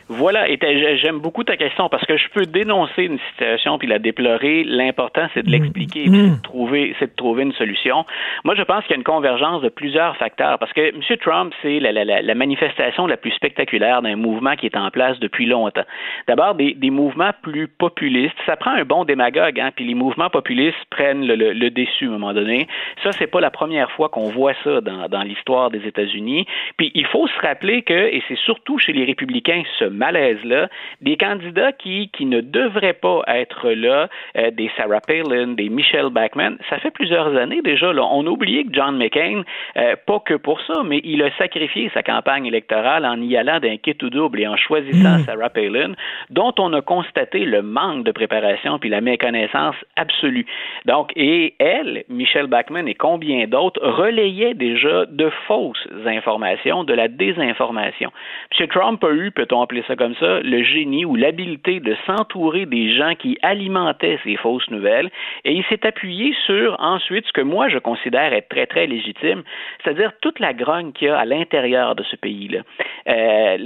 Voilà, et j'aime beaucoup ta question parce que je peux dénoncer une situation puis la déplorer. L'important, c'est de l'expliquer, mmh. c'est de trouver, c'est de trouver une solution. Moi, je pense qu'il y a une convergence de plusieurs facteurs parce que M. Trump, c'est la, la, la, manifestation la plus spectaculaire d'un mouvement qui est en place depuis longtemps. D'abord, des, des, mouvements plus populistes. Ça prend un bon démagogue, hein, puis les mouvements populistes prennent le, le, le déçu à un moment donné. Ça, c'est pas la première fois qu'on voit ça dans, dans l'histoire des États-Unis. Puis il faut se rappeler que, et c'est surtout chez les républicains ce malaise-là, des candidats qui, qui ne devraient pas être là, euh, des Sarah Palin, des Michelle Bachmann, ça fait plusieurs années déjà. Là, on a oublié que John McCain, euh, pas que pour ça, mais il a sacrifié sa campagne électorale en y allant d'un kit ou double et en choisissant Hmm. Sarah Palin, dont on a constaté le manque de préparation puis la méconnaissance absolue. Donc, et elle, Michelle Bachmann et combien d'autres relayaient déjà de fausses informations, de la désinformation. M. Trump a eu, peut-on appeler ça comme ça, le génie ou l'habileté de s'entourer des gens qui alimentaient ces fausses nouvelles et il s'est appuyé sur ensuite ce que moi je considère être très très légitime, c'est-à-dire toute la grogne qu'il y a à l'intérieur de ce pays-là. Euh,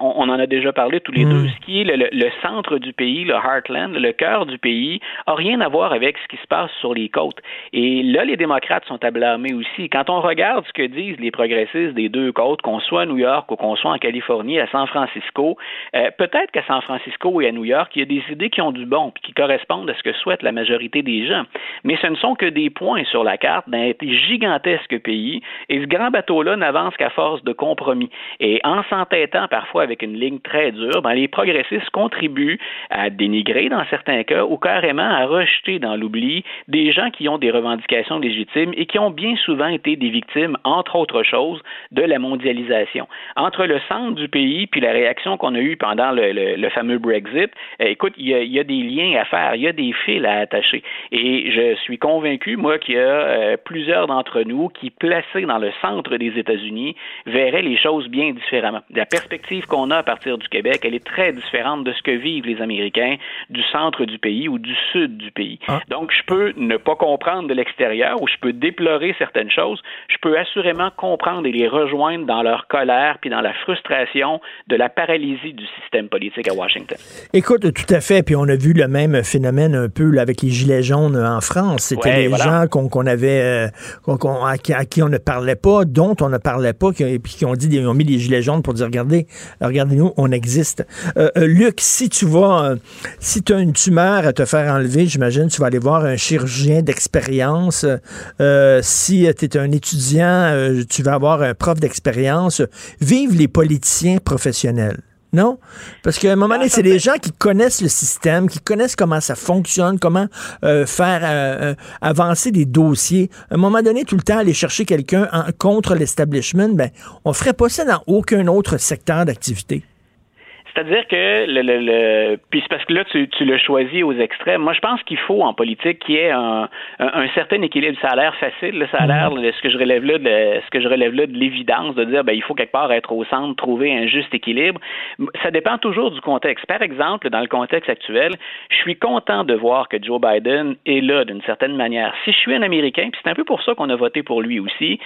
on, on en a déjà parlé tous les deux. Ce qui est le, le- le centre du pays, le heartland, le cœur du pays, a rien à voir avec ce qui se passe sur les côtes. Et là, les démocrates sont à blâmer aussi. Quand on regarde ce que disent les progressistes des deux côtes, qu'on soit à New York ou qu'on soit en Californie, à San Francisco, euh, peut-être qu'à San Francisco et à New York, il y a des idées qui ont du bon puis qui correspondent à ce que souhaite la majorité des gens. Mais ce ne sont que des points sur la carte d'un gigantesque pays et ce grand bateau-là n'avance qu'à force de compromis. Et en s'entêtant parfois avec une ligne très dure, ben, les progressistes contribuent à dénigrer dans certains cas ou carrément à rejeter dans l'oubli des gens qui ont des revendications légitimes et qui ont bien souvent été des victimes, entre autres choses, de la mondialisation. Entre le centre du pays puis la réaction qu'on a eue pendant le, le- le fameux Brexit, euh, écoute, il y, a, il y a des liens à faire, il y a des fils à attacher. Et je suis convaincu, moi, qu'il y a euh, plusieurs d'entre nous qui, placés dans le centre des États-Unis, verraient les choses bien différemment. La perspective qu'on a à partir du Québec, elle est très différente de ce que vivent les Américains du centre du pays ou du sud du pays. Donc, je peux ne pas comprendre de l'extérieur ou je peux déplorer certaines choses. Je peux assurément comprendre et les rejoindre dans leur colère puis dans la frustration de la paralysie du système politique à Washington. Écoute, tout à fait. Puis on a vu le même phénomène un peu là, avec les Gilets jaunes en France. C'était Ouais, des voilà. gens qu'on avait, euh, à, qui, à qui on ne parlait pas, dont on ne parlait pas, qui, puis qui ont dit, ils ont mis des Gilets jaunes pour dire, regardez, regardez-nous, on existe. Euh, euh, Luc, si tu vas, euh, si tu as une tumeur à te faire enlever, j'imagine, tu vas aller voir un chirurgien d'expérience. Euh, si tu es un étudiant, euh, tu vas avoir un prof d'expérience. Vive les politiciens professionnels. Non? Parce qu'à un moment donné, c'est des gens qui connaissent le système, qui connaissent comment ça fonctionne, comment euh, faire euh, euh, avancer des dossiers. À un moment donné, tout le temps, aller chercher quelqu'un en- contre l'establishment, ben, on ferait pas ça dans aucun autre secteur d'activité. C'est-à-dire que le, le, le- puis c'est parce que là tu, tu l'as choisi aux extrêmes. Moi, je pense qu'il faut en politique qu'il y ait un, un, certain équilibre. Ça a l'air facile, là, ça a l'air ce que je relève là, de, ce que je relève là de l'évidence de dire ben il faut quelque part être au centre, trouver un juste équilibre. Ça dépend toujours du contexte. Par exemple, dans le contexte actuel, je suis content de voir que Joe Biden est là d'une certaine manière. Si je suis un Américain, puis c'est un peu pour ça qu'on a voté pour lui aussi,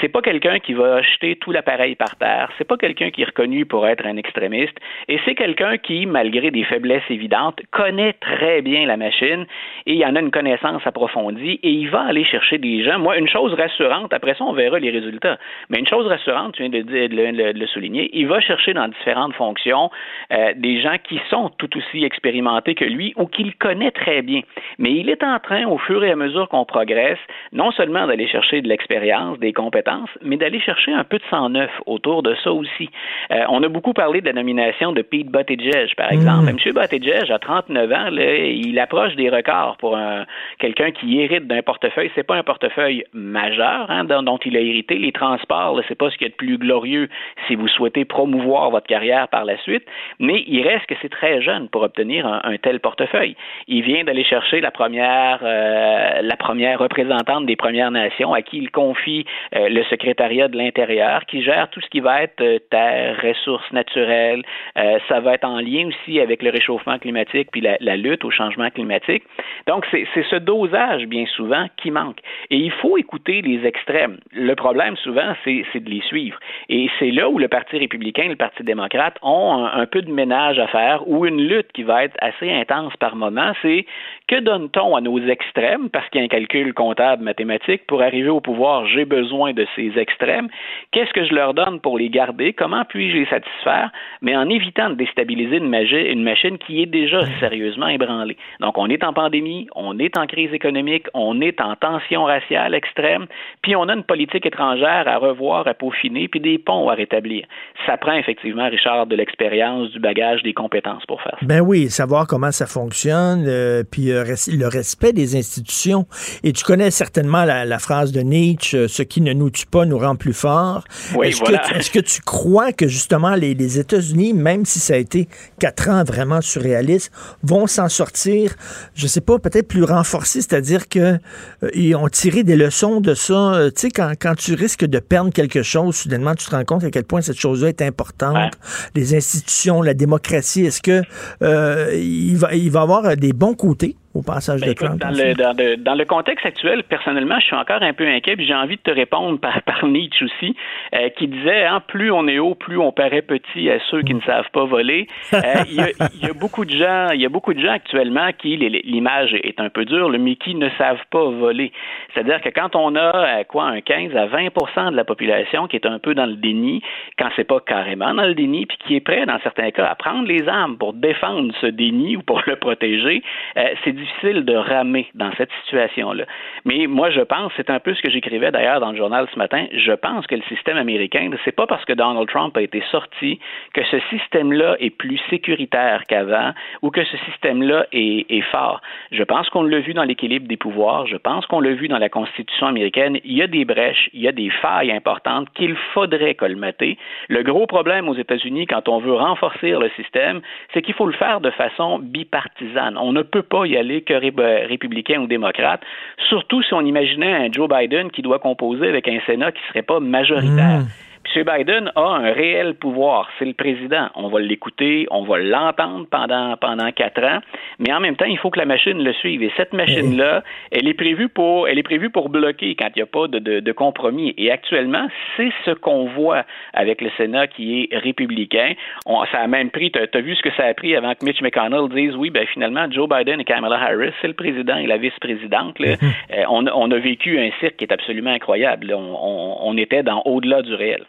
c'est pas quelqu'un qui va jeter tout l'appareil par terre. C'est pas quelqu'un qui est reconnu pour être un extrémiste. Et c'est quelqu'un qui, malgré des faiblesses évidentes, connaît très bien la machine et il en a une connaissance approfondie et il va aller chercher des gens. Moi, une chose rassurante, après ça, on verra les résultats, mais une chose rassurante, tu viens de, dire- de le, souligner, il va chercher dans différentes fonctions euh, des gens qui sont tout aussi expérimentés que lui ou qu'il connaît très bien. Mais il est en train, au fur et à mesure qu'on progresse, non seulement d'aller chercher de l'expérience, des compétences, mais d'aller chercher un peu de sang neuf autour de ça aussi. Euh, on a beaucoup parlé de la nomination de Pete Buttigieg, par exemple. M. Buttigieg, à 39 ans, là, il approche des records pour un- quelqu'un qui hérite d'un portefeuille. C'est pas un portefeuille majeur hein, dont, dont il a hérité. Les transports, c'est pas ce qu'il y a de plus glorieux si vous souhaitez promouvoir votre carrière par la suite. Mais il reste que c'est très jeune pour obtenir un, un tel portefeuille. Il vient d'aller chercher la première, euh, la première représentante des Premières Nations à qui il confie euh, le secrétariat de l'Intérieur, qui gère tout ce qui va être euh, terre, ressources naturelles. Euh, ça va être en lien aussi avec le réchauffement climatique puis la, lutte au changement climatique. Donc, c'est ce dosage, bien souvent, qui manque. Et il faut écouter les extrêmes. Le problème, souvent, c'est de les suivre. Et c'est là où le Parti républicain et le Parti démocrate ont un, un peu de ménage à faire ou une lutte qui va être assez intense par moment. C'est que donne-t-on à nos extrêmes, parce qu'il y a un calcul comptable mathématique, pour arriver au pouvoir, j'ai besoin de ces extrêmes. Qu'est-ce que je leur donne pour les garder? Comment puis-je les satisfaire? Mais en évitant évitant de déstabiliser une, une machine qui est déjà sérieusement ébranlée. Donc, on est en pandémie, on est en crise économique, on est en tension raciale extrême, puis on a une politique étrangère à revoir, à peaufiner, puis des ponts à rétablir. Ça prend effectivement, Richard, de l'expérience, du bagage, des compétences pour faire ça. Ben oui, savoir comment ça fonctionne, euh, puis euh, le respect des institutions. Et tu connais certainement la, phrase de Nietzsche, euh, ce qui ne nous tue pas nous rend plus forts. Oui, est-ce, voilà. que, est-ce que tu crois que justement les, les États-Unis, même si ça a été quatre ans vraiment surréaliste, vont s'en sortir, je sais pas, peut-être plus renforcés, c'est-à-dire que ils ont tiré des leçons de ça. tu sais, quand, quand tu risques de perdre quelque chose, soudainement, tu te rends compte à quel point cette chose-là est importante. Les institutions, la démocratie, est-ce que il va il va avoir des bons côtés? Au passage ben, de écoute, Trump? Dans le, dans, le, dans le, contexte actuel, personnellement, je suis encore un peu inquiet, puis j'ai envie de te répondre par, [LAUGHS] par Nietzsche aussi, euh, qui disait hein, plus on est haut, plus on paraît petit à ceux qui ne savent pas voler. [LAUGHS] Euh, il, y a, il, y a, beaucoup de gens, il y a beaucoup de gens actuellement qui l'image est un peu dure, le mais qui ne savent pas voler. C'est-à-dire que quand on a euh, quoi un 15 à 20% de la population qui est un peu dans le déni, quand c'est pas carrément dans le déni, puis qui est prêt dans certains cas à prendre les armes pour défendre ce déni ou pour le protéger, euh, c'est difficile de ramer dans cette situation-là. Mais moi, je pense, c'est un peu ce que j'écrivais d'ailleurs dans le journal ce matin, je pense que le système américain, c'est pas parce que Donald Trump a été sorti que ce système-là est plus sécuritaire qu'avant ou que ce système-là est, fort. Je pense qu'on l'a vu dans l'équilibre des pouvoirs, je pense qu'on l'a vu dans la Constitution américaine, il y a des brèches, il y a des failles importantes qu'il faudrait colmater. Le gros problème aux États-Unis, quand on veut renforcer le système, c'est qu'il faut le faire de façon bipartisane. On ne peut pas y aller que républicain ou démocrate, surtout si on imaginait un Joe Biden qui doit composer avec un Sénat qui ne serait pas majoritaire. Mmh. M. Biden a un réel pouvoir. C'est le président. On va l'écouter, on va l'entendre pendant, pendant quatre ans, mais en même temps, il faut que la machine le suive. Et cette machine-là, elle est prévue pour, elle est prévue pour bloquer quand il n'y a pas de, de, de, compromis. Et actuellement, c'est ce qu'on voit avec le Sénat qui est républicain. On, ça a même pris, tu as, vu ce que ça a pris avant que Mitch McConnell dise, oui, ben finalement, Joe Biden et Kamala Harris, c'est le président et la vice-présidente. [LAUGHS] Euh, on, on, a vécu un cirque qui est absolument incroyable. On, on, on était dans au-delà du réel.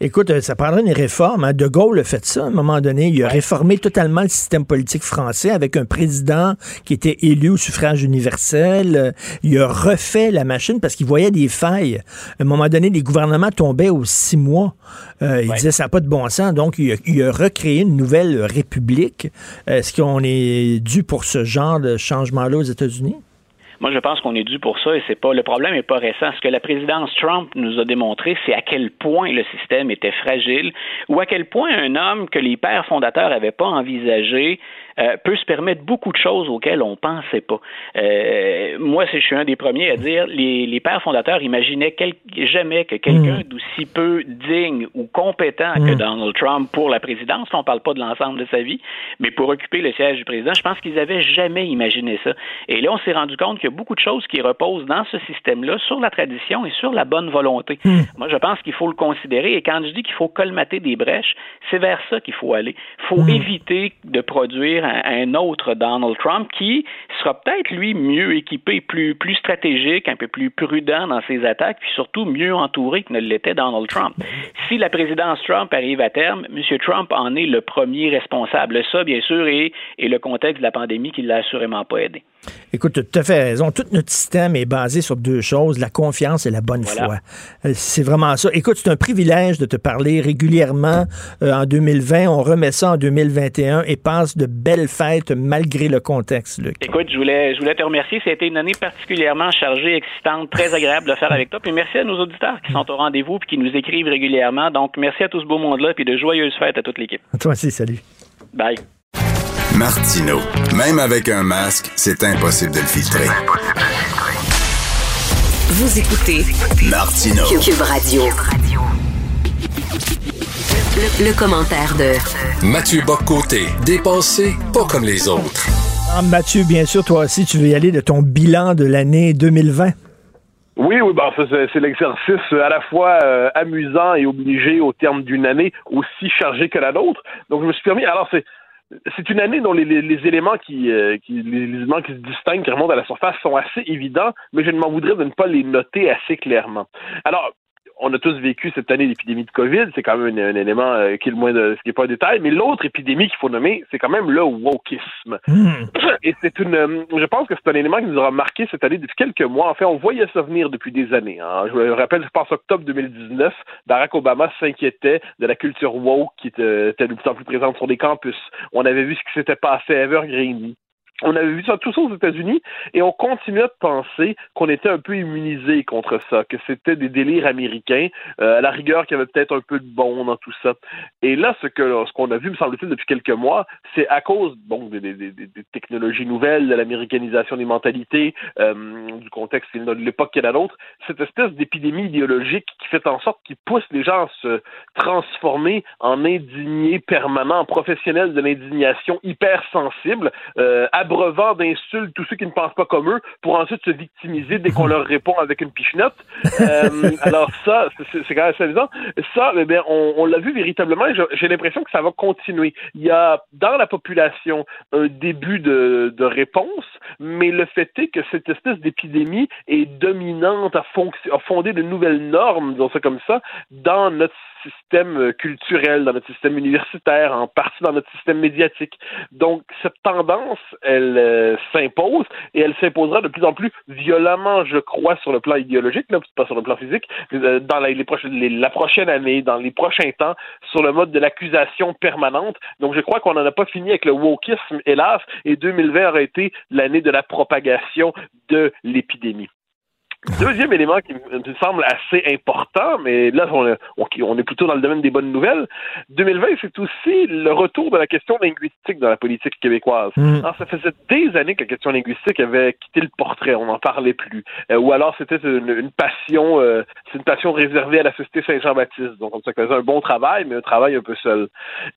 Écoute, euh, ça prendrait une réforme. Hein. De Gaulle a fait ça à un moment donné. Il a réformé totalement le système politique français avec un président qui était élu au suffrage universel. Euh, il a refait la machine parce qu'il voyait des failles. À un moment donné, les gouvernements tombaient aux six mois. Euh, il Ouais. disait ça n'a pas de bon sens. Donc, il a, il a recréé une nouvelle république. Est-ce qu'on est dû pour ce genre de changement-là aux États-Unis? Moi, je pense qu'on est dû pour ça et c'est pas le problème n'est pas récent. Ce que la présidence Trump nous a démontré, c'est à quel point le système était fragile ou à quel point un homme que les pères fondateurs n'avaient pas envisagé euh, peut se permettre beaucoup de choses auxquelles on pensait pas. Euh, moi, je suis un des premiers à dire les, les pères fondateurs imaginaient quel, jamais que quelqu'un Mm. d'aussi peu digne ou compétent que Mm. Donald Trump pour la présidence, on parle pas de l'ensemble de sa vie, mais pour occuper le siège du président, je pense qu'ils avaient jamais imaginé ça. Et là, on s'est rendu compte qu'il y a beaucoup de choses qui reposent dans ce système-là sur la tradition et sur la bonne volonté. Moi, je pense qu'il faut le considérer. Et quand je dis qu'il faut colmater des brèches, c'est vers ça qu'il faut aller. Il faut éviter de produire un, autre Donald Trump qui sera peut-être, lui, mieux équipé, plus, plus stratégique, un peu plus prudent dans ses attaques, puis surtout mieux entouré que ne l'était Donald Trump. Si la présidence Trump arrive à terme, M. Trump en est le premier responsable. Ça, bien sûr, et le contexte de la pandémie qui l'a assurément pas aidé. Écoute, tu as tout à fait raison. Tout notre système est basé sur deux choses, la confiance et la bonne Voilà. foi. Euh, C'est vraiment ça. Écoute, c'est un privilège de te parler régulièrement euh, en 2020. On remet ça en 2021 et passe de belles fêtes malgré le contexte, Luc. Écoute, je voulais, je voulais te remercier. C'était une année particulièrement chargée, excitante, très agréable de faire avec toi. Puis merci à nos auditeurs qui sont au rendez-vous puis qui nous écrivent régulièrement. Donc, merci à tout ce beau monde-là puis de joyeuses fêtes à toute l'équipe. Toi aussi, salut. Bye. Martino, même avec un masque, c'est impossible de le filtrer. Vous écoutez Martino. Cube Radio. Le, le commentaire de Mathieu Boccoté, dépensé pas comme les autres. Ah, Mathieu, bien sûr, toi aussi, tu veux y aller de ton bilan de l'année 2020. Oui, oui, ben, ça, c'est, c'est l'exercice à la fois euh, amusant et obligé au terme d'une année aussi chargée que la nôtre. Donc, je me suis permis. Alors, c'est c'est une année dont les, les, éléments qui, euh, qui les, les éléments qui se distinguent, qui remontent à la surface, sont assez évidents, mais je ne m'en voudrais de ne pas les noter assez clairement. Alors, on a tous vécu cette année d'épidémie de COVID, c'est quand même un, un élément euh, qui est le moins de, ce qui est pas un détail, mais l'autre épidémie qu'il faut nommer, c'est quand même le wokisme. Et c'est une, euh, je pense que c'est un élément qui nous aura marqué cette année depuis quelques mois. En fait, on voyait ça venir depuis des années. Hein. Je me rappelle, je pense octobre 2019, Barack Obama s'inquiétait de la culture woke qui était, était de plus en plus présente sur les campus. On avait vu ce qui s'était passé à Evergreen. On avait vu ça tout ça aux États-Unis et on continuait de penser qu'on était un peu immunisé contre ça, que c'était des délires américains, euh, à la rigueur qu'il y avait peut-être un peu de bon dans tout ça. Et là, ce que ce qu'on a vu, me semble-t-il, depuis quelques mois, c'est à cause bon des, des, des, technologies nouvelles, de l'américanisation des mentalités, euh, du contexte de l'époque qu'il y a d'autres, cette espèce d'épidémie idéologique qui fait en sorte qu'il pousse les gens à se transformer en indignés permanents, en professionnels de l'indignation hyper sensibles, euh, abreuvant d'insultes tous ceux qui ne pensent pas comme eux pour ensuite se victimiser dès qu'on leur répond avec une pichenote. [LAUGHS] Euh, alors ça, c'est quand même amusant. Ça, eh bien, on, on l'a vu véritablement et j'ai l'impression que ça va continuer. Il y a dans la population un début de, de réponse, mais le fait est que cette espèce d'épidémie est dominante, à, à fonder de nouvelles normes, disons ça comme ça, dans notre système culturel, dans notre système universitaire, en partie dans notre système médiatique. Donc, cette tendance, elle euh, s'impose et elle s'imposera de plus en plus violemment, je crois, sur le plan idéologique, là, pas sur le plan physique, euh, dans la, les prochaines, les, prochaine année, dans les prochains temps, sur le mode de l'accusation permanente. Donc, je crois qu'on n'en a pas fini avec le wokisme, hélas, et 2020 aurait été l'année de la propagation de l'épidémie. Deuxième élément qui me semble assez important, mais là, on, on, est plutôt dans le domaine des bonnes nouvelles. 2020, c'est aussi le retour de la question linguistique dans la politique québécoise. Mm. Alors, ça faisait des années que la question linguistique avait quitté le portrait, on n'en parlait plus. Euh, ou alors, c'était une, une, passion, euh, c'est une passion réservée à la Société Saint-Jean-Baptiste. Donc, ça faisait un bon travail, mais un travail un peu seul.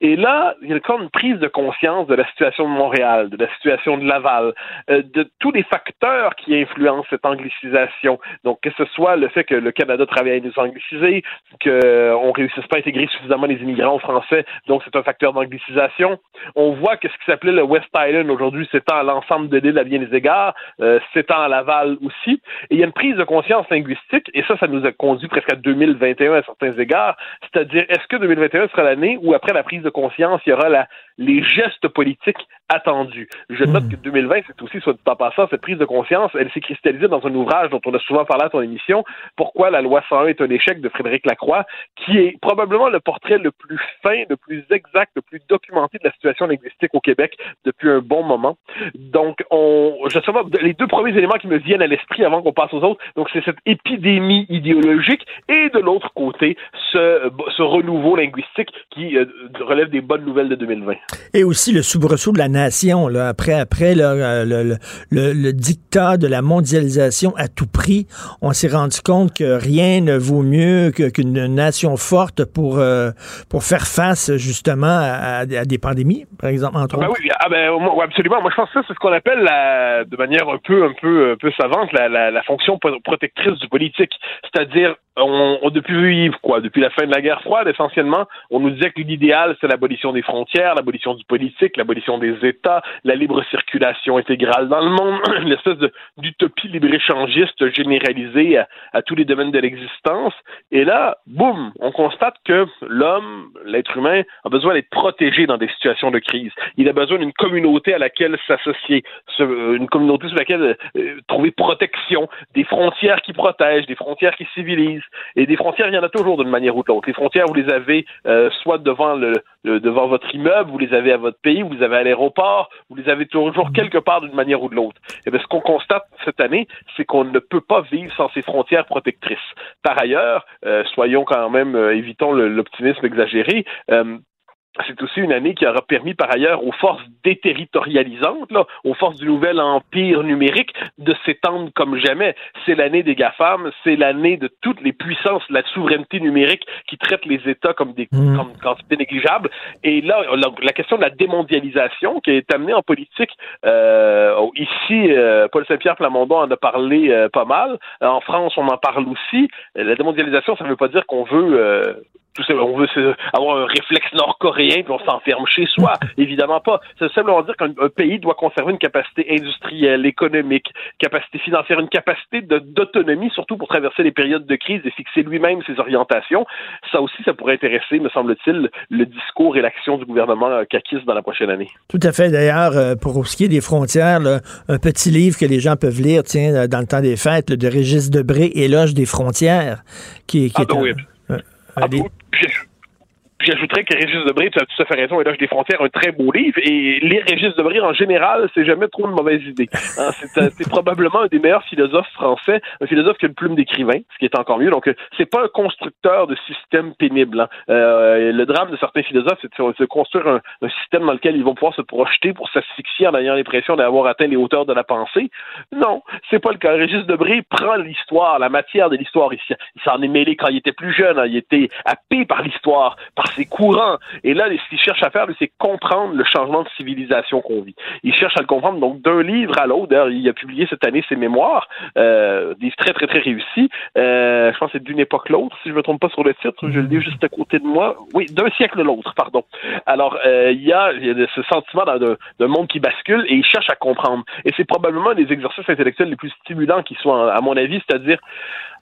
Et là, il y a comme une prise de conscience de la situation de Montréal, de la situation de Laval, euh, de tous les facteurs qui influencent cette anglicisation donc, que ce soit le fait que le Canada travaille à nous angliciser, qu'on ne réussisse pas à intégrer suffisamment les immigrants français, donc c'est un facteur d'anglicisation. On voit que ce qui s'appelait le West Island aujourd'hui s'étend à l'ensemble de l'île à bien des égards, euh, s'étend à Laval aussi. Et il y a une prise de conscience linguistique, et ça, ça nous a conduit presque à 2021 à certains égards. C'est-à-dire, est-ce que 2021 sera l'année où, après la prise de conscience, il y aura la, les gestes politiques attendus? Je note que 2020, c'est aussi, soit en passant, cette prise de conscience, elle s'est cristallisée dans un ouvrage dont on a souvent parlé à ton émission, Pourquoi la loi 101 est un échec de Frédéric Lacroix, qui est probablement le portrait le plus fin, le plus exact, le plus documenté de la situation linguistique au Québec depuis un bon moment. Donc, on, je sais pas, les deux premiers éléments qui me viennent à l'esprit avant qu'on passe aux autres, donc c'est cette épidémie idéologique et de l'autre côté, ce, ce renouveau linguistique qui euh, relève des bonnes nouvelles de 2020. Et aussi le soubresaut de la nation, là, après, après là, le, le, le, le dictat de la mondialisation à tout prix, on s'est rendu compte que rien ne vaut mieux qu'une nation forte pour, euh, pour faire face justement à, à, des pandémies, par exemple, entre ben autres. Oui, ah ben, oui, absolument. Moi, je pense que ça, c'est ce qu'on appelle, la, de manière un peu, un peu, un peu savante, la, la, la fonction protectrice du politique. C'est-à-dire, on, on, depuis quoi depuis la fin de la guerre froide essentiellement on nous disait que l'idéal c'est l'abolition des frontières l'abolition du politique l'abolition des États la libre circulation intégrale dans le monde [CLEARS THROAT] l'espèce d'utopie libre échangiste généralisée à, tous les domaines de l'existence. Et là boum on constate que l'homme l'être humain a besoin d'être protégé dans des situations de crise. Il a besoin d'une communauté à laquelle s'associer une communauté sur laquelle euh, trouver protection des frontières qui protègent des frontières qui civilisent. Et des frontières, il y en a toujours d'une manière ou de l'autre. Les frontières, vous les avez euh, soit devant le, devant votre immeuble, vous les avez à votre pays, vous les avez à l'aéroport, vous les avez toujours quelque part d'une manière ou de l'autre. Et bien, ce qu'on constate cette année, c'est qu'on ne peut pas vivre sans ces frontières protectrices. Par ailleurs, euh, soyons quand même, euh, évitons l'optimisme exagéré. C'est aussi une année qui aura permis par ailleurs aux forces déterritorialisantes, là, aux forces du nouvel empire numérique, de s'étendre comme jamais. C'est l'année des GAFAM, c'est l'année de toutes les puissances de la souveraineté numérique qui traitent les États comme des mmh. comme quantités négligeables. Et là, la, la, question de la démondialisation qui est amenée en politique, euh, ici, euh, Paul Saint-Pierre Plamondon en a parlé euh, pas mal. En France, on en parle aussi. La démondialisation, ça ne veut pas dire qu'on veut tout on veut avoir un réflexe nord-coréen puis on s'enferme chez soi. [LAUGHS] Évidemment pas. C'est simplement dire qu'un pays doit conserver une capacité industrielle, économique, capacité financière, une capacité d'autonomie, surtout pour traverser les périodes de crise et fixer lui-même ses orientations. Ça aussi, ça pourrait intéresser, me semble-t-il, le discours et l'action du gouvernement Kakis dans la prochaine année. Tout à fait. D'ailleurs, euh, pour ce qui est des frontières, un petit livre que les gens peuvent lire, tiens, dans le temps des fêtes, de Régis Debré, Éloge des frontières, qui, qui ah, est ben oui les... J'ajouterais que Régis Debré, tu as tout à fait raison, Éloge des frontières, un très beau livre. Et lire Régis Debré, en général, c'est jamais trop une mauvaise idée. Hein, euh, c'est probablement un des meilleurs philosophes français, un philosophe qui a une plume d'écrivain, ce qui est encore mieux. Donc, euh, c'est pas un constructeur de système pénible. Hein. Euh, le drame de certains philosophes, c'est de construire un, un, système dans lequel ils vont pouvoir se projeter pour s'asphyxier en ayant l'impression d'avoir atteint les hauteurs de la pensée. Non, c'est pas le cas. Régis Debré prend l'histoire, la matière de l'histoire. Il, il s'en est mêlé quand il était plus jeune. Hein. Il était happé par l'histoire, par c'est courant. Et là, ce qu'il cherche à faire, c'est comprendre le changement de civilisation qu'on vit. Il cherche à le comprendre donc d'un livre à l'autre. D'ailleurs, il a publié cette année ses mémoires, euh, des très très très réussis. Euh, je pense que c'est d'une époque l'autre, si je me trompe pas sur le titre. Je le lis juste à côté de moi. Oui, d'un siècle l'autre, pardon. Alors, euh, il, y a, il, y a, ce sentiment d'un monde qui bascule et il cherche à comprendre. Et c'est probablement un des exercices intellectuels les plus stimulants qui soient, à mon avis, c'est-à-dire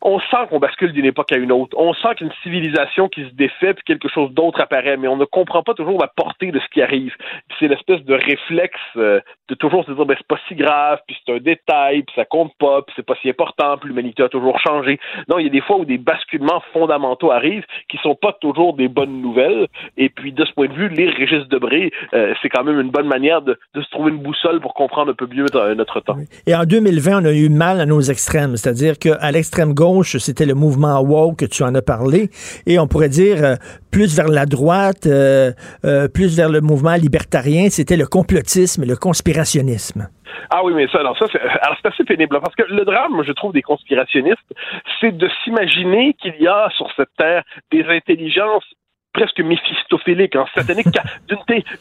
on sent qu'on bascule d'une époque à une autre. On sent qu'une civilisation qui se défait puis quelque chose d'autre apparaît, mais on ne comprend pas toujours la portée de ce qui arrive. C'est l'espèce de réflexe euh, de toujours se dire ben c'est pas si grave, puis c'est un détail, puis ça compte pas, puis c'est pas si important, puis l'humanité a toujours changé. Non, il y a des fois où des basculements fondamentaux arrivent qui sont pas toujours des bonnes nouvelles. Et puis de ce point de vue, lire Régis Debré, euh, c'est quand même une bonne manière de, de, se trouver une boussole pour comprendre un peu mieux notre temps. Et en 2020, on a eu mal à nos extrêmes, c'est-à-dire qu'à l'extrême gauche c'était le mouvement woke que tu en as parlé, et on pourrait dire euh, plus vers la droite, euh, euh, plus vers le mouvement libertarien, c'était le complotisme, le conspirationnisme. Ah oui, mais ça, alors ça, c'est, alors c'est assez pénible parce que le drame, je trouve, des conspirationnistes, c'est de s'imaginer qu'il y a sur cette terre des intelligences presque méphistophélique, hein, satanique, [LAUGHS]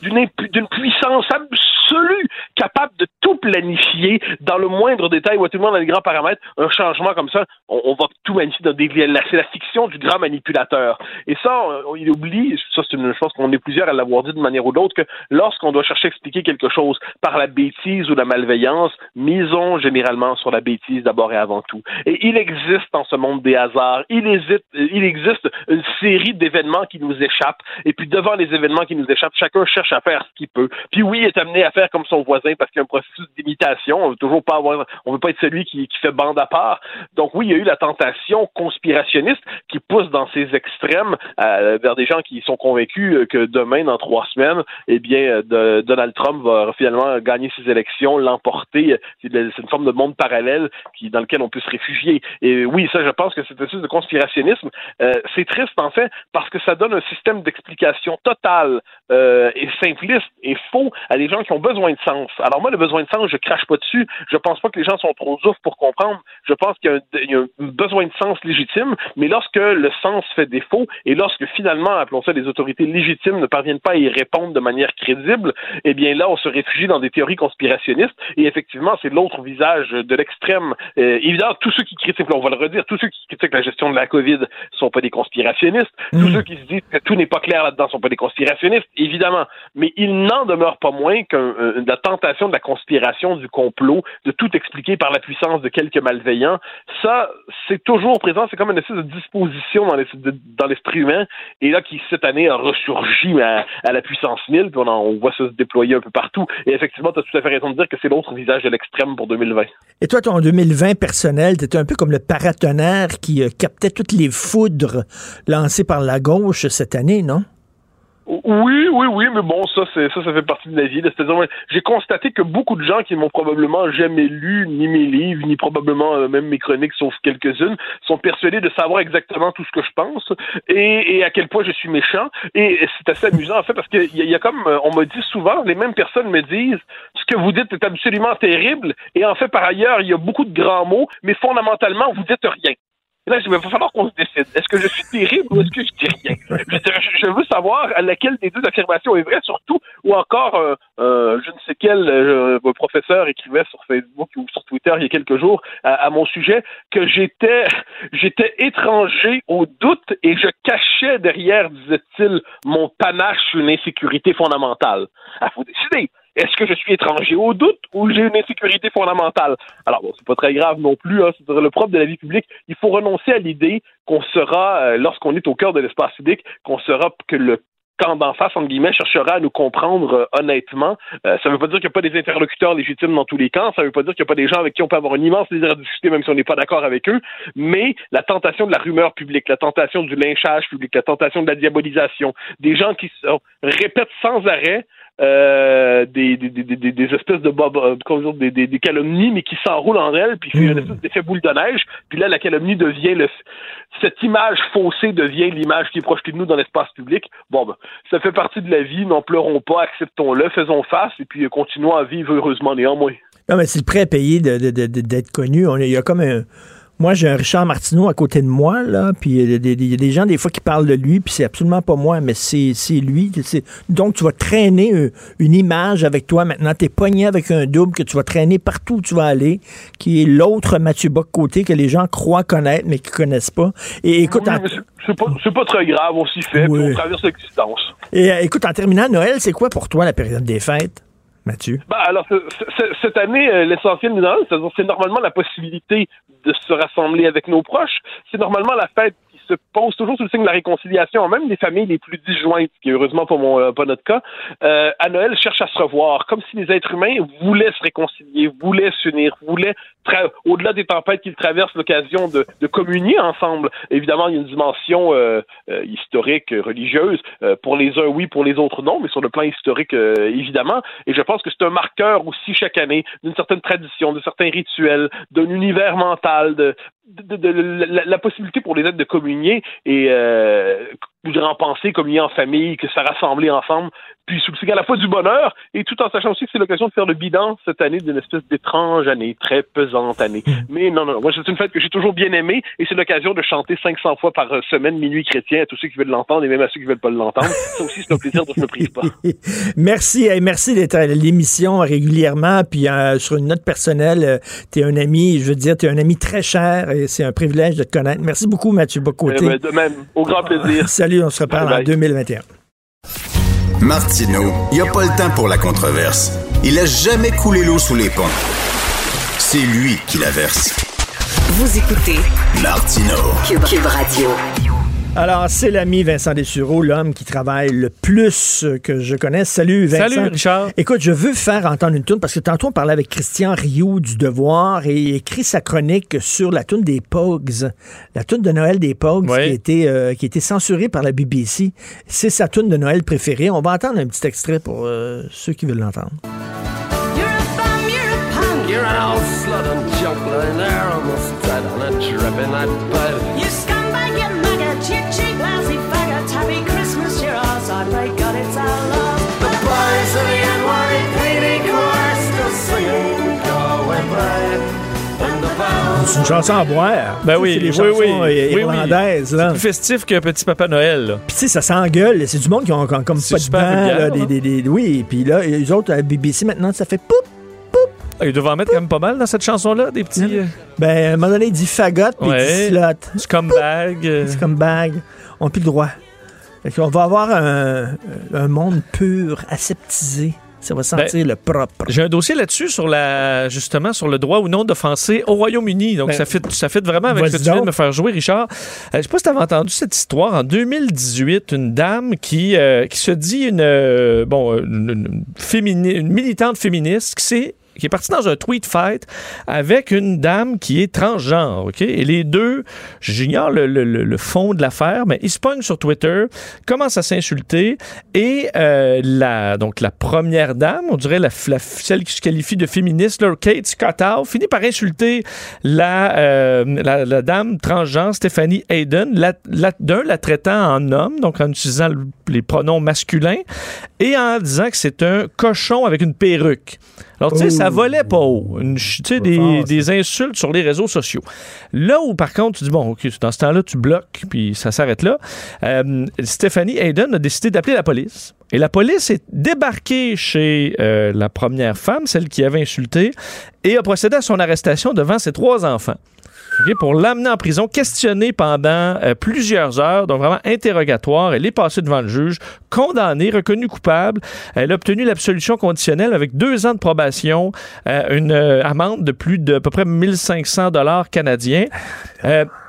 d'une, d'une, puissance absolue, capable de tout planifier dans le moindre détail, ou tout le monde dans les grands paramètres, un changement comme ça, on, va tout magnifier dans des c'est la fiction du grand manipulateur. Et ça, on, il oublie, ça c'est une chose qu'on est plusieurs à l'avoir dit de manière ou d'autre, que lorsqu'on doit chercher à expliquer quelque chose par la bêtise ou la malveillance, misons généralement sur la bêtise d'abord et avant tout. Et il existe dans ce monde des hasards, hésite, il existe une série d'événements qui nous échappe. Et puis devant les événements qui nous échappent, chacun cherche à faire ce qu'il peut. Puis oui, il est amené à faire comme son voisin parce qu'il y a un processus d'imitation. On veut toujours pas avoir, on veut pas être celui qui, qui, fait bande à part. Donc oui, il y a eu la tentation conspirationniste qui pousse dans ces extrêmes euh, vers des gens qui sont convaincus que demain, dans trois semaines, eh bien, de, Donald Trump va finalement gagner ses élections, l'emporter. C'est une forme de monde parallèle dans lequel on peut se réfugier. Et oui, ça, je pense que cette espèce de conspirationnisme, euh, c'est triste en fait parce que ça donne un système d'explication total euh, et simpliste et faux à des gens qui ont besoin de sens. Alors moi, le besoin de sens, je crache pas dessus. Je pense pas que les gens sont trop ouf pour comprendre. Je pense qu'il y, a un besoin de sens légitime, mais lorsque le sens fait défaut et lorsque finalement, appelons ça, les autorités légitimes ne parviennent pas à y répondre de manière crédible, eh bien là, on se réfugie dans des théories conspirationnistes et effectivement, c'est l'autre visage de l'extrême. Euh, évidemment, tous ceux qui critiquent, on va le redire, tous ceux qui critiquent la gestion de la COVID sont pas des conspirationnistes. Tous mmh. ceux qui se disent que tout n'est pas clair là-dedans, sont pas des conspirationnistes, évidemment. Mais il n'en demeure pas moins que euh, la tentation de la conspiration, du complot, de tout expliquer par la puissance de quelques malveillants, ça, c'est toujours présent. C'est comme une espèce de disposition dans l'esprit humain. Et là, qui cette année a ressurgi à, la puissance 1000, puis on, voit ça se déployer un peu partout. Et effectivement, tu as tout à fait raison de dire que c'est l'autre visage de l'extrême pour 2020. Et toi, ton 2020 personnel, tu étais un peu comme le paratonnerre qui euh, captait toutes les foudres lancées par la gauche cette année, non? Oui, oui, oui, mais bon, ça, ça, fait partie de la vie. C'est-à-dire, j'ai constaté que beaucoup de gens qui m'ont probablement jamais lu ni mes livres, ni probablement euh, même mes chroniques, sauf quelques-unes, sont persuadés de savoir exactement tout ce que je pense et, et à quel point je suis méchant. Et c'est assez amusant en fait parce qu'il y, y, a comme euh, on me dit souvent, les mêmes personnes me disent ce que vous dites est absolument terrible et en fait par ailleurs il y a beaucoup de grands mots, mais fondamentalement vous dites rien. Et là, il va falloir qu'on se décide. Est-ce que je suis terrible ou est-ce que je dis rien? [LAUGHS] Je, veux savoir à laquelle des deux affirmations est vraie, surtout, ou encore, euh, euh, je ne sais quel euh, professeur écrivait sur Facebook ou sur Twitter il y a quelques jours à, à mon sujet que j'étais, j'étais étranger au doute et je cachais derrière, disait-il, mon panache une insécurité fondamentale. Il faut décider. Est-ce que je suis étranger au doute ou j'ai une insécurité fondamentale? Alors, bon, c'est pas très grave non plus. Hein, c'est le propre de la vie publique. Il faut renoncer à l'idée qu'on sera, euh, lorsqu'on est au cœur de l'espace civique, qu'on sera que le camp d'en face, entre guillemets, cherchera à nous comprendre euh, honnêtement. Euh, ça ne veut pas dire qu'il n'y a pas des interlocuteurs légitimes dans tous les camps. Ça ne veut pas dire qu'il n'y a pas des gens avec qui on peut avoir un immense désir de discuter, même si on n'est pas d'accord avec eux. Mais la tentation de la rumeur publique, la tentation du lynchage public, la tentation de la diabolisation, des gens qui se répètent sans arrêt euh, des, des, des, des, espèces de bob, euh, des, des, calomnies, mais qui s'enroulent en elles, puis c'est une espèce d'effet boule de neige, puis là, la calomnie devient le, cette image faussée devient l'image qui est projetée de nous dans l'espace public. Bon, ben, ça fait partie de la vie, n'en pleurons pas, acceptons-le, faisons face, et puis euh, continuons à vivre heureusement néanmoins. Non, mais c'est le prêt à payer de- de- de- de- d'être connu. On- Il y a comme un. Moi, j'ai un Richard Martineau à côté de moi, là, puis il y, a des- il y a des gens, des fois, qui parlent de lui, puis c'est absolument pas moi, mais c'est c'est lui. C'est- Donc, tu vas traîner une image avec toi maintenant. Tu es pogné avec un double que tu vas traîner partout où tu vas aller, qui est l'autre Mathieu Bock-Côté que les gens croient connaître, mais qui connaissent pas. Et écoute, Oui, en- c'est- pas, c'est pas très grave, on s'y fait, puis on traverse l'existence. et, euh, écoute, en terminant, Noël, c'est quoi pour toi la période des fêtes, Mathieu? Ben, alors, ce- ce- cette année, euh, l'essentiel c'est-à-dire, c'est normalement la possibilité de se rassembler avec nos proches. C'est normalement la fête se pose toujours sous le signe de la réconciliation, même les familles les plus disjointes, qui heureusement pas, mon, euh, pas notre cas, euh, à Noël cherchent à se revoir, comme si les êtres humains voulaient se réconcilier, voulaient s'unir, voulaient, au-delà des tempêtes qu'ils traversent, l'occasion de, de communier ensemble. Évidemment, il y a une dimension euh, historique, religieuse. Pour les uns, oui, pour les autres, non, mais sur le plan historique, évidemment. Et je pense que c'est un marqueur aussi chaque année d'une certaine tradition, de certains rituels, d'un univers mental, de, de, de- de- la, possibilité pour les êtres de communier et euh, en penser, communier en famille, que se rassembler ensemble, puis signe à la fois du bonheur et tout en sachant aussi que c'est l'occasion de faire le bilan cette année d'une espèce d'étrange année, très pesante année. Mais non, non, moi c'est une fête que j'ai toujours bien aimée et c'est l'occasion de chanter 500 fois par semaine Minuit chrétien à tous ceux qui veulent l'entendre et même à ceux qui veulent pas l'entendre. Ça aussi c'est un plaisir dont je ne me prive pas. [LAUGHS] Merci, hey, merci d'être à l'émission régulièrement. Puis euh, sur une note personnelle, tu es un ami, je veux dire, tu es un ami très cher et c'est un privilège de te connaître. Merci beaucoup, Mathieu Bocoté. Ben, de même, au grand plaisir. [LAUGHS] Salut, on se reparle Bye en bye. 2021. Martineau, il n'y a pas le temps pour la controverse. Il a jamais coulé l'eau sous les ponts. C'est lui qui la verse. Vous écoutez Martineau. Cube, Cube Radio. Alors, c'est l'ami Vincent Dessureau, l'homme qui travaille le plus que je connaisse. Salut, Vincent. Salut, Richard. Écoute, je veux faire entendre une tune parce que tantôt, on parlait avec Christian Rioux du Devoir et il écrit sa chronique sur la tune des Pogs. La tune de Noël des Pogs Oui. qui, a été, euh, qui a été censurée par la BBC. C'est sa tune de Noël préférée. On va entendre un petit extrait pour euh, ceux qui veulent l'entendre. You're an old slut and junk lying there on a dripping C'est une chanson à boire. Ben oui, les oui, chansons oui. euh, Oui, oui. irlandaises. C'est plus festif que Petit Papa Noël. là. Puis tu sais, ça s'engueule. C'est du monde qui ont, comme pas de dents, là, des, des- des- oui, puis là, les autres, à la BBC, maintenant, ça fait poup. Ah, Ils doivent en mettre quand même pas mal dans cette chanson-là, des petits. euh, Ben, à un moment donné, il dit fagot, puis il Ouais. dit slot. Scumbag. euh. Scumbag. On n'a plus le droit. Fait qu'on va avoir un, un monde pur, aseptisé. Ça va sentir Ben, le propre. J'ai un dossier là-dessus sur la justement sur le droit ou non d'offenser au Royaume-Uni. Donc Ben, ça fait ça fait vraiment avec ce que tu viens de me faire jouer, Richard. Euh, je sais pas si tu avais entendu cette histoire en 2018, une dame qui euh, qui se dit une euh, bon une, une fémini- une militante féministe qui s'est qui est partie dans un tweet fight avec une dame qui est transgenre, OK? Et les deux, j'ignore le, le- fond de l'affaire, mais ils se pognent sur Twitter, commencent à s'insulter, et euh, la, donc la première dame, on dirait la, celle qui se qualifie de féministe, là, Kate Scottow, finit par insulter la, euh, dame transgenre Stephanie Hayden, d'un, la traitant en homme, donc en utilisant le- les pronoms masculins, et en disant que c'est un cochon avec une perruque. Alors, tu sais, ça volait pas haut. Une ch- tu sais, des, des insultes sur les réseaux sociaux. Là où, par contre, tu dis, bon, OK, dans ce temps-là, tu bloques, puis ça s'arrête là. Euh, Stephanie Hayden a décidé d'appeler la police. Et la police est débarquée chez euh, la première femme, celle qui avait insulté, et a procédé à son arrestation devant ses trois enfants. OK, pour l'amener en prison, questionner pendant euh, plusieurs heures, donc vraiment interrogatoire. Elle est passée devant le juge, condamnée, reconnue coupable. Elle a obtenu l'absolution conditionnelle avec deux ans de probation, euh, une euh, amende de plus de à peu près 1500 dollars canadiens.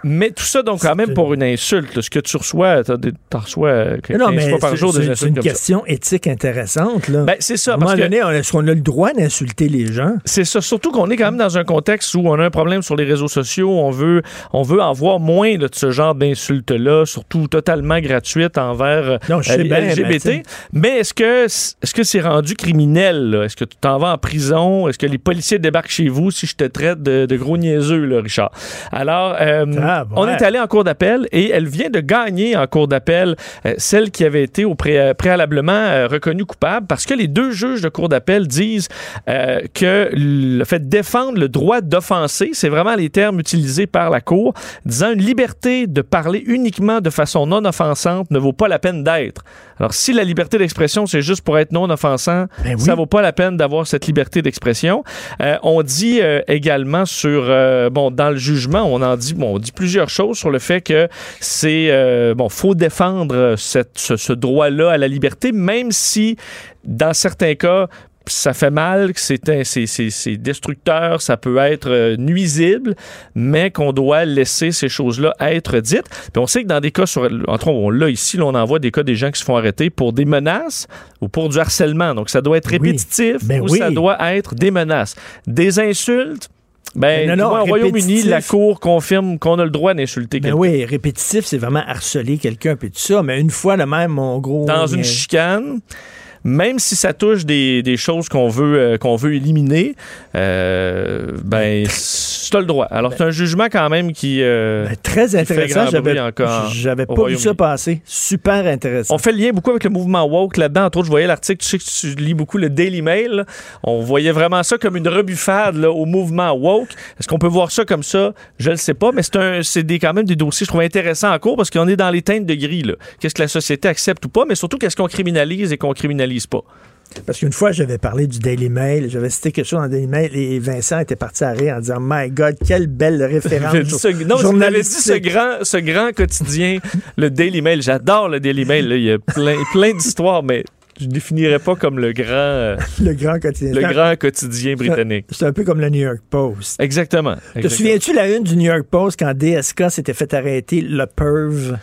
Mais tout ça, donc, quand même pour une insulte. Ce que tu reçois, t'as des- t'en reçois euh, 15 Non, mais fois par jour des c'est c'est insultes une comme ça. question éthique intéressante. Là. Ben, c'est ça, À un moment parce donné, on- est-ce qu'on a le droit d'insulter les gens? C'est ça. Surtout qu'on est quand même dans un contexte où on a un problème sur les réseaux sociaux. On veut, on veut en voir moins là, de ce genre d'insultes-là, surtout totalement gratuites envers euh, Non, je sais bien, LGBT. Mais est-ce que est-ce que c'est rendu criminel? là? Est-ce que tu t'en vas en prison? Est-ce que les policiers débarquent chez vous si je te traite de, de gros niaiseux, là, Richard? Alors, euh, Ah, on ouais. est allé en cour d'appel et elle vient de gagner en cour d'appel euh, celle qui avait été au pré- préalablement euh, reconnue coupable parce que les deux juges de cour d'appel disent euh, que le fait de défendre le droit d'offenser, c'est vraiment les termes utilisés par la cour, disant une liberté de parler uniquement de façon non offensante ne vaut pas la peine d'être. Alors si la liberté d'expression c'est juste pour être non offensant, Ben ça vaut pas la peine d'avoir cette liberté d'expression. On dit également sur bon dans le jugement, on en dit bon, on dit plusieurs choses sur le fait que c'est euh, bon, faut défendre cette, ce, ce droit-là à la liberté, même si dans certains cas ça fait mal, que c'est destructeur, ça peut être euh, nuisible, mais qu'on doit laisser ces choses-là être dites. Puis on sait que dans des cas, sur, entre autres, on l'a ici, là, on en voit des cas des gens qui se font arrêter pour des menaces ou pour du harcèlement. Donc ça doit être répétitif Ben ou oui. ça doit être des menaces. Des insultes, ben, non, au Royaume-Uni, la Cour confirme qu'on a le droit d'insulter Ben quelqu'un. oui, répétitif, c'est vraiment harceler quelqu'un, puis tout ça. Mais une fois, le même, mon gros. dans une euh, chicane, même si ça touche des, des choses qu'on veut, euh, qu'on veut éliminer, euh, ben, c'est le droit. Alors, c'est un jugement quand même qui. euh, Ben, Très intéressant. J'avais pas vu ça passer. Super intéressant. On fait le lien beaucoup avec le mouvement woke là-dedans. Entre autres, je voyais l'article, tu sais que tu lis beaucoup le Daily Mail. là. On voyait vraiment ça comme une rebuffade là, au mouvement woke. Est-ce qu'on peut voir ça comme ça? Je ne sais pas, mais c'est des, quand même des dossiers, je trouve intéressants en cours parce qu'on est dans les teintes de gris. Qu'est-ce que la société accepte ou pas, mais surtout qu'est-ce qu'on criminalise et qu'on criminalise pas. Parce qu'une fois, j'avais parlé du Daily Mail, j'avais cité quelque chose dans le Daily Mail et Vincent était parti à rire en disant My God, quelle belle [LAUGHS] référence. Ce- non, vous m'avez dit ce grand, ce grand quotidien, le Daily Mail. J'adore le Daily Mail. là. Il y a plein, plein d'histoires, mais je ne définirais pas comme le grand, euh, Le grand quotidien. le grand quotidien britannique. C'est un peu comme le New York Post. Exactement. Te souviens-tu la une du New York Post quand DSK s'était fait arrêter le perv?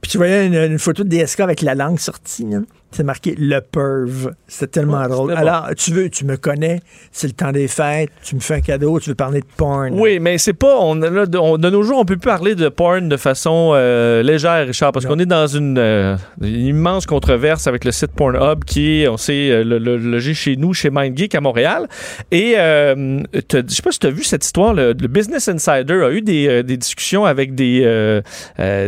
Puis tu voyais une, une photo de DSK avec la langue sortie. C'est marqué le perv. C'était tellement drôle. Alors, tu veux, tu me connais, c'est le temps des fêtes, tu me fais un cadeau, tu veux parler de porn. Oui, mais c'est pas. On, là, de, on- de nos jours, on peut plus parler de porn de façon euh, légère, Richard, parce qu'on est dans une, euh, une immense controverse avec le site Pornhub qui est, on sait, euh, le, le- logé chez nous, chez MindGeek à Montréal. Et euh, je sais pas si tu as vu cette histoire. Le, le Business Insider a eu des, des discussions avec des,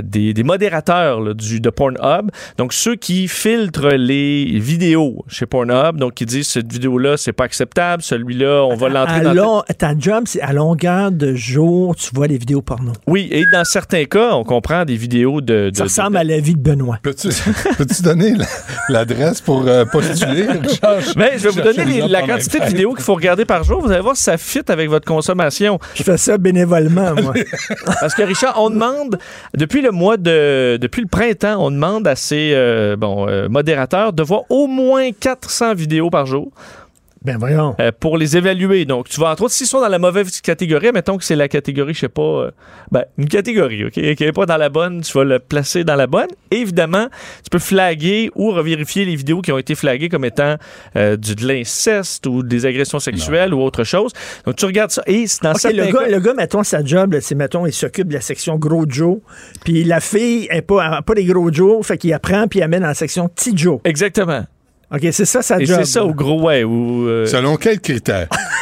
des, des modérateurs là, du, de Pornhub. Donc, ceux qui filtrent les vidéos chez Pornhub, donc qui disent cette vidéo-là, c'est pas acceptable, celui-là, on va l'entrer dans long- ta job, c'est à longueur de jour, tu vois les vidéos porno. Oui, et dans certains cas, on comprend des vidéos de. de- Ça de- ressemble à la vie de Benoît. [LAUGHS] Peux-tu donner la- l'adresse pour euh, postuler, [LAUGHS] Richard? Mais je vais vous donner les la quantité de vidéos qu'il faut regarder par jour. Vous allez voir si ça fit avec votre consommation. Je fais ça bénévolement, moi. [LAUGHS] Parce que Richard, on demande depuis le mois de depuis le printemps, on demande à ces euh, bon euh, modérateurs de voir au moins 400 vidéos par jour. Ben voyons. Euh, pour les évaluer. Donc, tu vas entre autres, s'ils sont dans la mauvaise catégorie, mettons que c'est la catégorie, je sais pas, euh, ben, une catégorie, OK, qui n'est pas dans la bonne, tu vas le placer dans la bonne. Et évidemment, tu peux flaguer ou revérifier les vidéos qui ont été flaguées comme étant euh, du, de l'inceste ou des agressions sexuelles ou autre chose. Donc, tu regardes ça. Et c'est dans OK, certains le gars, cas- le gars, mettons, sa job, c'est, mettons, il s'occupe de la section gros Joe, puis la fille, elle pas, pas des gros Joe, fait qu'il apprend, puis il amène dans la section petit Joe. Exactement. OK, c'est ça sa Et job. c'est ça au gros, ouais. Ou, euh, Selon quels critères? [LAUGHS]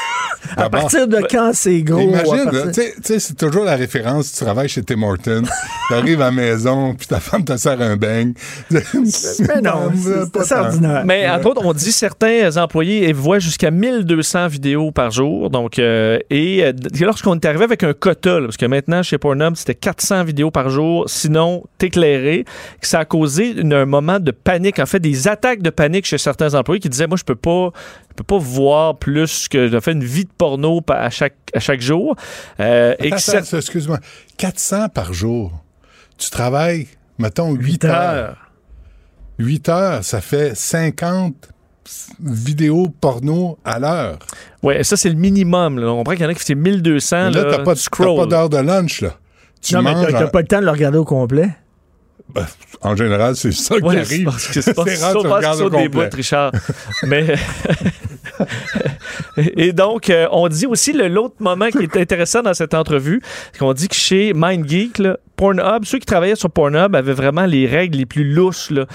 À partir de quand c'est gros? Imagine, partir- tu sais- c'est toujours la référence, tu travailles chez Tim Hortons, [LAUGHS] tu arrives à la maison, puis ta femme te sert un bang. Mais [LAUGHS] non, [LAUGHS] c'est- ordinaire. Mais entre autres, on dit certains employés voient jusqu'à 1200 vidéos par jour. Donc, euh, et euh, d- lorsqu'on est arrivé avec un quota, là, parce que maintenant chez Pornhub c'était 400 vidéos par jour, sinon t'éclairer, que ça a causé une- un moment de panique, en fait des attaques de panique chez certains employés qui disaient moi je peux pas, je peux pas voir plus que je fais une vie de porno à chaque à chaque jour. Euh, Attends, ça- excuse-moi. 400 par jour. Tu travailles, mettons, 8 heures. 8 heures, ça fait 50 vidéos porno à l'heure. ouais, ça c'est le minimum. Là. On comprend qu'il y en a qui fait 1200. Mais Là, t'as pas, de- t'as scroll. pas d'heure de lunch, là. Tu non, manges t'as- t'as en- pas le temps de le regarder au complet. Ben, en général, c'est ça qui Ouais, arrive. c'est parce que c'est pas [LAUGHS] C'est rare que tu des bouts, Richard. Mais [LAUGHS] et donc euh, on dit aussi le l'autre moment qui est intéressant dans cette entrevue, c'est qu'on dit que chez MindGeek, là, Pornhub, ceux qui travaillaient sur Pornhub avaient vraiment les règles les plus louches là.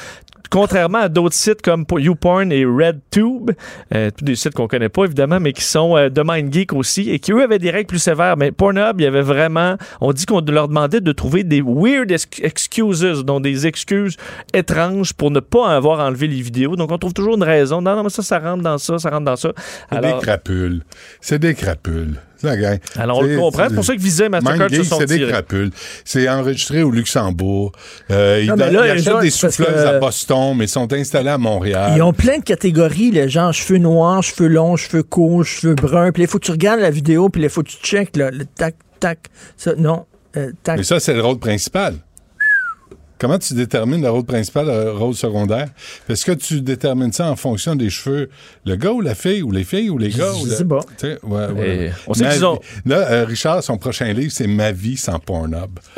Contrairement à d'autres sites comme YouPorn et RedTube, euh, tous des sites qu'on connaît pas évidemment, mais qui sont euh, de MindGeek aussi, et qui eux avaient des règles plus sévères. Mais Pornhub, il y avait vraiment, on dit qu'on leur demandait de trouver des weird ex- excuses, donc des excuses étranges pour ne pas avoir enlevé les vidéos. Donc on trouve toujours une raison. Non, non, mais ça, ça rentre dans ça, ça rentre dans ça. C'est des crapules. C'est des crapules. C'est la gang. Alors, on le comprend. C'est pour ça que Visa et Mastercard se sont c'est des crapules. C'est enregistré au Luxembourg. Euh, ils Non, là, ils les achètent des souffleuses à Boston, mais sont installés à Montréal. Ils ont plein de catégories, les gens, cheveux noirs, cheveux longs, cheveux courts, cheveux bruns. Puis il faut que tu regardes la vidéo, puis il faut que tu checkes là, le tac, tac. Ça, non, euh, tac. Mais ça, c'est le rôle principal. Comment tu détermines le rôle principal, le rôle secondaire? Est-ce que tu détermines ça en fonction des cheveux? Le gars ou la fille, ou les filles ou les gars? Je ou le- sais pas. Tu sais, ouais, ouais. Et on sait qu'ils ont- Là, euh, Richard, son prochain livre, c'est Ma vie sans Pornhub. [LAUGHS]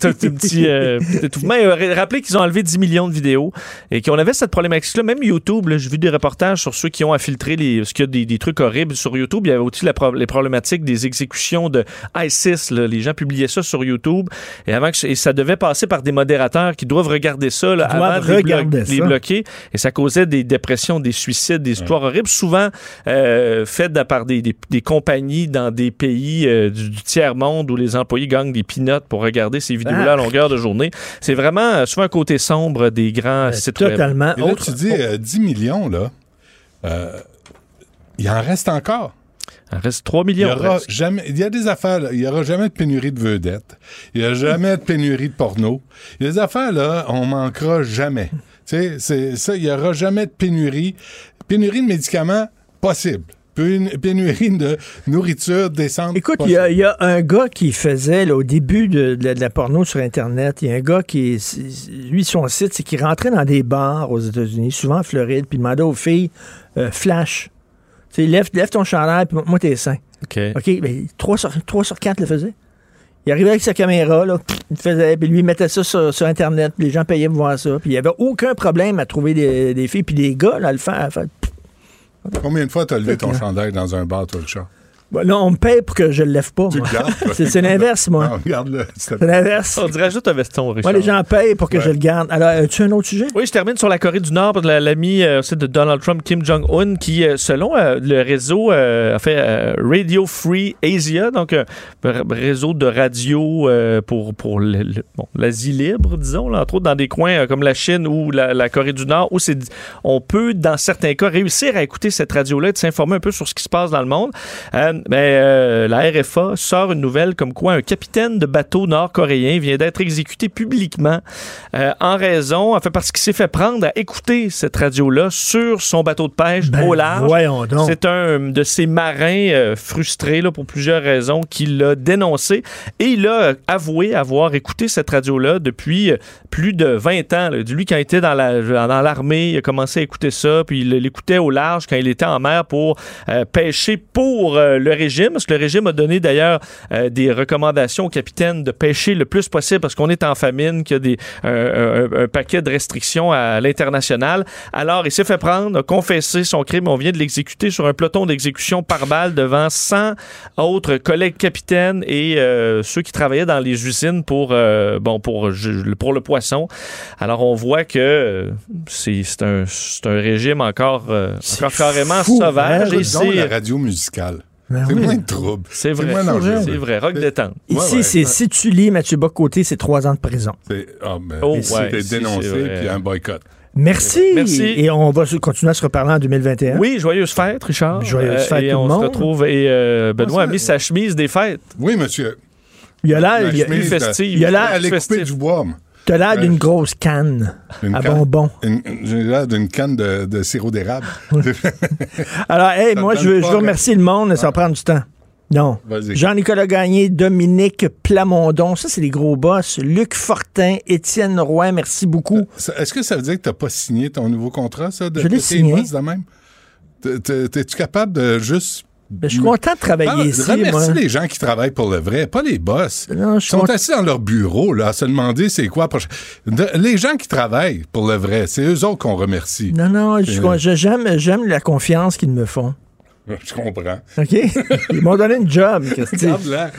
T'as un petit euh. Et, euh, Rappelez qu'ils ont enlevé 10 millions de vidéos et qu'on avait cette problématique-là. Même YouTube, j'ai vu des reportages sur ceux qui ont infiltré les, parce qu'il y a des, des trucs horribles sur YouTube. Il y avait aussi la pro- les problématiques des exécutions de ISIS. là. Les gens publiaient ça sur YouTube et, avant que, et ça devait passer par des modérateurs qui doivent regarder ça là, Qui doivent avant de les, blo- bloquer. Et ça causait des dépressions, des suicides, des histoires horribles, souvent euh, faites par des, des- des compagnies dans des pays euh, du, du tiers-monde où les employés gagnent des peanuts pour regarder ces vidéos-là à Ah. longueur de journée. C'est vraiment euh, souvent un côté sombre des grands sites web. Totalement. Et là, Autre- tu dis euh, 10 millions, là. euh, il en reste encore. Il en reste 3 Il y, millions. aura jamais, il y a des affaires, là, il n'y aura jamais de pénurie de vedettes. Il n'y a jamais de pénurie de porno. Il y a des affaires, là, on manquera jamais. Tu sais, c'est ça, il n'y aura jamais de pénurie. Pénurie de médicaments, possible. Pén- Pénurie de nourriture décente. Écoute, il y, a- il y a un gars qui faisait, là, au début de, de la- de la porno sur Internet, il y a un gars qui, lui, son site, c'est qu'il rentrait dans des bars aux États-Unis, souvent en Floride, puis il demandait aux filles, euh, flash. Tu lève, lève ton chandail, puis moi, t'es seins. OK. OK, ben, 3 sur, 3 sur 4 le faisaient. Il arrivait avec sa caméra, là, il faisait, puis lui, il mettait ça sur, sur Internet, puis les gens payaient pour voir ça, puis il n'y avait aucun problème à trouver des, des filles, puis les gars, là, à le faire, à faire, pff, Combien de fois t'as levé ton chandail dans un bar, toi, Richard? ben, non, on me paye pour que je le lève pas? [LAUGHS] C'est l'inverse, moi. Te C'est l'inverse. On dirait juste un veston, Richard. Moi, les gens payent pour que Ouais. je le garde. Alors, as-tu un autre sujet? Oui, je termine sur la Corée du Nord, la- l'ami euh, aussi de Donald Trump, Kim Jong-un, qui, euh, selon euh, le réseau, euh, a fait euh, Radio Free Asia, donc un réseau de radio euh, pour, pour bon, l'Asie libre, disons, là, entre autres dans des coins euh, comme la Chine ou la, la Corée du Nord, où c'est, on peut, dans certains cas, réussir à écouter cette radio-là et de s'informer un peu sur ce qui se passe dans le monde. Euh, ben, euh, la RFA sort une nouvelle comme quoi un capitaine de bateau nord-coréen vient d'être exécuté publiquement euh, en raison, en fait, parce qu'il s'est fait prendre à écouter cette radio-là sur son bateau de pêche Ben, au large. voyons donc. C'est un de ces marins euh, frustrés là, pour plusieurs raisons qui l'a dénoncé et il a avoué avoir écouté cette radio-là depuis plus de 20 ans. là. Lui, quand il était dans la- dans l'armée, il a commencé à écouter ça, puis il l'écoutait au large quand il était en mer pour pêcher pour euh, le régime, parce que le régime a donné d'ailleurs euh, des recommandations aux capitaines de pêcher le plus possible parce qu'on est en famine, qu'il y a des, un, un- un paquet de restrictions à l'international. Alors, il s'est fait prendre, a confessé son crime. On vient de l'exécuter sur un peloton d'exécution par balle devant 100 autres collègues capitaines et euh, ceux qui travaillaient dans les usines pour, euh, bon, pour, pour le poisson. Alors, on voit que c'est un, un régime encore, encore carrément fou, sauvage. hein, et donc la radio musicale. Ben c'est oui. moins de trouble. c'est vrai, moins dangereux. c'est vrai, rock détente. Ici, c'est si tu lis Mathieu Bocoté, c'est trois ans de prison. C'est ah, ben, Oh, c'est ouais, dénoncé puis un boycott. Merci. Merci. Et on va continuer à se reparler en 2021. Oui, joyeuse fête, Richard. Joyeuse fête, et tout le on monde. se retrouve. Et euh, Benoît a mis sa chemise des fêtes. Oui, monsieur. Il y a l'air, La il y a- chemise de- festive. il y a est coupée festif. du bois. moi. T'as l'air Ouais. d'une grosse canne à canne- bonbons. J'ai l'air d'une canne de, de sirop d'érable. [LAUGHS] Alors, hey, Ça moi, je veux, je remercier le monde, ça va prendre du temps. Non. Vas-y. Jean-Nicolas Gagné, Dominique Plamondon, ça, c'est les gros boss. Luc Fortin, Étienne Roy, merci beaucoup. Est-ce que ça veut dire que tu n'as pas signé ton nouveau contrat, ça? De, Je l'ai signé. de même? T'es- t'es- T'es-tu capable de juste. Ben, je suis content de travailler Parle- ici, Remercie moi. les gens qui travaillent pour le vrai, pas les boss. Non, je Ils sont assis dans leur bureau, là, à se demander c'est quoi. De- les gens qui travaillent pour le vrai, c'est eux autres qu'on remercie. Non, non, Euh. j'aime, la confiance qu'ils me font. [LAUGHS] Je comprends. OK? [LAUGHS] Ils m'ont donné une job, là.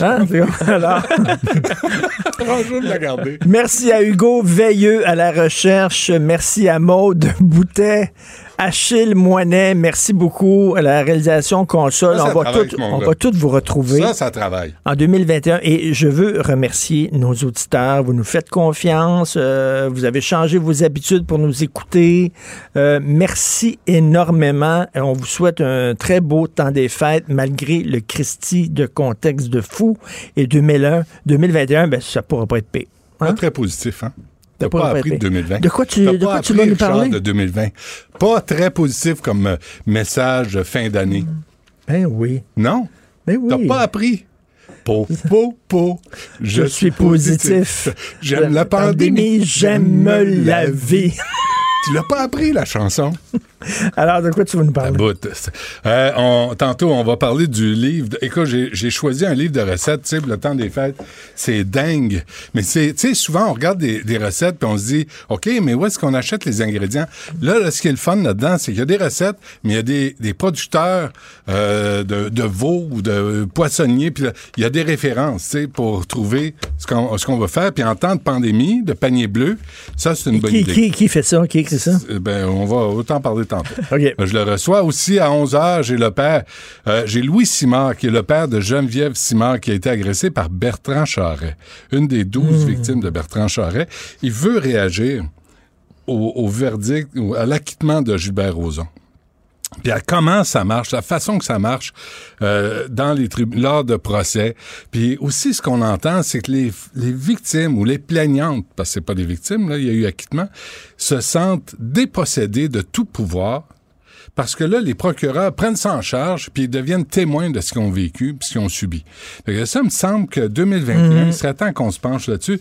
Hein? [LAUGHS] Alors, de la garder. merci à Hugo Veilleux à la recherche. Merci à Maude Boutet. Achille Moinet, merci beaucoup à la réalisation console. Ça, ça on va, tout, on va tout vous retrouver. Ça, ça travaille. en 2021. Et je veux remercier nos auditeurs. Vous nous faites confiance. euh, vous avez changé vos habitudes pour nous écouter. Euh, merci énormément. Et on vous souhaite un très beau temps des fêtes malgré le Christie de contexte de fou. Et 2001, 2021, ben, ça pourra pas être pire. Pas très positif, hein? T'as pas pas appris. de 2020. De quoi tu- de quoi tu vas nous parler? de 2020. Pas très positif comme euh, message de fin d'année. Ben oui. Non? Ben oui. T'as pas appris? Po, po, po. Je suis positif. [LAUGHS] J'aime la pandémie. J'aime la vie. [LAUGHS] Tu l'as pas appris, la chanson? [LAUGHS] Alors, de quoi tu vas nous parler? Euh, on- tantôt, on va parler du livre. de- Écoute, j'ai choisi un livre de recettes, tu sais, le temps des fêtes. C'est dingue. Mais c'est, tu sais, souvent, on regarde des, des recettes puis on se dit, OK, mais où est-ce qu'on achète les ingrédients? Là, là, ce qui est le fun là-dedans, c'est qu'il y a des recettes, mais il y a des, des producteurs euh, de, de veau ou de poissonniers, puis il y a des références, tu sais, pour trouver ce qu'on, qu'on va faire. Puis en temps de pandémie, de panier bleu, ça, c'est une bonne Qui, idée. qui, qui fait ça? Qui c'est ça? Euh, Ben, on va autant parler tantôt. [LAUGHS] OK. Je le reçois aussi à 11 h. J'ai le père, euh, j'ai Louis Simard, qui est le père de Geneviève Simard, qui a été agressé par Bertrand Charret, une des douze victimes de Bertrand Charret. Il veut réagir au, au verdict, ou à l'acquittement de Gilbert Rozon. Puis à comment ça marche, la façon que ça marche euh, dans les tribunaux, lors de procès. Puis aussi, ce qu'on entend, c'est que les, les victimes ou les plaignantes, parce que c'est pas des victimes, là, il y a eu acquittement, se sentent dépossédées de tout pouvoir. Parce que là, les procureurs prennent ça en charge, puis ils deviennent témoins de ce qu'ils ont vécu, puis ce qu'ils ont subi. Fait que ça me semble que 2021, il serait temps qu'on se penche là-dessus.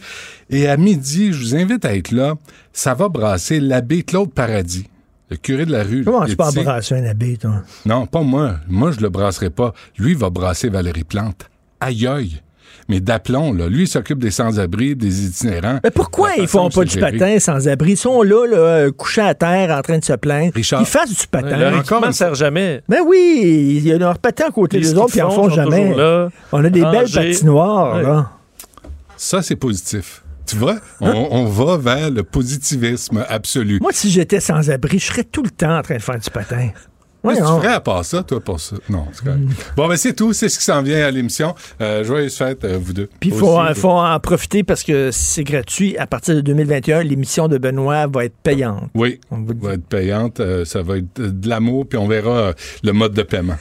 Et à midi, je vous invite à être là. Ça va brasser l'abbé Claude Paradis, le curé de la rue. Comment tu peux Laetitia. embrasser un abbé, toi? Non, pas moi. Moi, je le brasserai pas. Lui, il va brasser Valérie Plante. Aïe aïe. Mais d'aplomb, là. Lui, il s'occupe des sans-abri, des itinérants. Mais pourquoi ils font pas du patin sans abri? Ils sont là, là, euh, couchés à terre, en train de se plaindre. Richard. Ils fassent du patin. Leur équipement ne sert jamais. Mais oui, il y a leur patin à côté des autres, puis ils en font jamais. là, On a des belles patinoires, Ouais. là. Ça, c'est positif. Tu vois, on, on va vers le positivisme absolu. Moi, si j'étais sans abri, je serais tout le temps en train de faire du patin. Qu'est-ce que tu ferais à part ça, toi, pour ça? Non, c'est correct. Bon, ben c'est tout. C'est ce qui s'en vient à l'émission. Euh, joyeuse fête, euh, vous deux. Puis il faut, en profiter parce que c'est gratuit. À partir de 2021, l'émission de Benoît va être payante. Oui, On vous va être payante. euh, ça va être de l'amour, puis on verra le mode de paiement.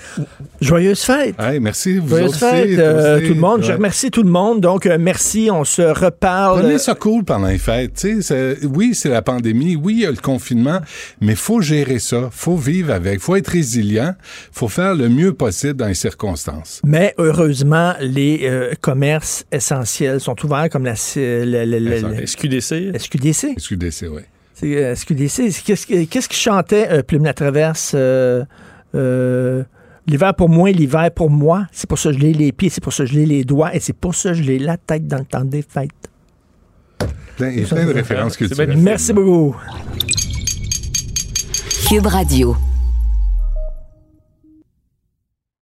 Joyeuse fête! Hey, merci, vous Joyeuse aussi, fête, toi euh, aussi. tout le monde. Je Ouais. remercie tout le monde. Donc, merci. On se reparle. Prenez ça cool pendant les fêtes. oui, c'est la pandémie. Oui, il y a le confinement, mais faut gérer ça. faut vivre avec. faut être résilient. faut faire le mieux possible dans les circonstances. Mais heureusement, les euh, commerces essentiels sont ouverts comme la, la- la- la- la- SQDC. SQDC. SQDC, oui. C'est euh, SQDC. C'est- Qu'est-ce que- qu'est-ce qui chantait euh, Plume la Traverse? euh, euh, L'hiver pour moi, l'hiver pour moi? C'est pour ça que je l'ai les pieds, c'est pour ça que je l'ai les doigts et c'est pour ça que je l'ai la tête dans le temps des fêtes. Plein, il y a plein de références culturelles. Merci beaucoup. Cube Radio.